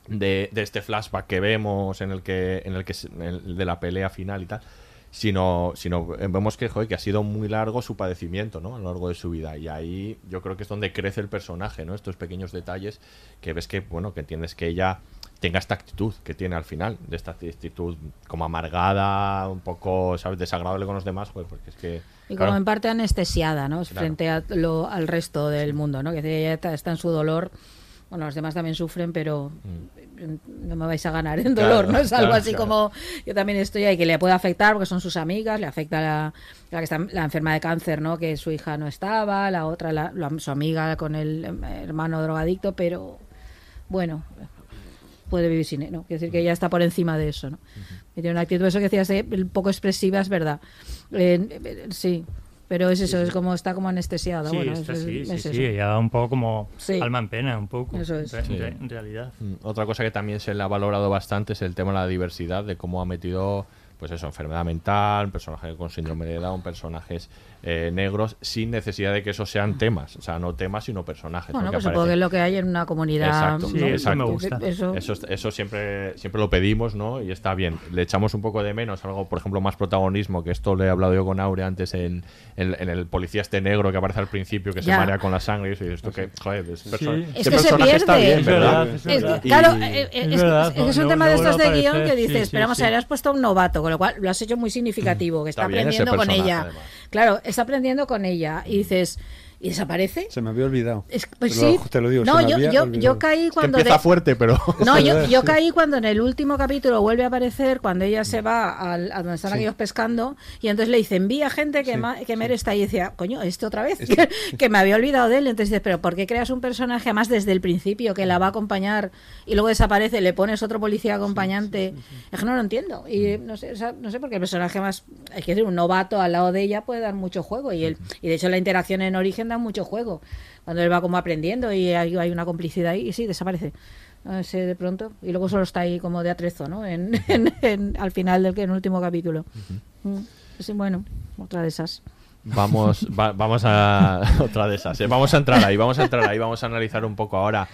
[SPEAKER 7] de, de este flashback que vemos en el que, en el que en el de la pelea final y tal. Sino, sino eh, vemos que, joder, que ha sido muy largo su padecimiento, ¿no? A lo largo de su vida. Y ahí yo creo que es donde crece el personaje, ¿no? Estos pequeños detalles que ves que, bueno, que entiendes que ella tenga esta actitud que tiene al final, de esta actitud como amargada, un poco, ¿sabes? Desagradable con los demás, joder, porque es que...
[SPEAKER 8] Y
[SPEAKER 7] claro,
[SPEAKER 8] como en parte anestesiada, ¿no?
[SPEAKER 7] Claro.
[SPEAKER 8] Frente a lo, al resto del mundo, ¿no? Que ella está, está en su dolor. Bueno, los demás también sufren, pero no me vais a ganar en
[SPEAKER 7] Mm. Claro,
[SPEAKER 8] dolor, ¿no? Es algo así como yo también estoy ahí, que le puede afectar porque son sus amigas, le afecta la, la que está la enferma de cáncer, ¿no? Que su hija no estaba, la otra, la, la- su amiga con el em, hermano drogadicto, pero bueno, puede vivir sin él, ¿no? Quiere decir que ella está por encima de eso, ¿no? Y tiene una actitud, eso que decías, eh, un poco expresiva, es verdad. Eh, eh, sí, pero es eso, es como está como anestesiada.
[SPEAKER 9] Sí,
[SPEAKER 8] bueno,
[SPEAKER 9] está
[SPEAKER 8] es-
[SPEAKER 9] así,
[SPEAKER 8] es
[SPEAKER 9] sí,
[SPEAKER 8] eso.
[SPEAKER 9] sí, ella un poco como
[SPEAKER 8] Sí.
[SPEAKER 9] alma en pena, un poco.
[SPEAKER 8] Eso es.
[SPEAKER 9] re-
[SPEAKER 7] Sí.
[SPEAKER 9] re- en realidad.
[SPEAKER 7] Mm, Otra cosa que también se le ha valorado bastante es el tema de la diversidad, de cómo ha metido pues eso, enfermedad mental, un personaje con síndrome de Down, personajes eh, negros, sin necesidad de que esos sean temas, o sea, no temas, sino personajes.
[SPEAKER 8] Bueno, pues supongo que es lo que hay en una comunidad.
[SPEAKER 7] Exacto,
[SPEAKER 8] ¿no?
[SPEAKER 7] sí, exacto.
[SPEAKER 8] Eso-
[SPEAKER 7] Eso, eso siempre, siempre lo pedimos, ¿no? Y está bien. Le echamos un poco de menos algo, por ejemplo, más protagonismo, que esto le he hablado yo con Aure antes en, en- en el policía este negro que aparece al principio, que se marea con la sangre y eso, y esto que, joder, es perso-
[SPEAKER 8] Es
[SPEAKER 7] ese
[SPEAKER 8] que se
[SPEAKER 7] personaje está bien,
[SPEAKER 8] Es claro, eh, eh, es, un tema de estos de guion que dices, esperamos, a ver, has puesto a un novato, con lo cual lo has hecho muy significativo, que está, aprendiendo con ella.
[SPEAKER 10] además.
[SPEAKER 8] Claro, está aprendiendo con ella. Y dices, ¿y desaparece?
[SPEAKER 10] Se me había olvidado.
[SPEAKER 8] Es- pues
[SPEAKER 10] te, lo,
[SPEAKER 8] sí.
[SPEAKER 10] te lo digo.
[SPEAKER 8] No,
[SPEAKER 10] se me
[SPEAKER 8] yo,
[SPEAKER 10] había
[SPEAKER 8] yo, caí cuando.
[SPEAKER 7] empieza
[SPEAKER 8] de-
[SPEAKER 7] fuerte, pero.
[SPEAKER 8] No, yo, yo
[SPEAKER 10] sí.
[SPEAKER 8] caí cuando en el último capítulo vuelve a aparecer, cuando ella se va al, a donde están
[SPEAKER 10] Sí.
[SPEAKER 8] aquellos pescando, y entonces le dice, envía gente que, ma- que Mer está ahí. Y decía, coño, este otra vez,
[SPEAKER 10] Este-
[SPEAKER 8] que, que me había olvidado de él. Entonces dices, pero ¿por qué creas un personaje, además desde el principio, que la va a acompañar y luego desaparece, le pones otro policía acompañante? Es que no lo entiendo. Y no sé, o sea, no sé, porque el personaje más, hay que decir, un novato al lado de ella puede dar mucho juego. Y, él, y de hecho la interacción en origen mucho juego. Cuando él va como aprendiendo y hay, hay una complicidad ahí, y sí, desaparece. De pronto. Y luego solo está ahí como de atrezo, ¿no? En, en- en- al final del que- en el último capítulo. Mm, Sí, bueno, otra de esas.
[SPEAKER 7] Vamos, va- vamos a otra de esas. ¿eh? Vamos a entrar ahí, vamos a entrar ahí, vamos a analizar un poco ahora,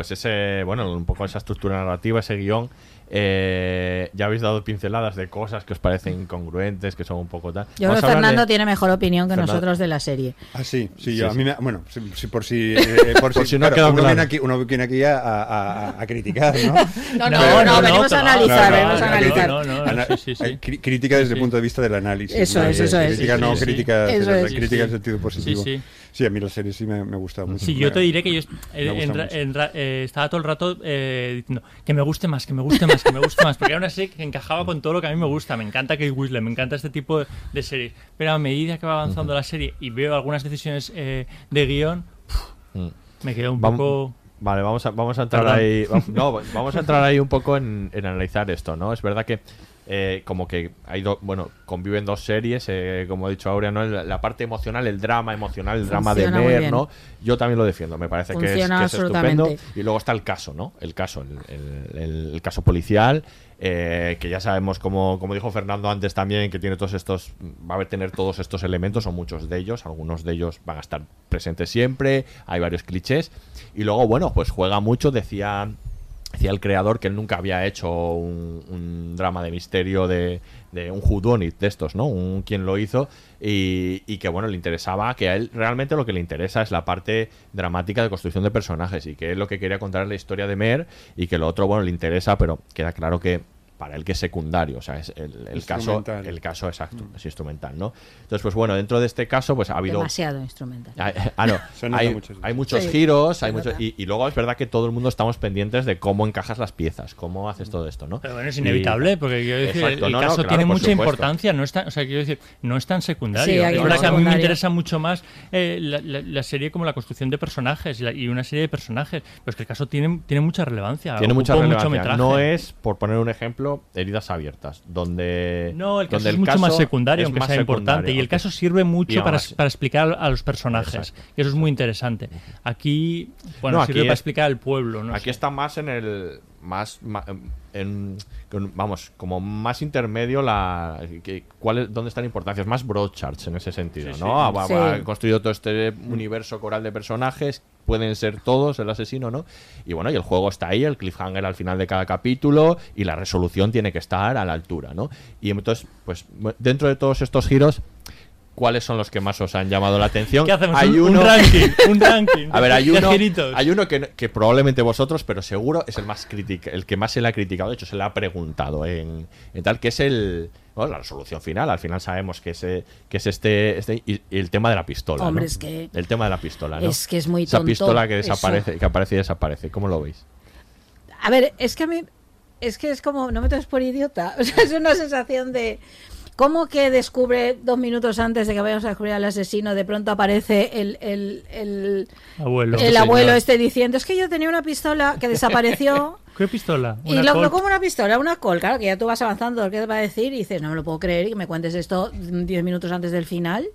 [SPEAKER 7] pues ese, bueno, un poco esa estructura narrativa, ese guion. Eh, ya habéis dado pinceladas de cosas que os parecen incongruentes, que son un poco tal.
[SPEAKER 8] Yo creo que Fernando
[SPEAKER 7] de-
[SPEAKER 8] tiene mejor opinión que
[SPEAKER 7] Fernando-
[SPEAKER 8] nosotros de la serie.
[SPEAKER 10] Ah, sí, sí,
[SPEAKER 7] Sí,
[SPEAKER 10] yo, a
[SPEAKER 7] sí.
[SPEAKER 10] mí me, bueno, si, si por si, eh, por
[SPEAKER 7] Por
[SPEAKER 10] si,
[SPEAKER 7] si no ha
[SPEAKER 10] claro,
[SPEAKER 7] quedado
[SPEAKER 10] uno,
[SPEAKER 7] claro.
[SPEAKER 10] viene aquí, uno viene aquí a, a- a- a criticar, ¿no?
[SPEAKER 8] No, no, no, venimos a analizar, venimos a
[SPEAKER 10] no,
[SPEAKER 8] analizar.
[SPEAKER 10] no, no,
[SPEAKER 9] no, sí, sí, sí.
[SPEAKER 10] eh, cri- Crítica desde el punto de vista del análisis.
[SPEAKER 8] Eso
[SPEAKER 10] ¿no?
[SPEAKER 8] es, eso es.
[SPEAKER 10] Crítica
[SPEAKER 9] Sí,
[SPEAKER 10] no crítica,
[SPEAKER 8] Eso
[SPEAKER 10] pero
[SPEAKER 8] es.
[SPEAKER 10] crítica
[SPEAKER 9] Sí,
[SPEAKER 10] en sentido positivo.
[SPEAKER 9] Sí, sí.
[SPEAKER 10] Sí, a mí la serie sí me, me gusta mucho.
[SPEAKER 9] Sí, yo te diré que yo en- en eh, estaba todo el rato eh, diciendo que me guste más, que me guste más, que me guste más, porque era una serie que encajaba con todo lo que a mí me gusta. Me encanta Kate Winslet, me encanta este tipo de, de series. Pero a medida que va avanzando la serie y veo algunas decisiones eh, de guion,
[SPEAKER 7] Mm.
[SPEAKER 9] me quedo un
[SPEAKER 7] Vam-
[SPEAKER 9] poco...
[SPEAKER 7] Vale, vamos a, vamos a entrar
[SPEAKER 9] Perdón.
[SPEAKER 7] ahí. No, vamos a entrar ahí un poco en, en analizar esto, ¿no? Es verdad que eh, como que hay dos, bueno, conviven dos series, eh, como ha dicho Aurea, ¿no? La, la parte emocional, el drama emocional, el drama de
[SPEAKER 8] bien.
[SPEAKER 7] ¿no? Yo también lo defiendo, me parece que es,
[SPEAKER 8] Funciona
[SPEAKER 7] que es estupendo. Y luego está el caso, ¿no? El caso, el, el- el- el caso policial, eh, que ya sabemos, como, como dijo Fernando antes también, que tiene todos estos, va a tener todos estos elementos, o muchos de ellos, algunos de ellos van a estar presentes siempre, hay varios clichés. Y luego, bueno, pues juega mucho, decía decía el creador que él nunca había hecho un, drama de misterio de, de un whodunit de estos, ¿no? Un quien lo hizo y, y que, bueno, le interesaba, que a él realmente lo que le interesa es la parte dramática de construcción de personajes y que él lo que quería contar es la historia de Mer y que lo otro, bueno, le interesa, pero queda claro que para él que es secundario, o sea, es el, el caso,
[SPEAKER 10] Instrumental.
[SPEAKER 7] el caso exacto, es instrumental, ¿no? Entonces, pues bueno, dentro de este caso, pues ha habido
[SPEAKER 8] Demasiado instrumental.
[SPEAKER 7] Ah, ah, no. Hay, muchos
[SPEAKER 8] Sí,
[SPEAKER 7] giros, hay
[SPEAKER 8] se
[SPEAKER 7] mucho,
[SPEAKER 8] nota.
[SPEAKER 7] y, y luego es verdad que todo el mundo estamos pendientes de cómo encajas las piezas, cómo haces todo esto, ¿no?
[SPEAKER 9] Pero bueno, es
[SPEAKER 7] Y-
[SPEAKER 9] inevitable, porque quiero decir,
[SPEAKER 7] Exacto,
[SPEAKER 9] el
[SPEAKER 7] no, no,
[SPEAKER 9] caso
[SPEAKER 7] claro,
[SPEAKER 9] tiene mucha
[SPEAKER 7] supuesto.
[SPEAKER 9] importancia, no es tan, o sea, quiero decir, no es tan secundario.
[SPEAKER 8] Sí,
[SPEAKER 9] es que a mí me interesa mucho más eh, la, la- la serie como la construcción de personajes y, la- y una serie de personajes, pero es que el caso tiene, tiene mucha relevancia.
[SPEAKER 7] Tiene mucha
[SPEAKER 9] mucho
[SPEAKER 7] relevancia.
[SPEAKER 9] metraje.
[SPEAKER 7] No es, por poner un ejemplo, heridas abiertas, donde
[SPEAKER 9] No, el caso
[SPEAKER 7] donde
[SPEAKER 9] es mucho más secundario, aunque
[SPEAKER 7] más
[SPEAKER 9] sea importante. Y el caso sirve mucho para, para explicar a los personajes.
[SPEAKER 7] Exacto.
[SPEAKER 9] Y eso es muy interesante. Aquí, bueno,
[SPEAKER 7] No,
[SPEAKER 9] sirve para explicar al pueblo. ¿no?
[SPEAKER 7] Aquí está más en el más ma- en, con- vamos como más intermedio la que, cuál es, dónde están importancias más Broadchurch en ese sentido
[SPEAKER 9] Sí,
[SPEAKER 7] no
[SPEAKER 9] sí.
[SPEAKER 7] Ha, ha-
[SPEAKER 8] Sí.
[SPEAKER 7] ha construido todo este universo coral de personajes pueden ser todos el asesino no y bueno y el juego está ahí el cliffhanger al final de cada capítulo y la resolución tiene que estar a la altura no y entonces pues dentro de todos estos giros ¿Cuáles son los que más os han llamado la atención?
[SPEAKER 9] ¿Qué hacemos?
[SPEAKER 7] Hay
[SPEAKER 9] un, un
[SPEAKER 7] uno,
[SPEAKER 9] ranking, un ranking.
[SPEAKER 7] a ver, hay uno, hay uno que, que probablemente vosotros, pero seguro es el más critica, el que más se le ha criticado, de hecho se le ha preguntado en, en tal, que es el bueno, la resolución final. Al final sabemos que es, que es este, este y, y el tema de la pistola.
[SPEAKER 8] Hombre,
[SPEAKER 7] ¿no?
[SPEAKER 8] es que-
[SPEAKER 7] el tema de la pistola, ¿no?
[SPEAKER 8] es que es muy
[SPEAKER 7] Esa
[SPEAKER 8] tonto
[SPEAKER 7] pistola que
[SPEAKER 8] eso.
[SPEAKER 7] desaparece, que aparece y desaparece. ¿Cómo lo veis?
[SPEAKER 8] A ver, es que a mí. Es que es como. No me tomes por idiota. O sea, es una sensación de. ¿Cómo que descubre dos minutos antes de que vayamos a descubrir al asesino, de pronto aparece el, el, el,
[SPEAKER 9] Abuelo.
[SPEAKER 8] el abuelo este diciendo, es que yo tenía una pistola que desapareció
[SPEAKER 9] ¿Qué pistola?
[SPEAKER 8] Y
[SPEAKER 9] Una
[SPEAKER 8] lo,
[SPEAKER 9] Colt.
[SPEAKER 8] como una pistola, una col, claro, que ya tú vas avanzando, ¿qué te va a decir? Y dices, no me lo puedo creer y que me cuentes esto 10 minutos antes del final.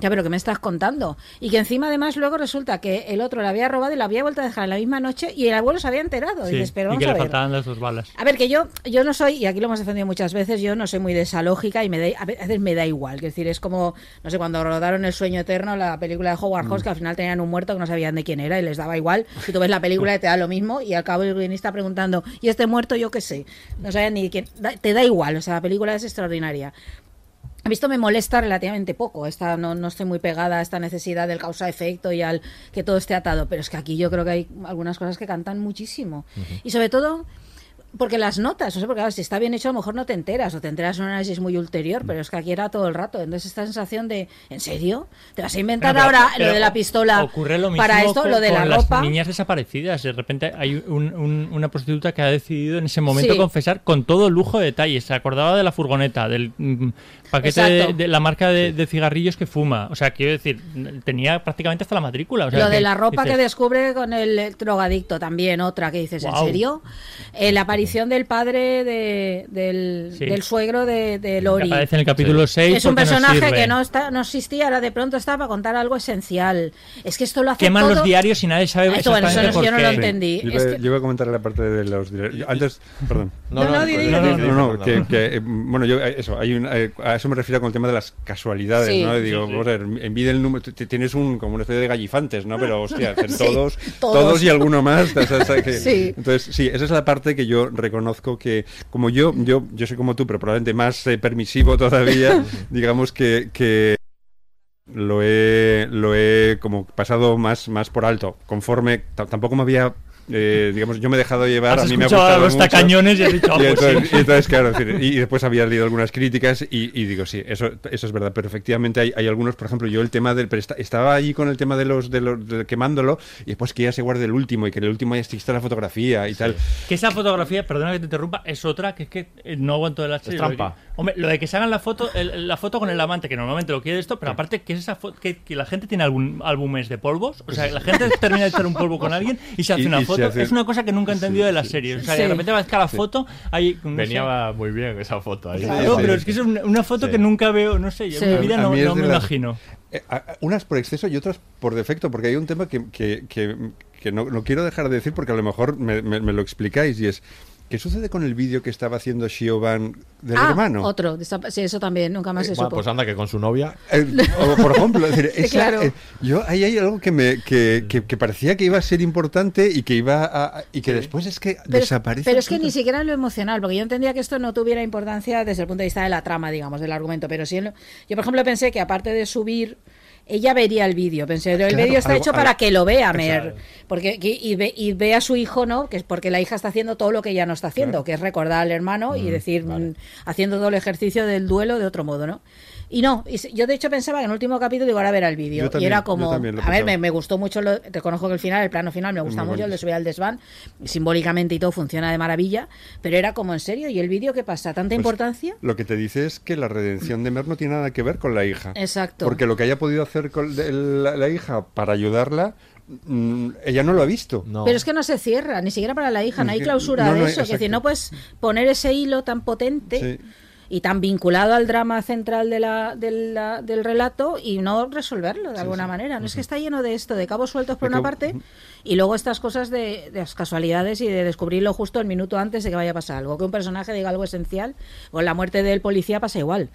[SPEAKER 8] Ya, pero ¿qué me estás contando? Y que encima, además, luego resulta que el otro la había robado y la había vuelto a dejar en la misma noche y el abuelo se había enterado.
[SPEAKER 9] Sí,
[SPEAKER 8] Y dices, pero
[SPEAKER 9] y
[SPEAKER 8] vamos
[SPEAKER 9] que
[SPEAKER 8] a
[SPEAKER 9] le
[SPEAKER 8] ver.
[SPEAKER 9] faltaban las dos balas.
[SPEAKER 8] A ver, que yo, yo no soy, y aquí lo hemos defendido muchas veces, yo no soy muy de esa lógica y me da, a veces me da igual. Es decir, es como, no sé, cuando rodaron El sueño eterno, la película de Howard Hawks, que al final tenían un muerto que no sabían de quién era y les daba igual. Si tú ves la película te da lo mismo y al cabo el guionista preguntando, ¿y este muerto yo qué sé? No sabían ni quién. Te da igual, o sea, la película es extraordinaria. A mí esto me molesta relativamente poco. Esta, no, no estoy muy pegada a esta necesidad del causa-efecto y al que todo esté atado. Pero es que aquí yo creo que hay algunas cosas que cantan muchísimo. Y sobre todo, porque las notas, no sé, porque claro, si está bien hecho, a lo mejor no te enteras, o te enteras en un análisis muy ulterior, pero es que aquí era todo el rato. Entonces, esta sensación de, ¿en serio? ¿Te vas a inventar
[SPEAKER 9] pero-
[SPEAKER 8] ahora
[SPEAKER 9] pero
[SPEAKER 8] lo de la pistola
[SPEAKER 9] ocurre lo mismo
[SPEAKER 8] para esto,
[SPEAKER 9] con,
[SPEAKER 8] lo de la
[SPEAKER 9] con
[SPEAKER 8] ropa?
[SPEAKER 9] las niñas desaparecidas. De repente hay un- un- una prostituta que ha decidido en ese momento
[SPEAKER 8] Sí.
[SPEAKER 9] confesar con todo lujo de detalles. Se acordaba de la furgoneta, del mm, paquete de, la marca de, de cigarrillos que fuma. O sea, quiero decir, tenía prácticamente hasta la matrícula. O sea,
[SPEAKER 8] lo de la ropa que descubre con el drogadicto también, otra que dices, ¿en serio? Eh, la aparición del padre de- del,
[SPEAKER 9] Sí.
[SPEAKER 8] del suegro de, de
[SPEAKER 9] que
[SPEAKER 8] Lori.
[SPEAKER 9] aparece en el capítulo 6.
[SPEAKER 8] Es un
[SPEAKER 9] no
[SPEAKER 8] personaje
[SPEAKER 9] sirve.
[SPEAKER 8] que no está no existía, ahora de pronto está para contar algo esencial. Es que esto lo hace
[SPEAKER 9] Queman
[SPEAKER 8] todo...
[SPEAKER 9] los diarios y nadie sabe
[SPEAKER 8] esto, bueno, eso no- yo no
[SPEAKER 9] por
[SPEAKER 8] lo entendí.
[SPEAKER 10] Yo
[SPEAKER 8] Es
[SPEAKER 10] iba,
[SPEAKER 8] que-
[SPEAKER 10] yo iba a comentar la parte de los yo- Antes, perdón.
[SPEAKER 8] No, no,
[SPEAKER 10] no, no, no, no, que, que, bueno, yo eh, eso, hay un, eh, a eso me refiero con el tema de las casualidades,
[SPEAKER 8] Sí.
[SPEAKER 10] ¿no? Digo,
[SPEAKER 9] Sí, sí.
[SPEAKER 10] vamos a ver, envidia el número, tienes un como una especie de gallifantes, ¿no? Pero hostia,
[SPEAKER 8] Sí,
[SPEAKER 10] todos,
[SPEAKER 8] todos.
[SPEAKER 10] todos, y alguno más. o sea, o sea, que-
[SPEAKER 8] Sí.
[SPEAKER 10] Entonces, sí, esa es la parte que yo reconozco que, como yo, yo, yo soy como tú, pero probablemente más eh, permisivo todavía, digamos que, que lo he, lo he como pasado más, más por alto, conforme tampoco me había, eh, digamos, yo me he dejado llevar,
[SPEAKER 9] Has
[SPEAKER 10] a mí me ha
[SPEAKER 9] escuchado a
[SPEAKER 10] gustado
[SPEAKER 9] los
[SPEAKER 10] mucho.
[SPEAKER 9] tacañones y has dicho, ah,
[SPEAKER 10] Y
[SPEAKER 9] pues
[SPEAKER 10] entonces,
[SPEAKER 9] sí.
[SPEAKER 10] y entonces, claro, y después había leído algunas críticas y, y digo, sí, eso, eso es verdad, pero efectivamente hay, hay algunos, por ejemplo, yo el tema del, pero esta- estaba allí con el tema de los, de los de quemándolo y después que ya se guarde el último y que en el último ya exista la fotografía y tal.
[SPEAKER 9] Que esa fotografía, perdona que te interrumpa, es otra que es que eh, no aguanto el H.
[SPEAKER 7] Es
[SPEAKER 9] de
[SPEAKER 7] trampa.
[SPEAKER 9] que- hombre, lo de que se hagan la foto, el- la foto con el amante, que normalmente lo quiere esto, pero aparte que es esa foto, que, que la gente tiene algún álbumes de polvos, o sea, la gente termina de echar un polvo con alguien y se hace
[SPEAKER 10] Y-
[SPEAKER 9] una
[SPEAKER 10] y
[SPEAKER 9] foto.
[SPEAKER 10] hace-
[SPEAKER 9] Es una cosa que nunca he entendido de la serie. O sea,
[SPEAKER 8] Sí.
[SPEAKER 9] de repente va a la foto, no sé.
[SPEAKER 7] Venía muy bien esa foto ahí.
[SPEAKER 9] Claro,
[SPEAKER 10] Sí,
[SPEAKER 9] pero
[SPEAKER 10] sí.
[SPEAKER 9] es que es una, una foto
[SPEAKER 7] Sí.
[SPEAKER 9] que nunca veo, no sé, yo
[SPEAKER 8] Sí.
[SPEAKER 9] en mi vida no, me
[SPEAKER 10] las-
[SPEAKER 9] imagino.
[SPEAKER 10] Eh, a- unas por exceso y otras por defecto, porque hay un tema que, que, que- que no, no quiero dejar de decir porque a lo mejor me, me- me lo explicáis y es, ¿qué sucede con el vídeo que estaba haciendo Shioban del
[SPEAKER 8] Ah,
[SPEAKER 10] hermano?
[SPEAKER 8] otro. Sí, eso también, nunca más se
[SPEAKER 7] Bueno,
[SPEAKER 8] supo.
[SPEAKER 7] pues anda que con su novia.
[SPEAKER 10] Eh, o, por ejemplo, es decir,
[SPEAKER 8] Sí,
[SPEAKER 10] esa,
[SPEAKER 8] claro.
[SPEAKER 10] eh, yo ahí hay algo que me que, que- que parecía que iba a ser importante y que iba a, y que después es que
[SPEAKER 8] Pero,
[SPEAKER 10] desaparece.
[SPEAKER 8] pero es que ni siquiera en lo emocional, porque yo entendía que esto no tuviera importancia desde el punto de vista de la trama, digamos, del argumento. Pero sí, en lo- yo por ejemplo pensé que aparte de subir, ella vería el vídeo. Pensé, el
[SPEAKER 10] Claro,
[SPEAKER 8] vídeo está
[SPEAKER 10] algo-
[SPEAKER 8] hecho
[SPEAKER 10] algo-
[SPEAKER 8] para que lo vea Mer, porque que- y ve, y ve a su hijo, ¿no? Que es porque la hija está haciendo todo lo que ella no está haciendo, que es recordar al hermano y decir, mm, haciendo todo el ejercicio del duelo de otro modo, ¿no? Y no, y yo de hecho pensaba que en el último capítulo digo, ahora verá el vídeo. Y era como, a ver, me, me gustó mucho, lo, reconozco que el final, el plano final me gusta mucho, el de subir al desván, simbólicamente y todo funciona de maravilla, pero era como en serio, ¿y el vídeo qué pasa? ¿Tanta
[SPEAKER 10] Pues,
[SPEAKER 8] importancia?
[SPEAKER 10] Lo que te dice es que la redención de Mer no tiene nada que ver con la hija.
[SPEAKER 8] Exacto.
[SPEAKER 10] Porque lo que haya podido hacer con la, la hija para ayudarla, mm, ella no lo ha visto.
[SPEAKER 7] No.
[SPEAKER 8] Pero es que no se cierra, ni siquiera para la hija, no hay clausura
[SPEAKER 10] no,
[SPEAKER 8] de
[SPEAKER 10] no,
[SPEAKER 8] eso. Es decir, no puedes poner ese hilo tan potente
[SPEAKER 10] Sí.
[SPEAKER 8] Y tan vinculado al drama central de la, de la- del relato y no resolverlo de alguna manera. No es que está lleno de esto, de cabos sueltos por
[SPEAKER 10] De
[SPEAKER 8] una
[SPEAKER 10] cabo-
[SPEAKER 8] parte y luego estas cosas de, de las casualidades y de descubrirlo justo el minuto antes de que vaya a pasar algo. Que un personaje diga algo esencial, con la muerte del policía pasa igual.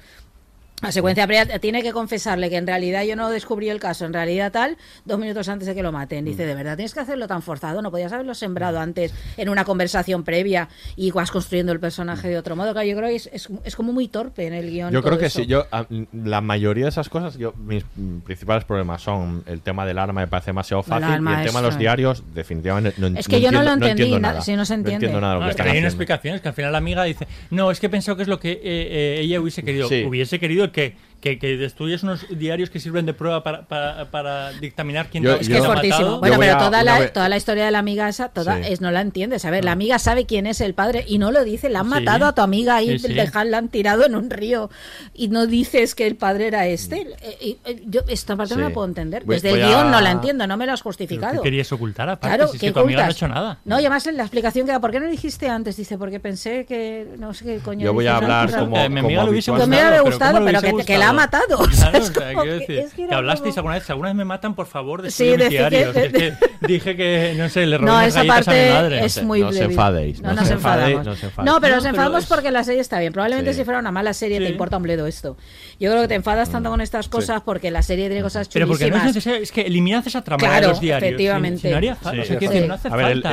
[SPEAKER 8] La secuencia previa tiene que confesarle que en realidad yo no descubrí el caso, en realidad tal, dos minutos antes de que lo maten. Dice, ¿de verdad tienes que hacerlo tan forzado? ¿No podías haberlo sembrado antes en una conversación previa y vas construyendo el personaje de otro modo? Claro, yo creo que es, es- es como muy torpe en el guion.
[SPEAKER 7] Yo creo que
[SPEAKER 8] eso.
[SPEAKER 7] sí. Yo, a- la mayoría de esas cosas, yo mis mm, principales problemas son el tema del arma, me parece demasiado
[SPEAKER 8] El
[SPEAKER 7] fácil, y el tema de los diarios, definitivamente no,
[SPEAKER 8] Es que yo no lo
[SPEAKER 7] entiendo-
[SPEAKER 8] entendí,
[SPEAKER 7] nada.
[SPEAKER 8] si no se entiende.
[SPEAKER 7] entiendo nada de lo
[SPEAKER 9] No,
[SPEAKER 7] que
[SPEAKER 9] es que
[SPEAKER 7] están
[SPEAKER 9] hay una
[SPEAKER 7] haciendo.
[SPEAKER 9] explicación, es que al final la amiga dice, no, es que he pensado que es lo que eh, eh, ella hubiese querido.
[SPEAKER 7] Sí.
[SPEAKER 9] Hubiese querido que, que, que destruyes unos diarios que sirven de prueba para, para, para dictaminar quién,
[SPEAKER 7] Yo-
[SPEAKER 8] Es que es
[SPEAKER 9] matado.
[SPEAKER 8] Bueno, pero
[SPEAKER 7] a-
[SPEAKER 8] toda, la,
[SPEAKER 7] vez-
[SPEAKER 8] toda la historia de la amiga esa, toda
[SPEAKER 7] Sí.
[SPEAKER 8] es no la entiendes. A ver, la amiga sabe quién es el padre y no lo dice. La han
[SPEAKER 9] Sí.
[SPEAKER 8] matado a tu amiga y
[SPEAKER 9] Sí, sí.
[SPEAKER 8] dejan- la han tirado en un río y no dices que el padre era este. Eh, y- eh, yo esta parte no la puedo entender.
[SPEAKER 7] Voy-
[SPEAKER 8] Desde el
[SPEAKER 7] a-
[SPEAKER 8] guion no la entiendo, no me lo has
[SPEAKER 9] ¿Pero
[SPEAKER 8] justificado.
[SPEAKER 9] ¿Qué querías ocultar aparte?
[SPEAKER 8] Claro,
[SPEAKER 9] si es
[SPEAKER 8] ¿qué
[SPEAKER 9] que tu amiga no ha
[SPEAKER 8] ocultas?
[SPEAKER 9] hecho nada.
[SPEAKER 8] No, y además en la explicación queda, ¿por qué no dijiste antes? Dice, porque pensé que no sé qué coño.
[SPEAKER 7] Yo voy a hablar como-
[SPEAKER 9] Eh, mi amiga lo hubiese.
[SPEAKER 8] Que me hubiera gustado,
[SPEAKER 9] ¿cómo lo
[SPEAKER 8] pero que- que la
[SPEAKER 9] gustado?
[SPEAKER 8] Matado. O sea,
[SPEAKER 9] Claro,
[SPEAKER 8] es
[SPEAKER 9] o sea,
[SPEAKER 8] como
[SPEAKER 9] quiero
[SPEAKER 8] que-
[SPEAKER 9] decir,
[SPEAKER 8] es que
[SPEAKER 9] que
[SPEAKER 8] era
[SPEAKER 9] hablasteis
[SPEAKER 8] como-
[SPEAKER 9] alguna vez, si alguna vez me matan, por favor,
[SPEAKER 8] Sí,
[SPEAKER 9] destruye mis
[SPEAKER 8] decir que-
[SPEAKER 9] diarios. Es que dije que, no sé, le robé
[SPEAKER 8] No, esa
[SPEAKER 9] galletas a mi
[SPEAKER 8] parte
[SPEAKER 9] madre.
[SPEAKER 8] es muy
[SPEAKER 7] no os enfadéis,
[SPEAKER 8] No,
[SPEAKER 7] no
[SPEAKER 8] nos enfadamos.
[SPEAKER 7] no
[SPEAKER 8] pero
[SPEAKER 9] No,
[SPEAKER 8] nos
[SPEAKER 9] pero
[SPEAKER 8] enfadamos
[SPEAKER 9] es-
[SPEAKER 8] porque la serie está bien. Probablemente
[SPEAKER 7] Sí.
[SPEAKER 8] si fuera una mala serie te
[SPEAKER 9] Sí.
[SPEAKER 8] importa un bledo esto. Yo creo que te enfadas tanto con estas cosas porque la serie tiene cosas
[SPEAKER 9] Pero porque no es
[SPEAKER 8] chulísimas.
[SPEAKER 9] necesario, es que eliminad esa trama de
[SPEAKER 8] Claro,
[SPEAKER 9] los diarios.
[SPEAKER 8] efectivamente.
[SPEAKER 7] Sí.
[SPEAKER 8] Sí.
[SPEAKER 7] A ver, él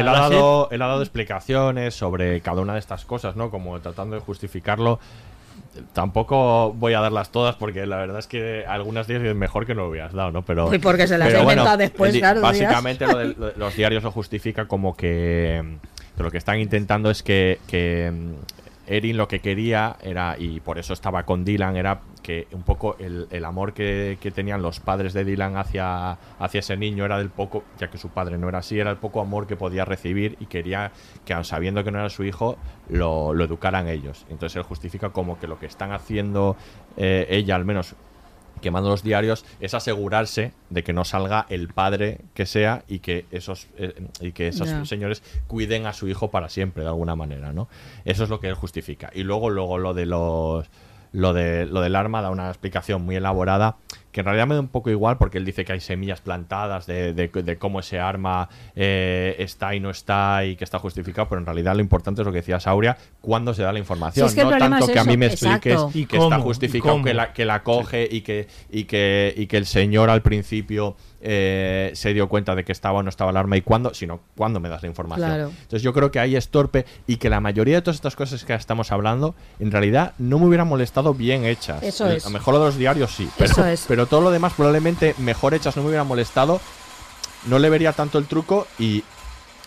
[SPEAKER 7] ha dado explicaciones sobre cada una de estas cosas, ¿no? Como tratando de justificarlo. Tampoco voy a darlas todas porque la verdad es que algunas días es mejor que no lo hubieras dado, ¿no? Pero,
[SPEAKER 8] Uy, porque se las he
[SPEAKER 7] bueno,
[SPEAKER 8] después, claro.
[SPEAKER 7] Básicamente lo de, lo de los diarios lo justifica como que, que lo que están intentando es que, que Erin lo que quería era, y por eso estaba con Dylan, era que un poco el, el amor que, que tenían los padres de Dylan hacia, hacia ese niño era del poco, ya que su padre no era así, era el poco amor que podía recibir y quería que, aun sabiendo que no era su hijo, lo, lo educaran ellos. Entonces él justifica como que lo que están haciendo eh, ella, al menos quemando los diarios es asegurarse de que no salga el padre que sea y que esos eh, y que esos señores cuiden a su hijo para siempre de alguna manera no eso es lo que él justifica. Y luego luego lo de los lo de lo del arma da una explicación muy elaborada que en realidad me da un poco igual porque él dice que hay semillas plantadas de, de- de cómo ese arma eh, está y no está y que está justificado pero en realidad lo importante es lo que decía Sauria cuando se da la información
[SPEAKER 8] Si es que el
[SPEAKER 7] no tanto
[SPEAKER 8] es
[SPEAKER 7] que a mí me expliques
[SPEAKER 8] exacto.
[SPEAKER 9] ¿Y
[SPEAKER 7] que está justificado que la, que la coge y que y que y que el señor al principio eh, se dio cuenta de que estaba o no estaba el arma y cuándo, sino cuándo me das la información.
[SPEAKER 8] Claro.
[SPEAKER 7] Entonces yo creo que ahí es torpe y que la mayoría de todas estas cosas que estamos hablando en realidad no me hubieran molestado bien hechas.
[SPEAKER 8] Eso es.
[SPEAKER 7] A lo mejor lo de los diarios sí, pero,
[SPEAKER 8] Eso es.
[SPEAKER 7] pero todo lo demás probablemente mejor hechas no me hubiera molestado. No le vería tanto el truco y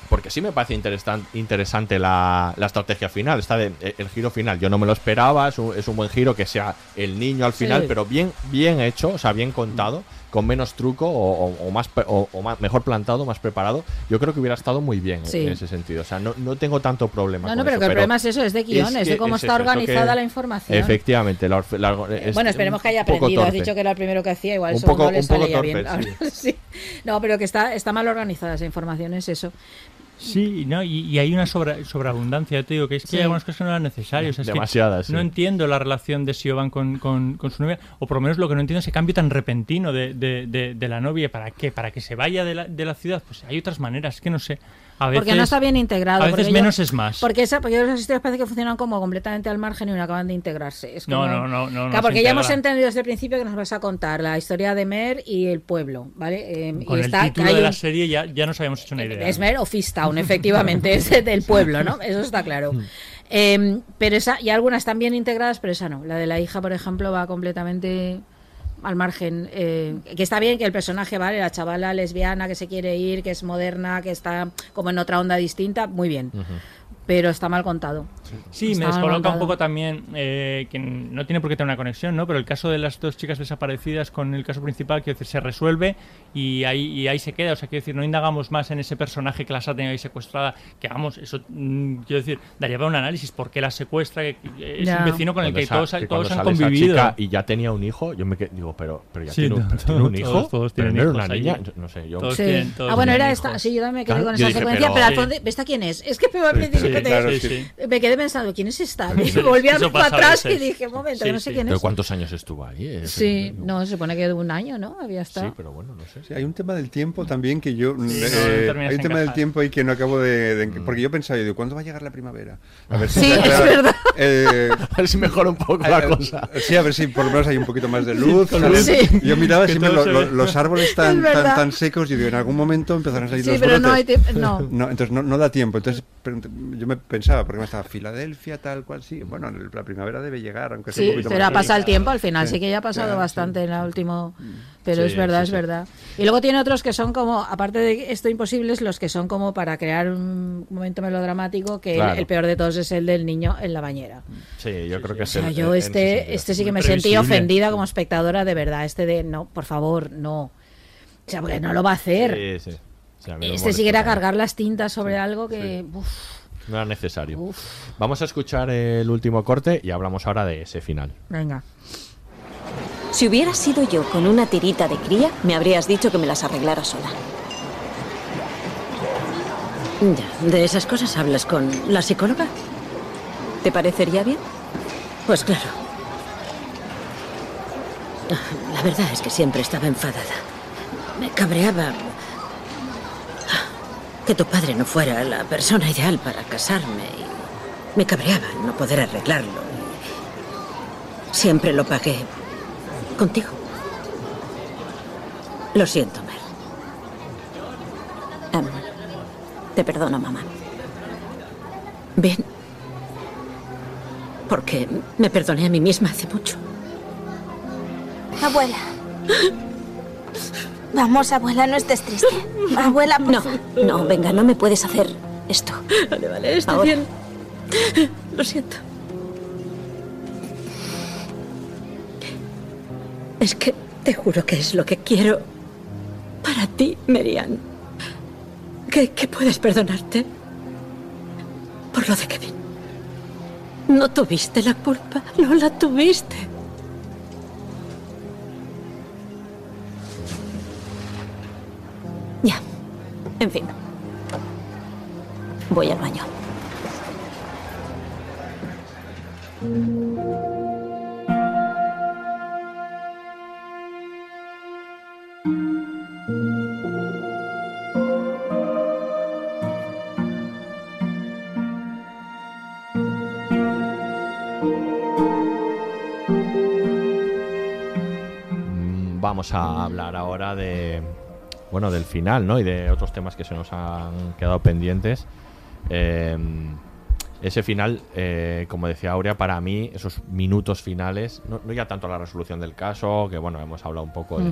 [SPEAKER 7] porque sí me parece interesan- interesante la, la estrategia final, está de- eh, el giro final. Yo no me lo esperaba, es un, es un buen giro que sea el niño al final,
[SPEAKER 8] Sí.
[SPEAKER 7] pero bien, bien hecho, o sea, bien contado, con menos truco o, o- o más, o, o más- mejor plantado, más preparado. Yo creo que hubiera estado muy bien en-
[SPEAKER 8] Sí.
[SPEAKER 7] en ese sentido. O sea, no, no tengo tanto problema.
[SPEAKER 8] No,
[SPEAKER 7] con
[SPEAKER 8] no, pero
[SPEAKER 7] eso,
[SPEAKER 8] que el problema es eso, es de guion, es de cómo
[SPEAKER 7] es
[SPEAKER 8] está
[SPEAKER 7] eso, que-
[SPEAKER 8] organizada la información.
[SPEAKER 7] Efectivamente. la la- es
[SPEAKER 8] bueno, esperemos que haya aprendido. Has dicho que era el primero que hacía, igual
[SPEAKER 7] Un
[SPEAKER 8] eso
[SPEAKER 7] poco-
[SPEAKER 8] no le
[SPEAKER 7] un poco torpe,
[SPEAKER 8] bien.
[SPEAKER 7] sí.
[SPEAKER 8] No, pero que está, está mal organizada esa información, es eso.
[SPEAKER 9] Sí, no, y, y hay una sobra, sobreabundancia, te digo, que es que
[SPEAKER 8] Sí.
[SPEAKER 9] hay algunas cosas que no eran necesarias. Es que
[SPEAKER 7] Demasiadas, sí.
[SPEAKER 9] No entiendo la relación de Siobhan con, con, con su novia, o por lo menos lo que no entiendo es ese cambio tan repentino de, de, de- de la novia. ¿Para qué? ¿Para que se vaya de la, de la ciudad? Pues hay otras maneras, es que no sé. A veces,
[SPEAKER 8] Porque no está bien integrado.
[SPEAKER 9] A veces menos es más.
[SPEAKER 8] Porque, esa, porque esas historias parece que funcionan como completamente al margen y no acaban de integrarse. Es
[SPEAKER 9] No,
[SPEAKER 8] como-
[SPEAKER 9] no, no, no,
[SPEAKER 8] porque ya hemos entendido desde el principio que nos vas a contar la historia de Mer y el pueblo, ¿vale? Eh,
[SPEAKER 9] Con
[SPEAKER 8] y
[SPEAKER 9] el
[SPEAKER 8] está,
[SPEAKER 9] título de la serie ya, ya nos habíamos hecho una idea.
[SPEAKER 8] Es Mer o Fistown, efectivamente, es del pueblo, ¿no? Eso está claro. Eh, pero esa, y algunas están bien integradas, pero esa no. La de la hija, por ejemplo, va completamente al margen. eh, que está bien que el personaje, ¿vale? La chavala lesbiana que se quiere ir, que es moderna, que está como en otra onda distinta, muy bien. Pero está mal contado.
[SPEAKER 9] Sí, me descoloca un poco también, eh, que no tiene por qué tener una conexión, ¿no? Pero el caso de las dos chicas desaparecidas con el caso principal, quiero decir, se resuelve y ahí, y ahí se queda. O sea, quiero decir, no indagamos más en ese personaje que las ha tenido ahí secuestrada, que vamos, eso, mm, quiero decir, daría para un análisis, ¿por qué la secuestra? Que- que Es
[SPEAKER 8] Ya.
[SPEAKER 9] un vecino con el
[SPEAKER 7] Cuando
[SPEAKER 9] que todos,
[SPEAKER 7] que
[SPEAKER 9] todos han convivido.
[SPEAKER 7] chica y ya tenía un hijo, yo me qued- digo, pero, pero ya
[SPEAKER 9] Sí,
[SPEAKER 7] tiene, un,
[SPEAKER 9] no,
[SPEAKER 7] pero tiene un
[SPEAKER 9] todos-
[SPEAKER 7] hijo.
[SPEAKER 9] todos
[SPEAKER 7] pero
[SPEAKER 9] tienen
[SPEAKER 7] no era
[SPEAKER 9] hijos
[SPEAKER 7] una niña. No sé, yo.
[SPEAKER 9] Todos
[SPEAKER 8] Sí.
[SPEAKER 9] tienen- todos
[SPEAKER 8] ah, bueno, era
[SPEAKER 9] hijos.
[SPEAKER 8] esta. Sí, yo también me quedé
[SPEAKER 7] Claro,
[SPEAKER 8] con
[SPEAKER 7] yo
[SPEAKER 8] esa
[SPEAKER 7] dije,
[SPEAKER 8] secuencia,
[SPEAKER 7] pero-
[SPEAKER 8] pero,
[SPEAKER 9] Sí.
[SPEAKER 8] ¿esta quién es? Es que me al
[SPEAKER 7] Sí,
[SPEAKER 8] principio me quedé pensando, ¿quién es esta? Me
[SPEAKER 9] Sí,
[SPEAKER 8] volví a para atrás y dije, un momento,
[SPEAKER 9] Sí,
[SPEAKER 8] no sé
[SPEAKER 9] sí.
[SPEAKER 8] quién
[SPEAKER 7] ¿Pero
[SPEAKER 8] es.
[SPEAKER 7] cuántos años estuvo ahí? Es-
[SPEAKER 8] Sí, no, se supone que de un año, ¿no? Había estado.
[SPEAKER 7] Sí, pero bueno, no sé.
[SPEAKER 10] Sí, hay un tema del tiempo también que yo.
[SPEAKER 9] Sí,
[SPEAKER 10] eh,
[SPEAKER 9] no
[SPEAKER 10] hay un tema del tiempo ahí que no acabo de. de- porque yo pensaba, yo digo, ¿cuándo va a llegar la primavera? A ver si
[SPEAKER 8] Sí, es verdad.
[SPEAKER 10] eh,
[SPEAKER 7] A ver si mejora un poco la
[SPEAKER 10] eh,
[SPEAKER 7] cosa.
[SPEAKER 10] Sí, a ver si por lo menos hay un poquito más de luz. Yo miraba siempre lo- lo- los árboles tan, tan, secos y digo, en algún momento empezarán a salir
[SPEAKER 8] Sí,
[SPEAKER 10] los
[SPEAKER 8] pero no hay
[SPEAKER 10] brotes.
[SPEAKER 8] tiempo. No.
[SPEAKER 10] No, entonces no, no da tiempo. Entonces, yo me pensaba, porque me estaba Filadelfia, tal cual, sí. Bueno, la primavera debe llegar, aunque sea
[SPEAKER 8] Sí,
[SPEAKER 10] un poquito
[SPEAKER 8] pero
[SPEAKER 10] más
[SPEAKER 8] ha pasado el tiempo, al final sí,
[SPEAKER 10] Sí,
[SPEAKER 8] que ya ha pasado
[SPEAKER 10] claro,
[SPEAKER 8] bastante en el último... Pero
[SPEAKER 10] Sí,
[SPEAKER 8] es verdad,
[SPEAKER 10] sí,
[SPEAKER 8] es
[SPEAKER 10] sí.
[SPEAKER 8] verdad. Y luego tiene otros que son como, aparte de esto imposibles, los que son como para crear un momento melodramático, que el-
[SPEAKER 7] Claro.
[SPEAKER 8] el, peor de todos es el del niño en la bañera.
[SPEAKER 7] Sí, yo creo que
[SPEAKER 8] O
[SPEAKER 7] es
[SPEAKER 8] sea,
[SPEAKER 7] el-
[SPEAKER 8] yo
[SPEAKER 7] en
[SPEAKER 8] este, este sí que me sentí ofendida como espectadora de verdad. Este de, no, por favor, no. O sea, porque no lo va a hacer.
[SPEAKER 7] Sí, sí. Sí,
[SPEAKER 8] Este sí que era cargar las tintas sobre algo que... uf,
[SPEAKER 7] No era necesario.
[SPEAKER 8] Uf.
[SPEAKER 7] Vamos a escuchar el último corte y hablamos ahora de ese final.
[SPEAKER 8] venga.
[SPEAKER 12] Si hubiera sido yo con una tirita de cría, me habrías dicho que me las arreglara sola.
[SPEAKER 13] Ya, ¿de esas cosas hablas con la psicóloga?
[SPEAKER 12] ¿Te parecería bien?
[SPEAKER 13] Pues claro. La verdad es que siempre estaba enfadada. Me cabreaba que tu padre no fuera la persona ideal para casarme. y me cabreaba no poder arreglarlo. y Siempre lo pagué contigo. Lo siento, Mer.
[SPEAKER 12] Em, te perdono, mamá.
[SPEAKER 13] Bien. Porque me perdoné a mí misma hace mucho.
[SPEAKER 14] Abuela. Vamos, abuela, no estés triste. Abuela, por
[SPEAKER 12] No,
[SPEAKER 14] favor.
[SPEAKER 12] no, venga, no me puedes hacer esto.
[SPEAKER 13] Vale, vale, está
[SPEAKER 12] Ahora.
[SPEAKER 13] bien. Lo siento. Es que te juro que es lo que quiero para ti, Merian. Que, que puedes perdonarte por lo de Kevin. No tuviste la culpa, no la tuviste.
[SPEAKER 12] Ya. En fin. Voy al baño.
[SPEAKER 7] Mm, Vamos a hablar ahora de bueno del final, ¿no? Y de otros temas que se nos han quedado pendientes. Eh, ese final, eh, como decía Aurea, para mí, esos minutos finales, no, no ya tanto la resolución del caso, que bueno, hemos hablado un poco de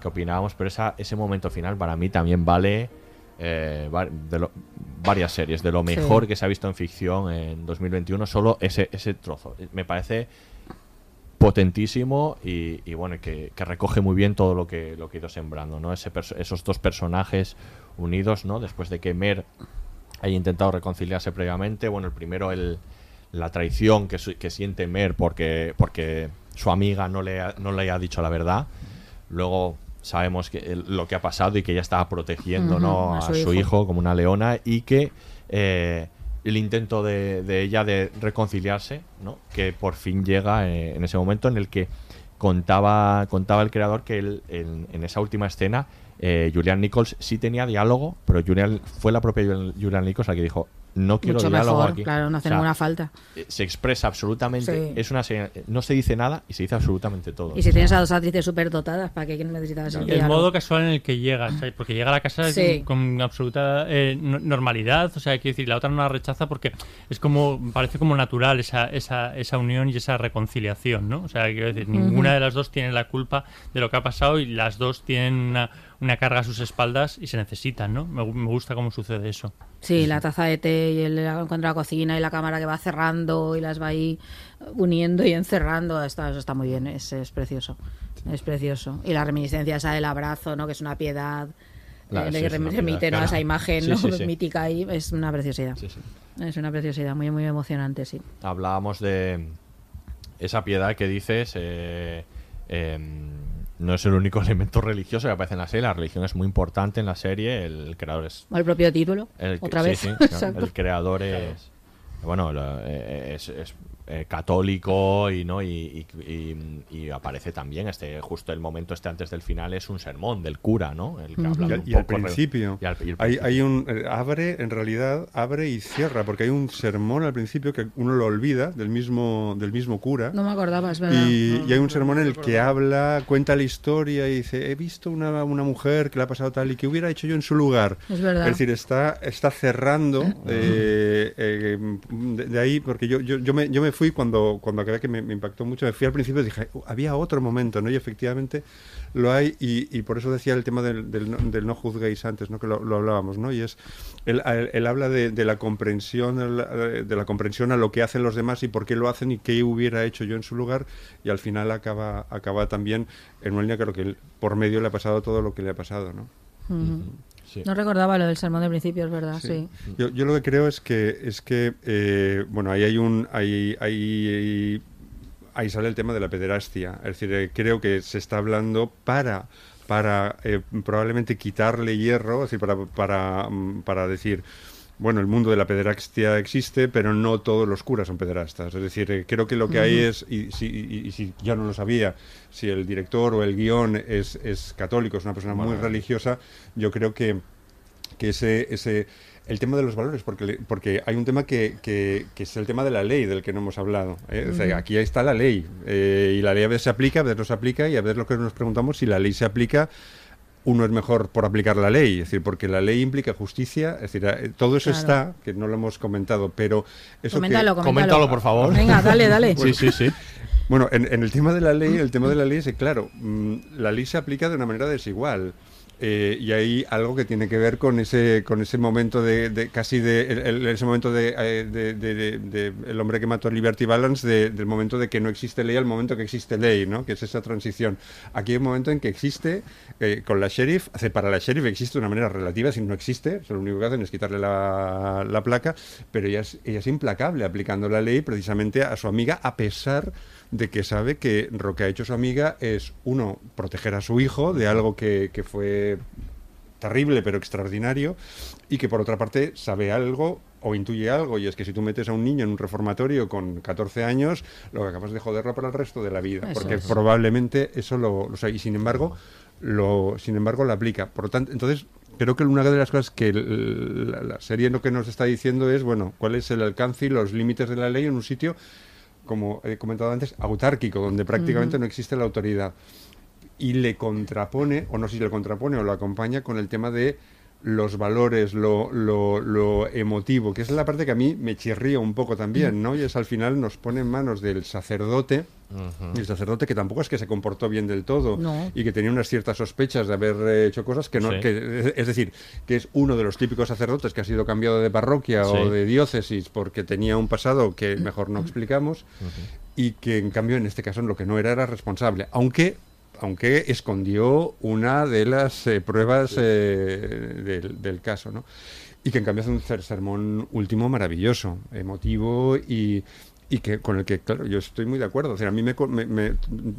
[SPEAKER 7] qué opinábamos, pero esa, ese momento final para mí también vale eh, va- de lo- varias series, de lo
[SPEAKER 8] Sí.
[SPEAKER 7] mejor que se ha visto en ficción en 2021, solo ese, ese trozo. Me parece potentísimo y, y bueno, que, que recoge muy bien todo lo que, lo que ha ido sembrando, ¿no? Ese esos dos personajes unidos, ¿no? Después de que Mer haya intentado reconciliarse previamente, bueno, el primero el, la traición que, su- que siente Mer porque, porque su amiga no le, ha, no le ha dicho la verdad, luego sabemos que el- lo que ha pasado y que ella estaba protegiendo ¿no?
[SPEAKER 8] a
[SPEAKER 7] a,
[SPEAKER 8] su
[SPEAKER 7] su,
[SPEAKER 8] hijo.
[SPEAKER 7] hijo. como una leona y que eh, el intento de, de ella de reconciliarse, ¿no? que por fin llega eh, en ese momento en el que contaba, contaba el creador que él, en, en esa última escena eh, Julian Nichols sí tenía diálogo, pero Julian, fue la propia Julian- Julian Nichols la que dijo no quiero
[SPEAKER 8] Mucho
[SPEAKER 7] diálogo
[SPEAKER 8] mejor,
[SPEAKER 7] aquí.
[SPEAKER 8] claro, no hace
[SPEAKER 7] O sea,
[SPEAKER 8] ninguna falta.
[SPEAKER 7] eh, Se expresa absolutamente,
[SPEAKER 8] Sí.
[SPEAKER 7] es una serie- no se dice nada y se dice absolutamente todo.
[SPEAKER 8] Y si tienes a dos actrices súper dotadas, ¿para qué necesitabas el
[SPEAKER 9] El
[SPEAKER 8] diálogo?
[SPEAKER 9] modo casual en el que llegas, ¿sabes? porque llega a la casa
[SPEAKER 8] Sí.
[SPEAKER 9] con, absoluta eh, no- normalidad, o sea, quiero decir, la otra no la rechaza porque es como, parece como natural esa, esa, esa unión y esa reconciliación, ¿no? O sea, quiero decir, ninguna de las dos tiene la culpa de lo que ha pasado y las dos tienen una, una carga a sus espaldas y se necesitan, ¿no? Me, me gusta cómo sucede eso.
[SPEAKER 8] Sí, la taza de té y el encuentro a la cocina y la cámara que va cerrando y las va ahí uniendo y encerrando, está, eso está muy bien, es, es precioso, es precioso. Y la reminiscencia esa del abrazo, ¿no? que es una piedad,
[SPEAKER 7] Claro,
[SPEAKER 8] eh, de
[SPEAKER 7] sí,
[SPEAKER 8] que
[SPEAKER 7] es
[SPEAKER 8] remite
[SPEAKER 7] piedad,
[SPEAKER 8] ¿no? a esa imagen
[SPEAKER 7] Sí,
[SPEAKER 8] ¿no?
[SPEAKER 7] sí, sí.
[SPEAKER 8] mítica ahí, es una preciosidad. Es una preciosidad, muy, muy emocionante, sí.
[SPEAKER 7] hablábamos de esa piedad que dices eh, em, no es el único elemento religioso que aparece en la serie la religión es muy importante en la serie el creador es
[SPEAKER 8] O el propio título,
[SPEAKER 7] el,
[SPEAKER 8] otra
[SPEAKER 7] sí,
[SPEAKER 8] vez.
[SPEAKER 7] sí,
[SPEAKER 8] Exacto.
[SPEAKER 7] el creador es bueno lo- eh, es, es- eh, católico y no y, y- y- y aparece también este justo el momento este antes del final es un sermón del cura, ¿no? El que habla
[SPEAKER 10] Y,
[SPEAKER 7] un
[SPEAKER 10] al- y al
[SPEAKER 7] poco re-
[SPEAKER 10] principio,
[SPEAKER 7] y al- y el
[SPEAKER 10] hay,
[SPEAKER 7] principio.
[SPEAKER 10] hay un eh, abre, en realidad abre y cierra, porque hay un sermón al principio que uno lo olvida del mismo del mismo cura.
[SPEAKER 8] No me acordaba, es verdad.
[SPEAKER 10] Y, y hay un sermón en el que habla, cuenta la historia y dice, he visto una, una mujer que le ha pasado tal y que hubiera hecho yo en su lugar.
[SPEAKER 8] Es verdad.
[SPEAKER 10] decir, está, está cerrando eh, eh, de, de ahí, porque yo, yo, yo, me, yo me fui cuando, cuando acabé que me, me impactó mucho, me fui al principio y dije, "Uh, había otro momento, ¿no? Y efectivamente lo hay y, y por eso decía el tema del, del, no, del no juzguéis antes, ¿no? Que lo, lo hablábamos, ¿no? Y es, él, él- él habla de, de la comprensión, el- de la comprensión a lo que hacen los demás y por qué lo hacen y qué hubiera hecho yo en su lugar y al final acaba, acaba también en una línea que lo que él- por medio le ha pasado todo lo que le ha pasado, ¿no?
[SPEAKER 8] Ujú.
[SPEAKER 7] Sí.
[SPEAKER 8] No recordaba lo del sermón del principio, es verdad, sí.
[SPEAKER 10] Yo, yo lo que creo es que es que eh, bueno ahí hay un ahí, ahí, ahí sale el tema de la pederastia. Es decir, eh, creo que se está hablando para para eh, probablemente quitarle hierro, es decir, para, para, mm, para decir bueno, el mundo de la pederastia existe, pero no todos los curas son pederastas. Es decir, eh, creo que lo que hay es, y, si, y- y si ya no lo sabía, si el director o el guion es, es católico, es una persona muy
[SPEAKER 7] Bueno.
[SPEAKER 10] religiosa, yo creo que que ese, ese el tema de los valores, porque, porque hay un tema que, que- que es el tema de la ley del que no hemos hablado. ¿eh? O sea,
[SPEAKER 15] Ujú.
[SPEAKER 10] aquí está la ley eh, y la ley a veces se aplica, a veces no se aplica y a veces lo que nos preguntamos si la ley se aplica uno es mejor por aplicar la ley, es decir, porque la ley implica justicia, es decir, eh, todo eso
[SPEAKER 8] Claro.
[SPEAKER 10] está, que no lo hemos comentado, pero eso
[SPEAKER 8] Coméntalo,
[SPEAKER 10] que...
[SPEAKER 8] coméntalo. Coméntalo, por favor. Venga, dale, dale.
[SPEAKER 10] Bueno,
[SPEAKER 7] Sí, sí, sí.
[SPEAKER 10] Bueno, en, en el tema de la ley, el tema de la ley es que, claro, mm, la ley se aplica de una manera desigual. Eh, y hay algo que tiene que ver con ese con ese momento de, de casi de el- ese momento de, eh, de- de- el hombre que mató a Liberty Balance de- del momento de que no existe ley al momento que existe ley no que es esa transición. Aquí hay un momento en que existe eh, con la sheriff para la sheriff existe de una manera relativa si no existe lo único que hacen es quitarle la, la placa pero ella es, ella es implacable aplicando la ley precisamente a su amiga a pesar de que sabe que lo que ha hecho su amiga es, uno, proteger a su hijo de algo que, que fue terrible pero extraordinario y que por otra parte sabe algo o intuye algo y es que si tú metes a un niño en un reformatorio con 14 años lo que acabas de joderlo para el resto de la vida
[SPEAKER 15] Eso
[SPEAKER 10] porque probablemente eso lo, lo sabe y sin embargo lo sin embargo lo aplica. Por lo tanto entonces creo que una de las cosas que el- la, la serie lo que nos está diciendo es bueno cuál es el alcance y los límites de la ley en un sitio como he comentado antes, autárquico, donde prácticamente no existe la autoridad. Y le contrapone, o no sé si le contrapone o lo acompaña con el tema de los valores, lo, lo, lo emotivo, que es la parte que a mí me chirría un poco también, ¿no? Y es al final nos pone en manos del sacerdote,
[SPEAKER 7] Ujú.
[SPEAKER 10] el sacerdote que tampoco es que se comportó bien del todo
[SPEAKER 8] No.
[SPEAKER 10] y que tenía unas ciertas sospechas de haber eh, hecho cosas que no,
[SPEAKER 7] Sí.
[SPEAKER 10] que, es decir, que es uno de los típicos sacerdotes que ha sido cambiado de parroquia
[SPEAKER 7] Sí.
[SPEAKER 10] o de diócesis porque tenía un pasado que mejor no explicamos y que en cambio en este caso lo que no era era responsable, aunque aunque escondió una de las eh, pruebas eh, del, del caso, ¿no? Y que en cambio hace un ser- sermón último maravilloso, emotivo y, y que con el que, claro, yo estoy muy de acuerdo. O sea, a mí me, me-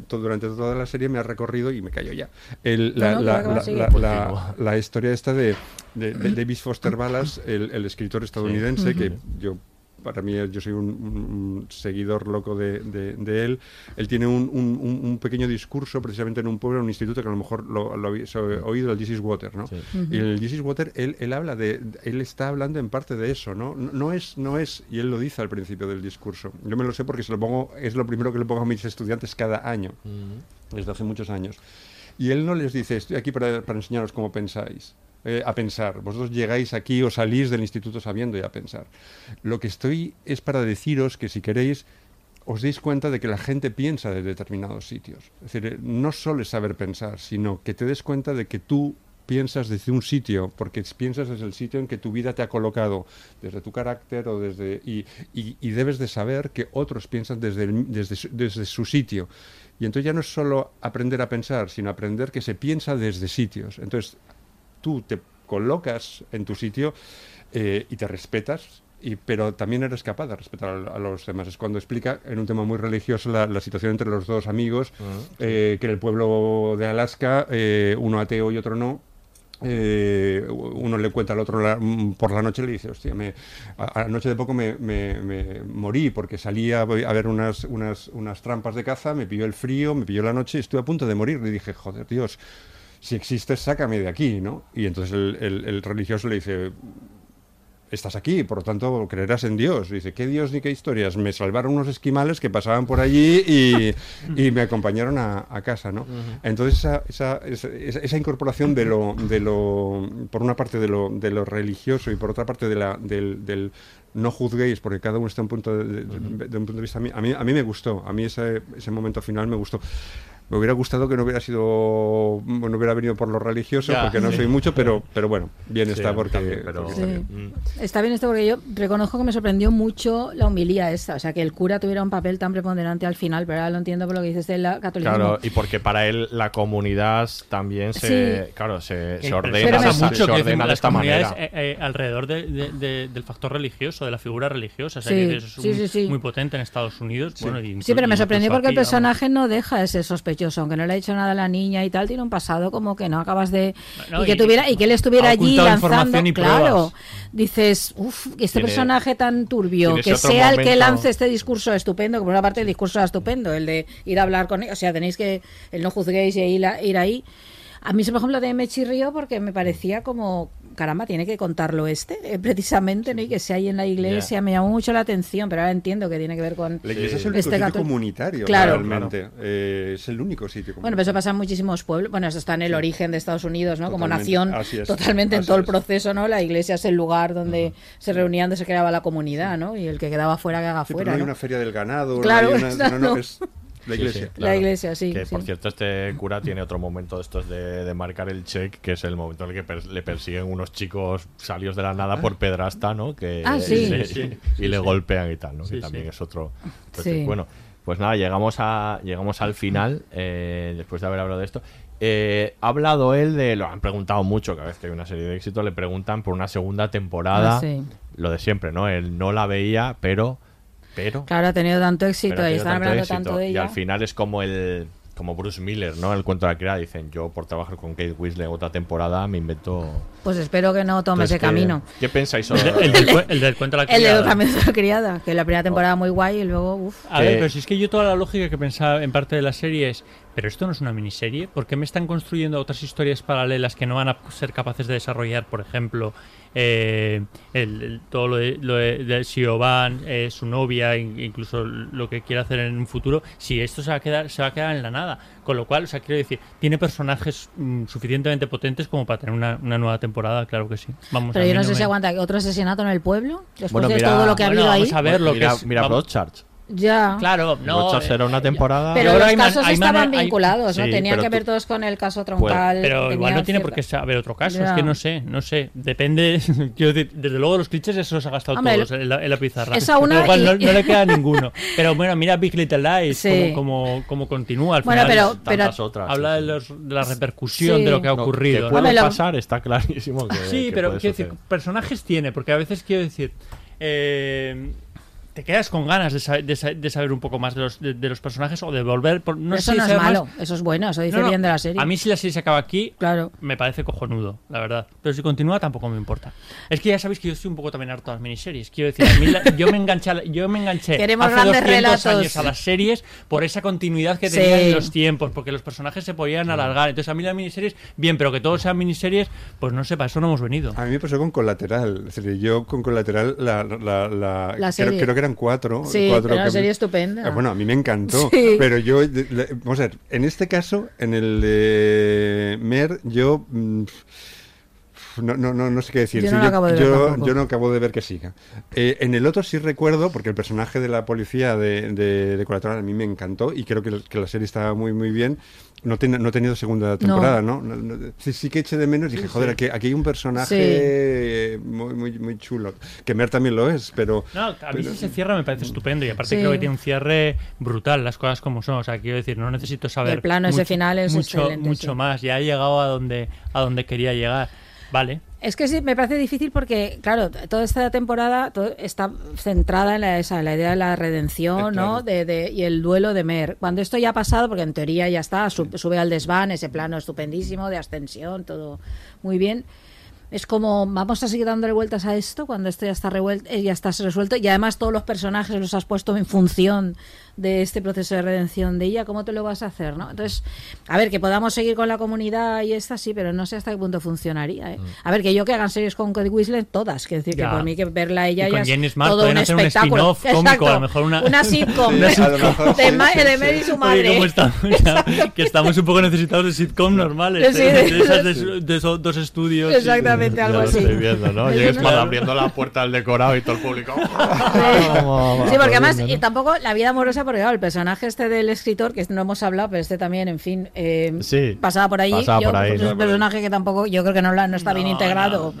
[SPEAKER 10] durante toda la serie me ha recorrido y me callo ya. El- la,
[SPEAKER 8] No, no,
[SPEAKER 10] la- la-
[SPEAKER 8] sigue.
[SPEAKER 10] la- la-
[SPEAKER 8] igual.
[SPEAKER 10] la historia esta de, de, de David Foster Wallace, el, el escritor estadounidense, que yo para mí yo soy un, un- seguidor loco de, de- de él. Él tiene un, un- un- pequeño discurso precisamente en un pueblo, en un instituto que a lo mejor lo, lo habéis oído, el This is Water, ¿no?
[SPEAKER 7] Sí.
[SPEAKER 10] Y en el This is Water él, él habla de, él está hablando en parte de eso, ¿no? No, no es, no es, y él lo dice al principio del discurso. Yo me lo sé porque se lo pongo, es lo primero que le pongo a mis estudiantes cada año, desde hace muchos años. Y él no les dice, estoy aquí para, para enseñaros cómo pensáis, eh, a pensar. Vosotros llegáis aquí o salís del instituto sabiendo ya pensar. Lo que estoy es para deciros que si queréis os deis cuenta de que la gente piensa de determinados sitios. Es decir, eh, no solo es saber pensar, sino que te des cuenta de que tú piensas desde un sitio, porque piensas desde el sitio en que tu vida te ha colocado, desde tu carácter o desde... Y, debes de saber que otros piensan desde, desde, desde su sitio. Y entonces ya no es solo aprender a pensar, sino aprender que se piensa desde sitios. Entonces tú te colocas en tu sitio eh, y te respetas, y, pero también eres capaz de respetar a, a los demás. Es cuando explica en un tema muy religioso la, la situación entre los dos amigos, eh, que en el pueblo de Alaska, eh, uno ateo y otro no, eh, uno le cuenta al otro la- mm, por la noche, le dice, hostia, me, anoche de poco me, me- me morí porque salí a, a ver unas, unas, unas trampas de caza, me pilló el frío, me pilló la noche y estuve a punto de morir. Le dije, joder, Dios, si existes, sácame de aquí, ¿no? Y entonces el, el- el religioso le dice, estás aquí, por lo tanto creerás en Dios. Dice, ¿qué Dios ni qué historias? Me salvaron unos esquimales que pasaban por allí y, y me acompañaron a, a casa, ¿no? Entonces esa, esa, esa, esa- esa incorporación de lo, de lo, por una parte de lo, de lo religioso y por otra parte de la, del, del no juzguéis, porque cada uno está en un punto de, de- de un punto de vista. A mí, a mí, a mí me gustó, a mí ese, ese momento final me gustó. Me hubiera gustado que no hubiera sido, no hubiera venido por lo religioso,
[SPEAKER 8] Ya,
[SPEAKER 10] porque no
[SPEAKER 8] sí.
[SPEAKER 10] soy mucho, pero, pero bueno, bien
[SPEAKER 7] Sí,
[SPEAKER 10] está porque,
[SPEAKER 7] también, pero-
[SPEAKER 10] porque está bien.
[SPEAKER 8] Está bien esto porque yo reconozco que me sorprendió mucho la humilía esta, o sea, que el cura tuviera un papel tan preponderante al final, pero ahora lo entiendo por lo que dices del catolicismo.
[SPEAKER 7] Claro, y porque para él la comunidad también se,
[SPEAKER 8] Sí.
[SPEAKER 7] claro, se, ordena,
[SPEAKER 9] pero mucho
[SPEAKER 7] se
[SPEAKER 9] que
[SPEAKER 7] ordena de esta manera.
[SPEAKER 9] eh, eh, alrededor de- de- de- del factor religioso, de la figura religiosa. O sea,
[SPEAKER 8] Sí,
[SPEAKER 9] que eso es
[SPEAKER 8] sí,
[SPEAKER 9] un-
[SPEAKER 8] sí, sí.
[SPEAKER 9] muy potente en Estados Unidos. Bueno, y
[SPEAKER 8] Sí, pero me sorprendió porque el
[SPEAKER 9] vamos.
[SPEAKER 8] personaje no deja de ser aunque no le ha hecho nada a la niña y tal, tiene un pasado como que no acabas de y que
[SPEAKER 9] y-
[SPEAKER 8] tuviera y que él estuviera allí lanzando,
[SPEAKER 9] y
[SPEAKER 8] claro. Dices, uff, este
[SPEAKER 7] Tiene-
[SPEAKER 8] personaje tan turbio, que sea el que
[SPEAKER 7] momento-
[SPEAKER 8] lance este discurso estupendo, que por una parte el discurso era estupendo, el de ir a hablar con él, o sea, tenéis que el no juzguéis y ir, a- ir ahí. A mí, por ejemplo, también me chirrió porque me parecía como, caramba, tiene que contarlo este, eh, precisamente, ¿no? Y que sea ahí en la iglesia, me llamó mucho la atención, pero ahora entiendo que tiene que ver con
[SPEAKER 10] La iglesia es el
[SPEAKER 8] este
[SPEAKER 10] sitio
[SPEAKER 8] gato-
[SPEAKER 10] comunitario,
[SPEAKER 8] Claro.
[SPEAKER 10] realmente. Eh, es el único sitio
[SPEAKER 8] Bueno, pero eso pasa en muchísimos pueblos. Bueno, eso está en el origen de Estados Unidos, ¿no? Como
[SPEAKER 10] Totalmente.
[SPEAKER 8] nación,
[SPEAKER 10] Así es.
[SPEAKER 8] totalmente en todo el
[SPEAKER 10] es.
[SPEAKER 8] proceso, ¿no? La iglesia es el lugar donde se reunían, donde se creaba la comunidad, ¿no? Y el que quedaba fuera, que haga
[SPEAKER 10] Sí, pero
[SPEAKER 8] fuera,
[SPEAKER 10] no hay una feria del ganado,
[SPEAKER 8] Claro,
[SPEAKER 10] no hay una- no, no, es la
[SPEAKER 7] Sí,
[SPEAKER 10] iglesia.
[SPEAKER 7] sí,
[SPEAKER 8] La iglesia, sí,
[SPEAKER 7] Que
[SPEAKER 8] sí.
[SPEAKER 7] por cierto, este cura tiene otro momento de estos de, de marcar el check, que es el momento en el que per- le persiguen unos chicos salidos de la nada por pedrasta, ¿no? Que,
[SPEAKER 8] Ah, sí.
[SPEAKER 7] y,
[SPEAKER 8] Sí, sí.
[SPEAKER 7] y le golpean y tal, ¿no?
[SPEAKER 9] Sí,
[SPEAKER 7] que también
[SPEAKER 9] sí.
[SPEAKER 7] es otro. pues,
[SPEAKER 8] Sí.
[SPEAKER 7] Bueno, pues nada, llegamos a llegamos al final, eh, después de haber hablado de esto. Eh, ha hablado él de, lo han preguntado mucho, cada vez que hay una serie de éxito, le preguntan por una segunda temporada.
[SPEAKER 8] Ah, sí.
[SPEAKER 7] Lo de siempre, ¿no? Él no la veía, pero... pero
[SPEAKER 8] Claro, ha tenido tanto éxito y están hablando
[SPEAKER 7] éxito.
[SPEAKER 8] tanto de
[SPEAKER 7] Y
[SPEAKER 8] ella.
[SPEAKER 7] al final es como el como Bruce Miller, ¿no? El cuento de la criada. Dicen, yo por trabajar con Kate Winslet otra temporada me invento...
[SPEAKER 8] Pues espero que no tome
[SPEAKER 7] Entonces,
[SPEAKER 8] ese
[SPEAKER 7] ¿qué-
[SPEAKER 8] camino.
[SPEAKER 7] ¿Qué pensáis
[SPEAKER 9] El,
[SPEAKER 7] sobre
[SPEAKER 9] el del, el del cuento de la
[SPEAKER 8] El
[SPEAKER 9] criada.
[SPEAKER 8] también de la criada, que la primera temporada muy guay y luego, uff.
[SPEAKER 9] A ver, pero si es que yo toda la lógica que pensaba en parte de la serie es, pero esto no es una miniserie, ¿por qué me están construyendo otras historias paralelas que no van a ser capaces de desarrollar? Por ejemplo, eh, el- el- todo lo de, lo de, de Siobhan, eh, su novia, in- incluso lo que quiere hacer en un futuro, si esto se va a quedar, se va a quedar en la nada. Con lo cual, o sea, quiero decir, tiene personajes mm, suficientemente potentes como para tener una, una nueva temporada, claro que sí. Vamos,
[SPEAKER 8] Pero
[SPEAKER 9] a
[SPEAKER 8] yo no sé
[SPEAKER 9] me-
[SPEAKER 8] si aguanta otro asesinato en el pueblo, después
[SPEAKER 7] Bueno,
[SPEAKER 8] de
[SPEAKER 7] mira-
[SPEAKER 8] todo lo que ha
[SPEAKER 9] Bueno,
[SPEAKER 8] habido ahí.
[SPEAKER 9] vamos a ver lo
[SPEAKER 7] mira,
[SPEAKER 9] que es.
[SPEAKER 7] Mira
[SPEAKER 9] vamos-.
[SPEAKER 8] Ya.
[SPEAKER 9] Claro, no. Eh,
[SPEAKER 7] era una temporada...
[SPEAKER 8] Pero los casos
[SPEAKER 9] hay
[SPEAKER 8] estaban
[SPEAKER 9] hay-
[SPEAKER 8] vinculados, ¿no?
[SPEAKER 7] Sí,
[SPEAKER 8] Tenían que ver
[SPEAKER 7] tú-
[SPEAKER 8] todos con el caso troncal.
[SPEAKER 9] Pero igual no tiene por qué haber otro caso,
[SPEAKER 8] Ya.
[SPEAKER 9] es que no sé, no sé. Depende, quiero decir, desde luego los clichés eso los ha gastado
[SPEAKER 8] Hombre,
[SPEAKER 9] todos en la, en la pizarra.
[SPEAKER 8] esa una
[SPEAKER 9] cual
[SPEAKER 8] y-
[SPEAKER 9] no, no le queda ninguno. Pero bueno, mira Big Little Lies,
[SPEAKER 8] Sí.
[SPEAKER 9] como, como, como continúa al
[SPEAKER 8] Bueno,
[SPEAKER 9] final.
[SPEAKER 8] pero- pero-
[SPEAKER 7] Tantas otras.
[SPEAKER 9] Habla
[SPEAKER 7] sí,
[SPEAKER 9] de, los, de la repercusión
[SPEAKER 8] Sí.
[SPEAKER 9] de lo que ha
[SPEAKER 7] No,
[SPEAKER 9] ocurrido.
[SPEAKER 7] puede pasar, está clarísimo que
[SPEAKER 9] Sí,
[SPEAKER 7] que
[SPEAKER 9] pero quiero decir, personajes tiene, porque a veces quiero decir, eh, te quedas con ganas de, sa- de sa- de saber un poco más de los, de, de los personajes o de volver. Por, no
[SPEAKER 8] eso
[SPEAKER 9] sé si
[SPEAKER 8] no es
[SPEAKER 9] saber más-
[SPEAKER 8] malo, eso es bueno, eso dice
[SPEAKER 9] No, no,
[SPEAKER 8] bien de la serie.
[SPEAKER 9] A mí si la serie se acaba aquí,
[SPEAKER 8] Claro.
[SPEAKER 9] me parece cojonudo, la verdad. Pero si continúa tampoco me importa. Es que ya sabéis que yo estoy un poco también harto de las miniseries. Quiero decir, a mí la- yo me enganché, a la- yo me enganché
[SPEAKER 8] Queremos
[SPEAKER 9] hace
[SPEAKER 8] grandes
[SPEAKER 9] 200
[SPEAKER 8] relatos.
[SPEAKER 9] años a las series por esa continuidad que
[SPEAKER 8] Sí.
[SPEAKER 9] tenían en los tiempos, porque los personajes se podían alargar. Entonces a mí las miniseries, bien, pero que todos sean miniseries, pues no sé, para eso no hemos venido.
[SPEAKER 10] A mí me pasó con Colateral. Es decir, yo con Colateral, la, la, la-
[SPEAKER 8] La
[SPEAKER 10] creo,
[SPEAKER 8] serie.
[SPEAKER 10] creo que eran cuatro.
[SPEAKER 8] Sí,
[SPEAKER 10] cuatro
[SPEAKER 8] era una serie estupenda.
[SPEAKER 10] Ah, Bueno, a mí me encantó.
[SPEAKER 8] Sí.
[SPEAKER 10] Pero yo, vamos a ver, en este caso, en el de Mer, yo. mm, no, no, no, no sé qué decir.
[SPEAKER 8] Yo
[SPEAKER 10] Sí,
[SPEAKER 8] no lo acabo de
[SPEAKER 10] yo- yo no acabo de ver que siga. Eh, en el otro sí recuerdo, porque el personaje de la policía de, de, de Colateral a mí me encantó y creo que, que la serie estaba muy, muy bien. No, tiene- no ha tenido segunda temporada, ¿no? No, no, sí, sí que eché de menos y dije, joder, aquí, aquí hay un personaje muy, muy, muy chulo. Que Mer también lo es, pero...
[SPEAKER 9] No, a mí
[SPEAKER 10] pero-
[SPEAKER 9] si se cierra me parece estupendo y aparte
[SPEAKER 8] Sí.
[SPEAKER 9] creo que tiene un cierre brutal, las cosas como son. O sea, quiero decir, no necesito saber.
[SPEAKER 8] el plano ese
[SPEAKER 9] mucho-
[SPEAKER 8] final es
[SPEAKER 9] mucho, mucho
[SPEAKER 8] sí.
[SPEAKER 9] más. Ya ha llegado a donde, a donde quería llegar. Vale.
[SPEAKER 8] Es que sí, me parece difícil porque, claro, toda esta temporada todo está centrada en la, esa, en la idea de la redención, ¿no? De, de- y el duelo de Mer. Cuando esto ya ha pasado, porque en teoría ya está, sub- sube al desván, ese plano estupendísimo de ascensión, todo muy bien. Es como, vamos a seguir dándole vueltas a esto cuando esto ya está, eh, ya está resuelto. Y además todos los personajes los has puesto en función de este proceso de redención de ella. ¿Cómo te lo vas a hacer? ¿no? Entonces, a ver, que podamos seguir con la comunidad y esta sí, pero no sé hasta qué punto funcionaría. ¿eh? A ver, que yo que hagan series con Kate Winslet, todas. Que decir,
[SPEAKER 9] Ya.
[SPEAKER 8] que por mí que verla a ella
[SPEAKER 9] Y con
[SPEAKER 8] ya es
[SPEAKER 9] Jenny Smart
[SPEAKER 8] todo
[SPEAKER 9] pueden
[SPEAKER 8] un
[SPEAKER 9] hacer un
[SPEAKER 8] espectáculo.
[SPEAKER 9] spin-off cómico,
[SPEAKER 8] Exacto.
[SPEAKER 9] a lo mejor una-. Una sitcom.
[SPEAKER 8] de, Ma- de Mary y su madre.
[SPEAKER 9] Oye, ¿cómo estamos? Que estamos un poco necesitados de sitcom normales.
[SPEAKER 8] Sí,
[SPEAKER 9] ¿eh?
[SPEAKER 8] de-
[SPEAKER 9] de, esas de, de esos dos estudios.
[SPEAKER 8] Exactamente,
[SPEAKER 7] Ya
[SPEAKER 8] algo así.
[SPEAKER 7] estoy viendo, ¿no?
[SPEAKER 8] Es
[SPEAKER 7] Llegues cuando abriendo la puerta al decorado y todo el público.
[SPEAKER 8] Sí, porque además, y tampoco la vida amorosa, porque claro, el personaje este del escritor, que no hemos hablado, pero este también, en fin, eh,
[SPEAKER 7] Sí,
[SPEAKER 8] pasaba por ahí.
[SPEAKER 7] pasaba
[SPEAKER 8] yo,
[SPEAKER 7] por ahí,
[SPEAKER 8] pues, es un personaje que tampoco, yo creo que no, está bien integrado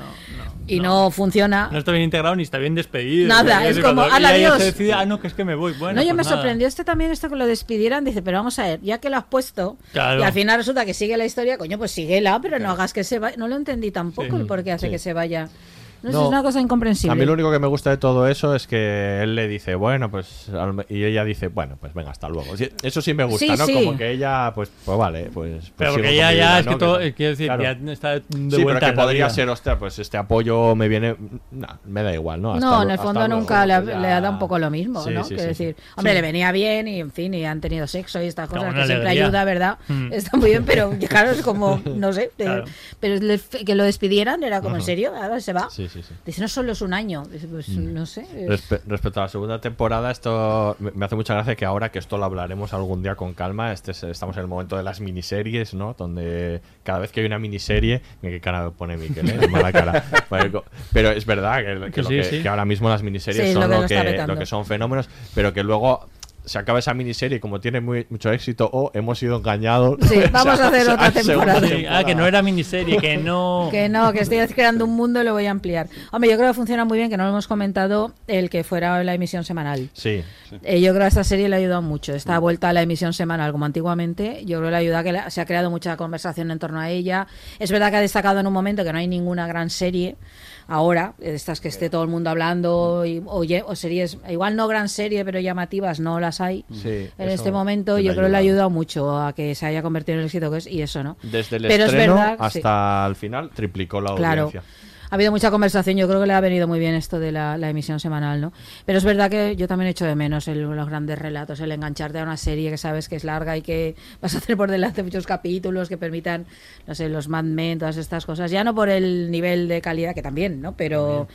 [SPEAKER 8] y no, funciona.
[SPEAKER 9] No está bien integrado ni está bien despedido.
[SPEAKER 8] Nada, es
[SPEAKER 9] cuando
[SPEAKER 8] como, "Hala,
[SPEAKER 9] ella ya
[SPEAKER 8] adiós".
[SPEAKER 9] se decide, ah, no, que es que me voy. Bueno,
[SPEAKER 8] no, yo
[SPEAKER 9] pues
[SPEAKER 8] me
[SPEAKER 9] nada.
[SPEAKER 8] sorprendió este también, esto que lo despidieran. Dice, pero vamos a ver, ya que lo has puesto,
[SPEAKER 9] Claro.
[SPEAKER 8] y al final resulta que sigue la historia, coño, pues síguela, pero no hagas que se vaya. No lo entendí tampoco
[SPEAKER 7] Sí.
[SPEAKER 8] el por qué hace
[SPEAKER 7] Sí.
[SPEAKER 8] que se vaya. No, sé,
[SPEAKER 7] No.
[SPEAKER 8] es una cosa incomprensible.
[SPEAKER 7] A mí lo único que me gusta de todo eso es que él le dice, bueno, pues. al- Y ella dice, bueno, pues venga, hasta luego. Eso sí me gusta,
[SPEAKER 8] Sí,
[SPEAKER 7] ¿no?
[SPEAKER 8] sí.
[SPEAKER 7] Como que ella, pues, pues vale, pues. pues
[SPEAKER 9] Pero porque ella ya
[SPEAKER 7] vida,
[SPEAKER 9] es que todo, quiero decir,
[SPEAKER 7] claro.
[SPEAKER 9] ya está de
[SPEAKER 7] Sí,
[SPEAKER 9] vuelta
[SPEAKER 7] pero que podría
[SPEAKER 9] vida.
[SPEAKER 7] ser, hostia, pues este apoyo me viene. nah, me da igual, ¿no? Hasta
[SPEAKER 8] No, en el fondo
[SPEAKER 7] luego,
[SPEAKER 8] nunca le,
[SPEAKER 7] ya-
[SPEAKER 8] le da un poco lo mismo,
[SPEAKER 7] Sí,
[SPEAKER 8] ¿no?
[SPEAKER 7] sí,
[SPEAKER 8] Quiero
[SPEAKER 7] sí,
[SPEAKER 8] decir,
[SPEAKER 7] sí.
[SPEAKER 8] hombre,
[SPEAKER 7] Sí.
[SPEAKER 8] le venía bien y, en fin, y han tenido sexo y estas cosas que siempre ayuda, ¿verdad?
[SPEAKER 9] Mm.
[SPEAKER 8] Está muy bien, pero claro, es como, no sé, eh, pero que lo despidieran era como, ¿en serio? Ahora se va.
[SPEAKER 7] Sí, sí, sí.
[SPEAKER 8] Dice, no solo es un año. Dice, pues no sé. es-
[SPEAKER 7] Respe- respecto a la segunda temporada, esto me hace mucha gracia que ahora que esto lo hablaremos algún día con calma, este es- estamos en el momento de las miniseries, ¿no? Donde cada vez que hay una miniserie, qué cara pone Miquel, ¿eh? De mala cara. Pero- es verdad que, que
[SPEAKER 9] Que
[SPEAKER 7] lo
[SPEAKER 9] sí,
[SPEAKER 7] que,
[SPEAKER 9] sí.
[SPEAKER 7] que ahora mismo las miniseries son
[SPEAKER 8] lo que
[SPEAKER 7] lo
[SPEAKER 8] lo
[SPEAKER 7] que,
[SPEAKER 8] está petando.
[SPEAKER 7] lo que son fenómenos, pero que luego se acaba esa miniserie como tiene muy, mucho éxito o hemos sido engañados.
[SPEAKER 8] Sí, vamos a hacer otra temporada.
[SPEAKER 9] Sí, ah, que no era miniserie, que no.
[SPEAKER 8] Que no, que estoy creando un mundo y lo voy a ampliar. Hombre, yo creo que funciona muy bien, que no lo hemos comentado, el que fuera la emisión semanal.
[SPEAKER 7] Sí.
[SPEAKER 8] Eh, yo creo que a esta serie le ha ayudado mucho. Esta vuelta a la emisión semanal como antiguamente, yo creo que le ayuda que la- se ha creado mucha conversación en torno a ella. Es verdad que ha destacado en un momento que no hay ninguna gran serie ahora, estas que esté todo el mundo hablando, y, o, o series, igual no gran serie, pero llamativas, no las hay.
[SPEAKER 7] Sí,
[SPEAKER 8] en este momento yo creo que le ha
[SPEAKER 7] ayudado.
[SPEAKER 8] mucho a que se haya convertido en el éxito que es y eso, ¿no?
[SPEAKER 7] Desde el
[SPEAKER 8] Pero es
[SPEAKER 7] estreno
[SPEAKER 8] sí.
[SPEAKER 7] hasta el final triplicó la
[SPEAKER 8] Claro.
[SPEAKER 7] audiencia.
[SPEAKER 8] Ha habido mucha conversación, yo creo que le ha venido muy bien esto de la, la emisión semanal, ¿no? Pero es verdad que yo también echo de menos el- los grandes relatos, el engancharte a una serie que sabes que es larga y que vas a hacer por delante muchos capítulos que permitan, no sé, los Mad Men, todas estas cosas. Ya no por el nivel de calidad, que también, ¿no? Pero,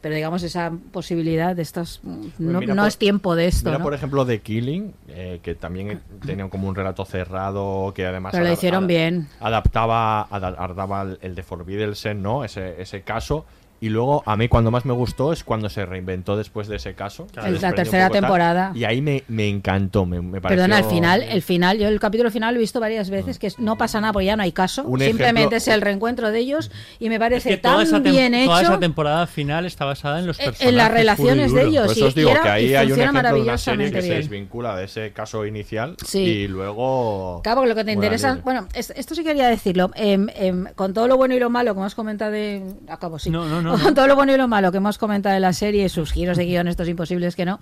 [SPEAKER 8] pero digamos, esa posibilidad de estas... No,
[SPEAKER 7] Pues mira,
[SPEAKER 8] no
[SPEAKER 7] por-
[SPEAKER 8] es tiempo de esto,
[SPEAKER 7] Mira,
[SPEAKER 8] ¿no?
[SPEAKER 7] por ejemplo, The Killing, eh, que también tenía como un relato cerrado, que además...
[SPEAKER 8] Pero lo hicieron bien.
[SPEAKER 7] Adaptaba, ada- adaptaba el, el de Forbidden ¿no? Ese, ese caso caso y luego, a mí cuando más me gustó es cuando se reinventó después de ese caso.
[SPEAKER 8] Claro. La tercera
[SPEAKER 7] tal,
[SPEAKER 8] temporada.
[SPEAKER 7] y ahí me, me encantó, me, me pareció...
[SPEAKER 8] Perdona, el final, el final, yo el capítulo final lo he visto varias veces, que es- no pasa nada porque ya no hay caso,
[SPEAKER 7] Un
[SPEAKER 8] simplemente
[SPEAKER 7] ejemplo-
[SPEAKER 8] es el reencuentro de ellos y me
[SPEAKER 9] Es
[SPEAKER 8] parece
[SPEAKER 9] que toda esa,
[SPEAKER 8] tan bien
[SPEAKER 9] toda
[SPEAKER 8] hecho
[SPEAKER 9] esa temporada final está basada en los
[SPEAKER 8] en-
[SPEAKER 9] personajes.
[SPEAKER 8] en las relaciones de ellos.
[SPEAKER 7] Por eso os digo
[SPEAKER 8] y era-
[SPEAKER 7] que ahí hay un
[SPEAKER 8] funciona
[SPEAKER 7] ejemplo de una serie que se desvincula de ese caso inicial
[SPEAKER 8] Sí.
[SPEAKER 7] y luego...
[SPEAKER 8] Claro, porque lo que te interesa, bueno, es- esto sí quería decirlo, em, em, con todo lo bueno y lo malo que hemos comentado de, acabo sí,
[SPEAKER 9] No, no, no, no.
[SPEAKER 8] todo lo bueno y lo malo que hemos comentado de la serie, sus giros de guion, estos imposibles que no,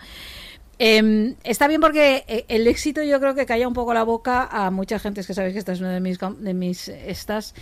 [SPEAKER 8] em, está bien porque eh, el éxito yo creo que calla un poco la boca a mucha gente, es que sabéis que esta es una de mis, de mis estas,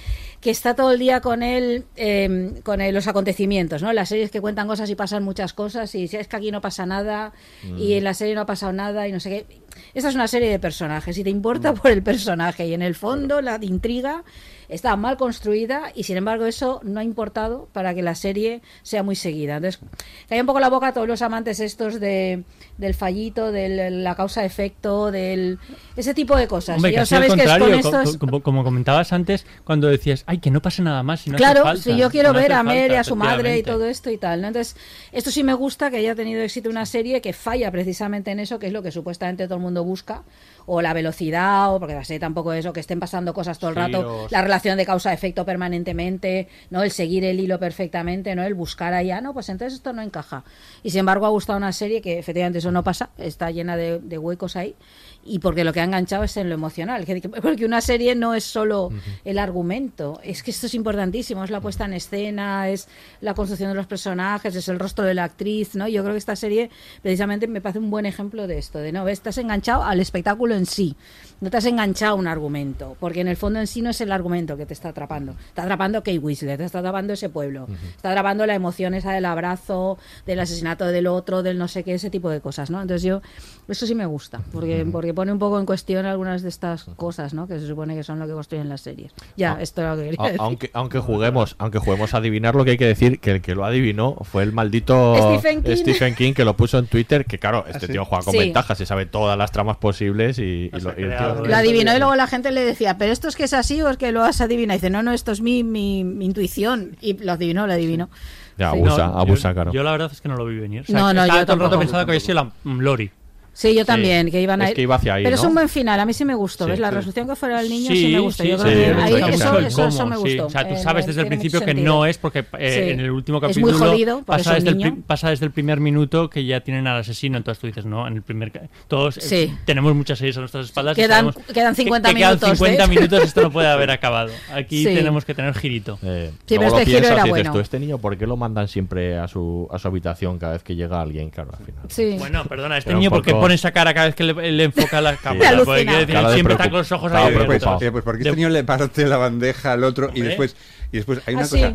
[SPEAKER 8] que está todo el día con él, em, con el- los acontecimientos, ¿no? Las series que cuentan cosas y pasan muchas cosas y si es que aquí no pasa nada y en la serie no ha pasado nada y no sé qué. Esta es una serie de personajes y te importa por el personaje y en el fondo la intriga está mal construida y sin embargo eso no ha importado para que la serie sea muy seguida. Entonces, calla un poco la boca a todos los amantes estos de, del fallito, de la causa-efecto, del ese tipo de cosas.
[SPEAKER 9] Hombre,
[SPEAKER 8] ya sabéis que es con
[SPEAKER 9] co- como, como comentabas antes, cuando decías, ay, que no pase nada más. Si no hace
[SPEAKER 8] claro,
[SPEAKER 9] falta,
[SPEAKER 8] si yo quiero
[SPEAKER 9] no
[SPEAKER 8] ver a Mer y
[SPEAKER 9] falta,
[SPEAKER 8] a su madre y todo esto y tal. ¿no? Entonces, esto sí me gusta que haya tenido éxito una serie que falla precisamente en eso, que es lo que supuestamente todo el mundo busca, o la velocidad, o porque la serie tampoco es, o que estén pasando cosas todo el rato, las relación de causa-efecto permanentemente, ¿no? El seguir el hilo perfectamente, ¿no? El buscar allá, no, pues entonces esto no encaja. Y sin embargo ha gustado una serie que efectivamente eso no pasa, está llena de, de huecos ahí y porque lo que ha enganchado es en lo emocional. que- que- Porque una serie no es solo el argumento, es que esto es importantísimo, es la puesta en escena, es la construcción de los personajes, es el rostro de la actriz, ¿no? Yo creo que esta serie precisamente me parece un buen ejemplo de esto, de no, estás enganchado al espectáculo en sí, no te has enganchado a un argumento, porque en el fondo en sí no es el argumento que te está atrapando, está atrapando Kate Winslet, te está atrapando ese pueblo, está atrapando la emoción esa del abrazo, del asesinato del otro, del no sé qué, ese tipo de cosas, ¿no? Entonces yo, eso sí me gusta, porque, porque pone un poco en cuestión algunas de estas cosas, ¿no? Que se supone que son lo que construyen las series. Ya, esto es lo que quería
[SPEAKER 7] A-
[SPEAKER 8] decir.
[SPEAKER 7] aunque, aunque juguemos, aunque juguemos a adivinar lo que hay que decir, que el que lo adivinó fue el maldito
[SPEAKER 8] Stephen King.
[SPEAKER 7] Stephen King, que lo puso en Twitter, que claro, este
[SPEAKER 10] sí?
[SPEAKER 7] tío juega con
[SPEAKER 8] Sí.
[SPEAKER 7] ventajas, se sabe todas las tramas posibles y, y lo, y el tío-
[SPEAKER 8] Lo adivinó y luego la gente le decía, pero esto es que es así o es que lo has adivinado. Y dice, no, no, esto es mi, mi, mi intuición. Y lo adivinó, lo adivinó.
[SPEAKER 7] Ya,
[SPEAKER 8] Sí.
[SPEAKER 7] abusa,
[SPEAKER 9] No,
[SPEAKER 7] abusa,
[SPEAKER 9] yo,
[SPEAKER 7] claro.
[SPEAKER 9] yo la verdad es que no lo vi venir. O
[SPEAKER 8] No, no,
[SPEAKER 9] estaba
[SPEAKER 8] yo
[SPEAKER 9] todo el rato pensando que había sido la mm, Lori.
[SPEAKER 8] Sí, yo también, que iban a
[SPEAKER 7] Es
[SPEAKER 8] ir.
[SPEAKER 7] que iba hacia ahí,
[SPEAKER 8] Pero es un buen final, a mí sí me gustó.
[SPEAKER 7] Sí,
[SPEAKER 8] ¿Ves? La
[SPEAKER 7] sí.
[SPEAKER 8] resolución que fuera el niño
[SPEAKER 9] Sí,
[SPEAKER 8] sí, me gustó.
[SPEAKER 9] sí,
[SPEAKER 8] yo
[SPEAKER 9] sí,
[SPEAKER 8] creo que
[SPEAKER 9] sí,
[SPEAKER 8] ahí eso, eso, eso me
[SPEAKER 9] sí.
[SPEAKER 8] gustó.
[SPEAKER 9] O sea, tú
[SPEAKER 8] Eh,
[SPEAKER 9] sabes desde el principio que
[SPEAKER 8] sentido.
[SPEAKER 9] no es porque eh,
[SPEAKER 8] Sí.
[SPEAKER 9] en el último
[SPEAKER 8] Es muy
[SPEAKER 9] capítulo
[SPEAKER 8] jodido, porque
[SPEAKER 9] pasa, desde el, pasa desde el primer minuto que ya tienen al asesino, entonces tú dices, no, en el primer... ca- Todos eh, tenemos muchas series a nuestras espaldas. y
[SPEAKER 8] Quedan-
[SPEAKER 9] sabemos
[SPEAKER 8] quedan
[SPEAKER 9] que-
[SPEAKER 8] 50
[SPEAKER 9] que quedan
[SPEAKER 8] minutos,
[SPEAKER 9] 50
[SPEAKER 8] ¿eh?
[SPEAKER 9] minutos, esto no puede haber acabado. Aquí tenemos que tener girito.
[SPEAKER 7] Eh,
[SPEAKER 8] Sí, pero este giro era
[SPEAKER 7] y
[SPEAKER 8] bueno.
[SPEAKER 7] este niño, ¿por qué lo mandan siempre a su, a su habitación cada vez que llega alguien? Claro, al final.
[SPEAKER 8] Sí.
[SPEAKER 9] Bueno, perdona, este niño, ¿por qué
[SPEAKER 7] poco-
[SPEAKER 9] pone esa cara cada vez que le, le enfoca la cámara? Porque siempre está con los ojos ahí
[SPEAKER 10] Pues, pues porque
[SPEAKER 9] De-
[SPEAKER 10] este niño le parte la bandeja al otro y después, y después hay una
[SPEAKER 8] Ah,
[SPEAKER 10] cosa.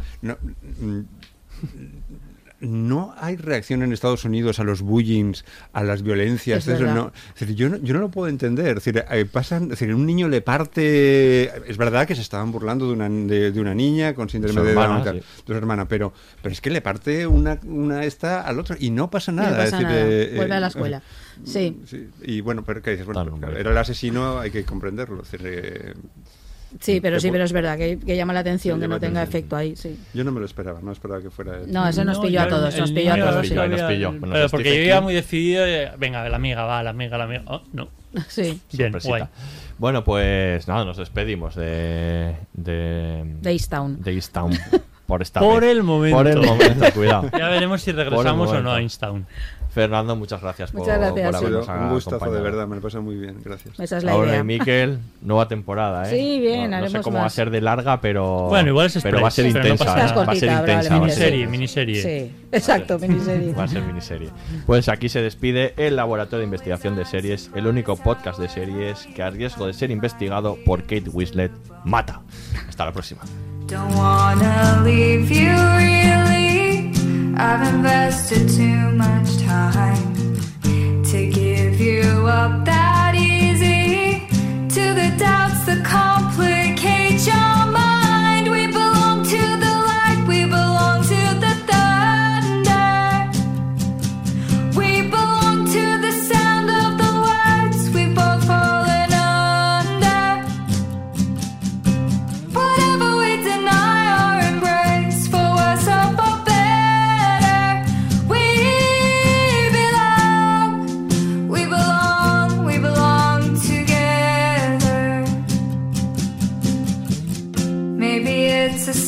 [SPEAKER 10] No, hay reacción en Estados Unidos a los bullings, a las violencias.
[SPEAKER 8] Es
[SPEAKER 10] eso no, es decir, yo, no, yo no lo puedo entender. Es decir, eh, pasan, es decir, un niño le parte. Es verdad que se estaban burlando de una, de, de una niña con síndrome
[SPEAKER 7] Su
[SPEAKER 10] de
[SPEAKER 7] hermana,
[SPEAKER 10] Down,
[SPEAKER 7] sí.
[SPEAKER 10] de su hermana, pero, pero es que le parte una, una esta al otro y no pasa nada.
[SPEAKER 8] no pasa
[SPEAKER 10] es decir,
[SPEAKER 8] nada.
[SPEAKER 10] eh,
[SPEAKER 8] Vuelve a la
[SPEAKER 10] eh,
[SPEAKER 8] escuela. Sí.
[SPEAKER 10] Sí, y bueno, pero ¿qué dices? Bueno,
[SPEAKER 7] hombre.
[SPEAKER 10] era el asesino, hay que comprenderlo. es decir, eh,
[SPEAKER 8] Sí, pero sí, pero es verdad que, que llama la atención
[SPEAKER 10] Que
[SPEAKER 8] no tenga
[SPEAKER 10] atención.
[SPEAKER 8] efecto ahí, sí.
[SPEAKER 10] Yo no me lo esperaba, no esperaba que fuera.
[SPEAKER 8] No, eso nos
[SPEAKER 9] No,
[SPEAKER 8] pilló a todos,
[SPEAKER 9] el
[SPEAKER 8] nos pilló a todos. sí.
[SPEAKER 7] pilló, nos
[SPEAKER 9] todavía-
[SPEAKER 7] pilló. Bueno,
[SPEAKER 9] pero porque yo iba muy decidido, de, venga, la amiga, va, la amiga, la amiga. Oh, no.
[SPEAKER 8] Sí.
[SPEAKER 9] Bien,
[SPEAKER 7] Sorpresita.
[SPEAKER 9] guay.
[SPEAKER 7] Bueno, pues nada, nos despedimos de. de.
[SPEAKER 8] De Easttown.
[SPEAKER 7] de Easttown. Por esta
[SPEAKER 9] Por
[SPEAKER 7] vez.
[SPEAKER 9] el momento.
[SPEAKER 7] Por el momento, cuidado.
[SPEAKER 9] Ya veremos si regresamos o no a Einstein.
[SPEAKER 7] Fernando, muchas gracias por,
[SPEAKER 8] Muchas gracias,
[SPEAKER 7] por
[SPEAKER 8] sí.
[SPEAKER 10] Ha sido
[SPEAKER 7] habernos
[SPEAKER 10] un gustazo de
[SPEAKER 7] acompañado.
[SPEAKER 10] verdad, me lo pasa muy bien, gracias.
[SPEAKER 8] Esa es la
[SPEAKER 7] Ahora
[SPEAKER 8] idea.
[SPEAKER 7] y Miquel, nueva temporada, ¿eh?
[SPEAKER 8] Sí, bien,
[SPEAKER 7] no, no sé
[SPEAKER 8] haremos
[SPEAKER 7] cómo va a
[SPEAKER 8] más.
[SPEAKER 7] ser de larga, pero.
[SPEAKER 9] Bueno, igual es
[SPEAKER 7] Pero va a ser
[SPEAKER 9] express, pero no
[SPEAKER 7] intensa.
[SPEAKER 9] pasa
[SPEAKER 7] ¿eh? va a ser
[SPEAKER 8] Cortita,
[SPEAKER 7] intensa.
[SPEAKER 9] Miniserie, miniserie.
[SPEAKER 8] Sí, exacto, miniserie.
[SPEAKER 7] Va a ser miniserie. Pues aquí se despide el Laboratorio de Investigación de Series, el único podcast de series que a riesgo de ser investigado por Kate Winslet mata. Hasta la próxima.
[SPEAKER 15] I've invested too much time to give you up that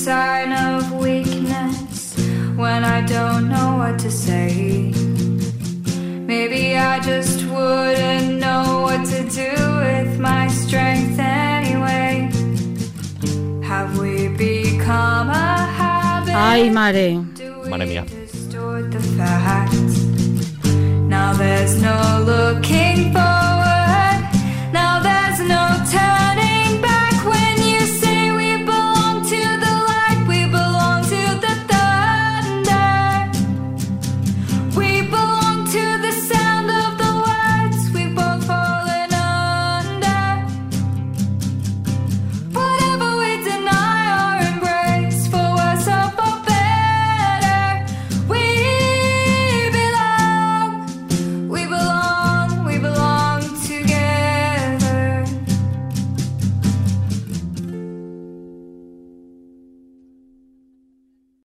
[SPEAKER 15] sign of weakness when I don't know what to say. Maybe I just wouldn't know what to do with my strength anyway. Have we become a habit?
[SPEAKER 8] Ay, mare. Madre
[SPEAKER 15] mía. Now
[SPEAKER 7] there's no
[SPEAKER 15] looking forward. Now there's no turning.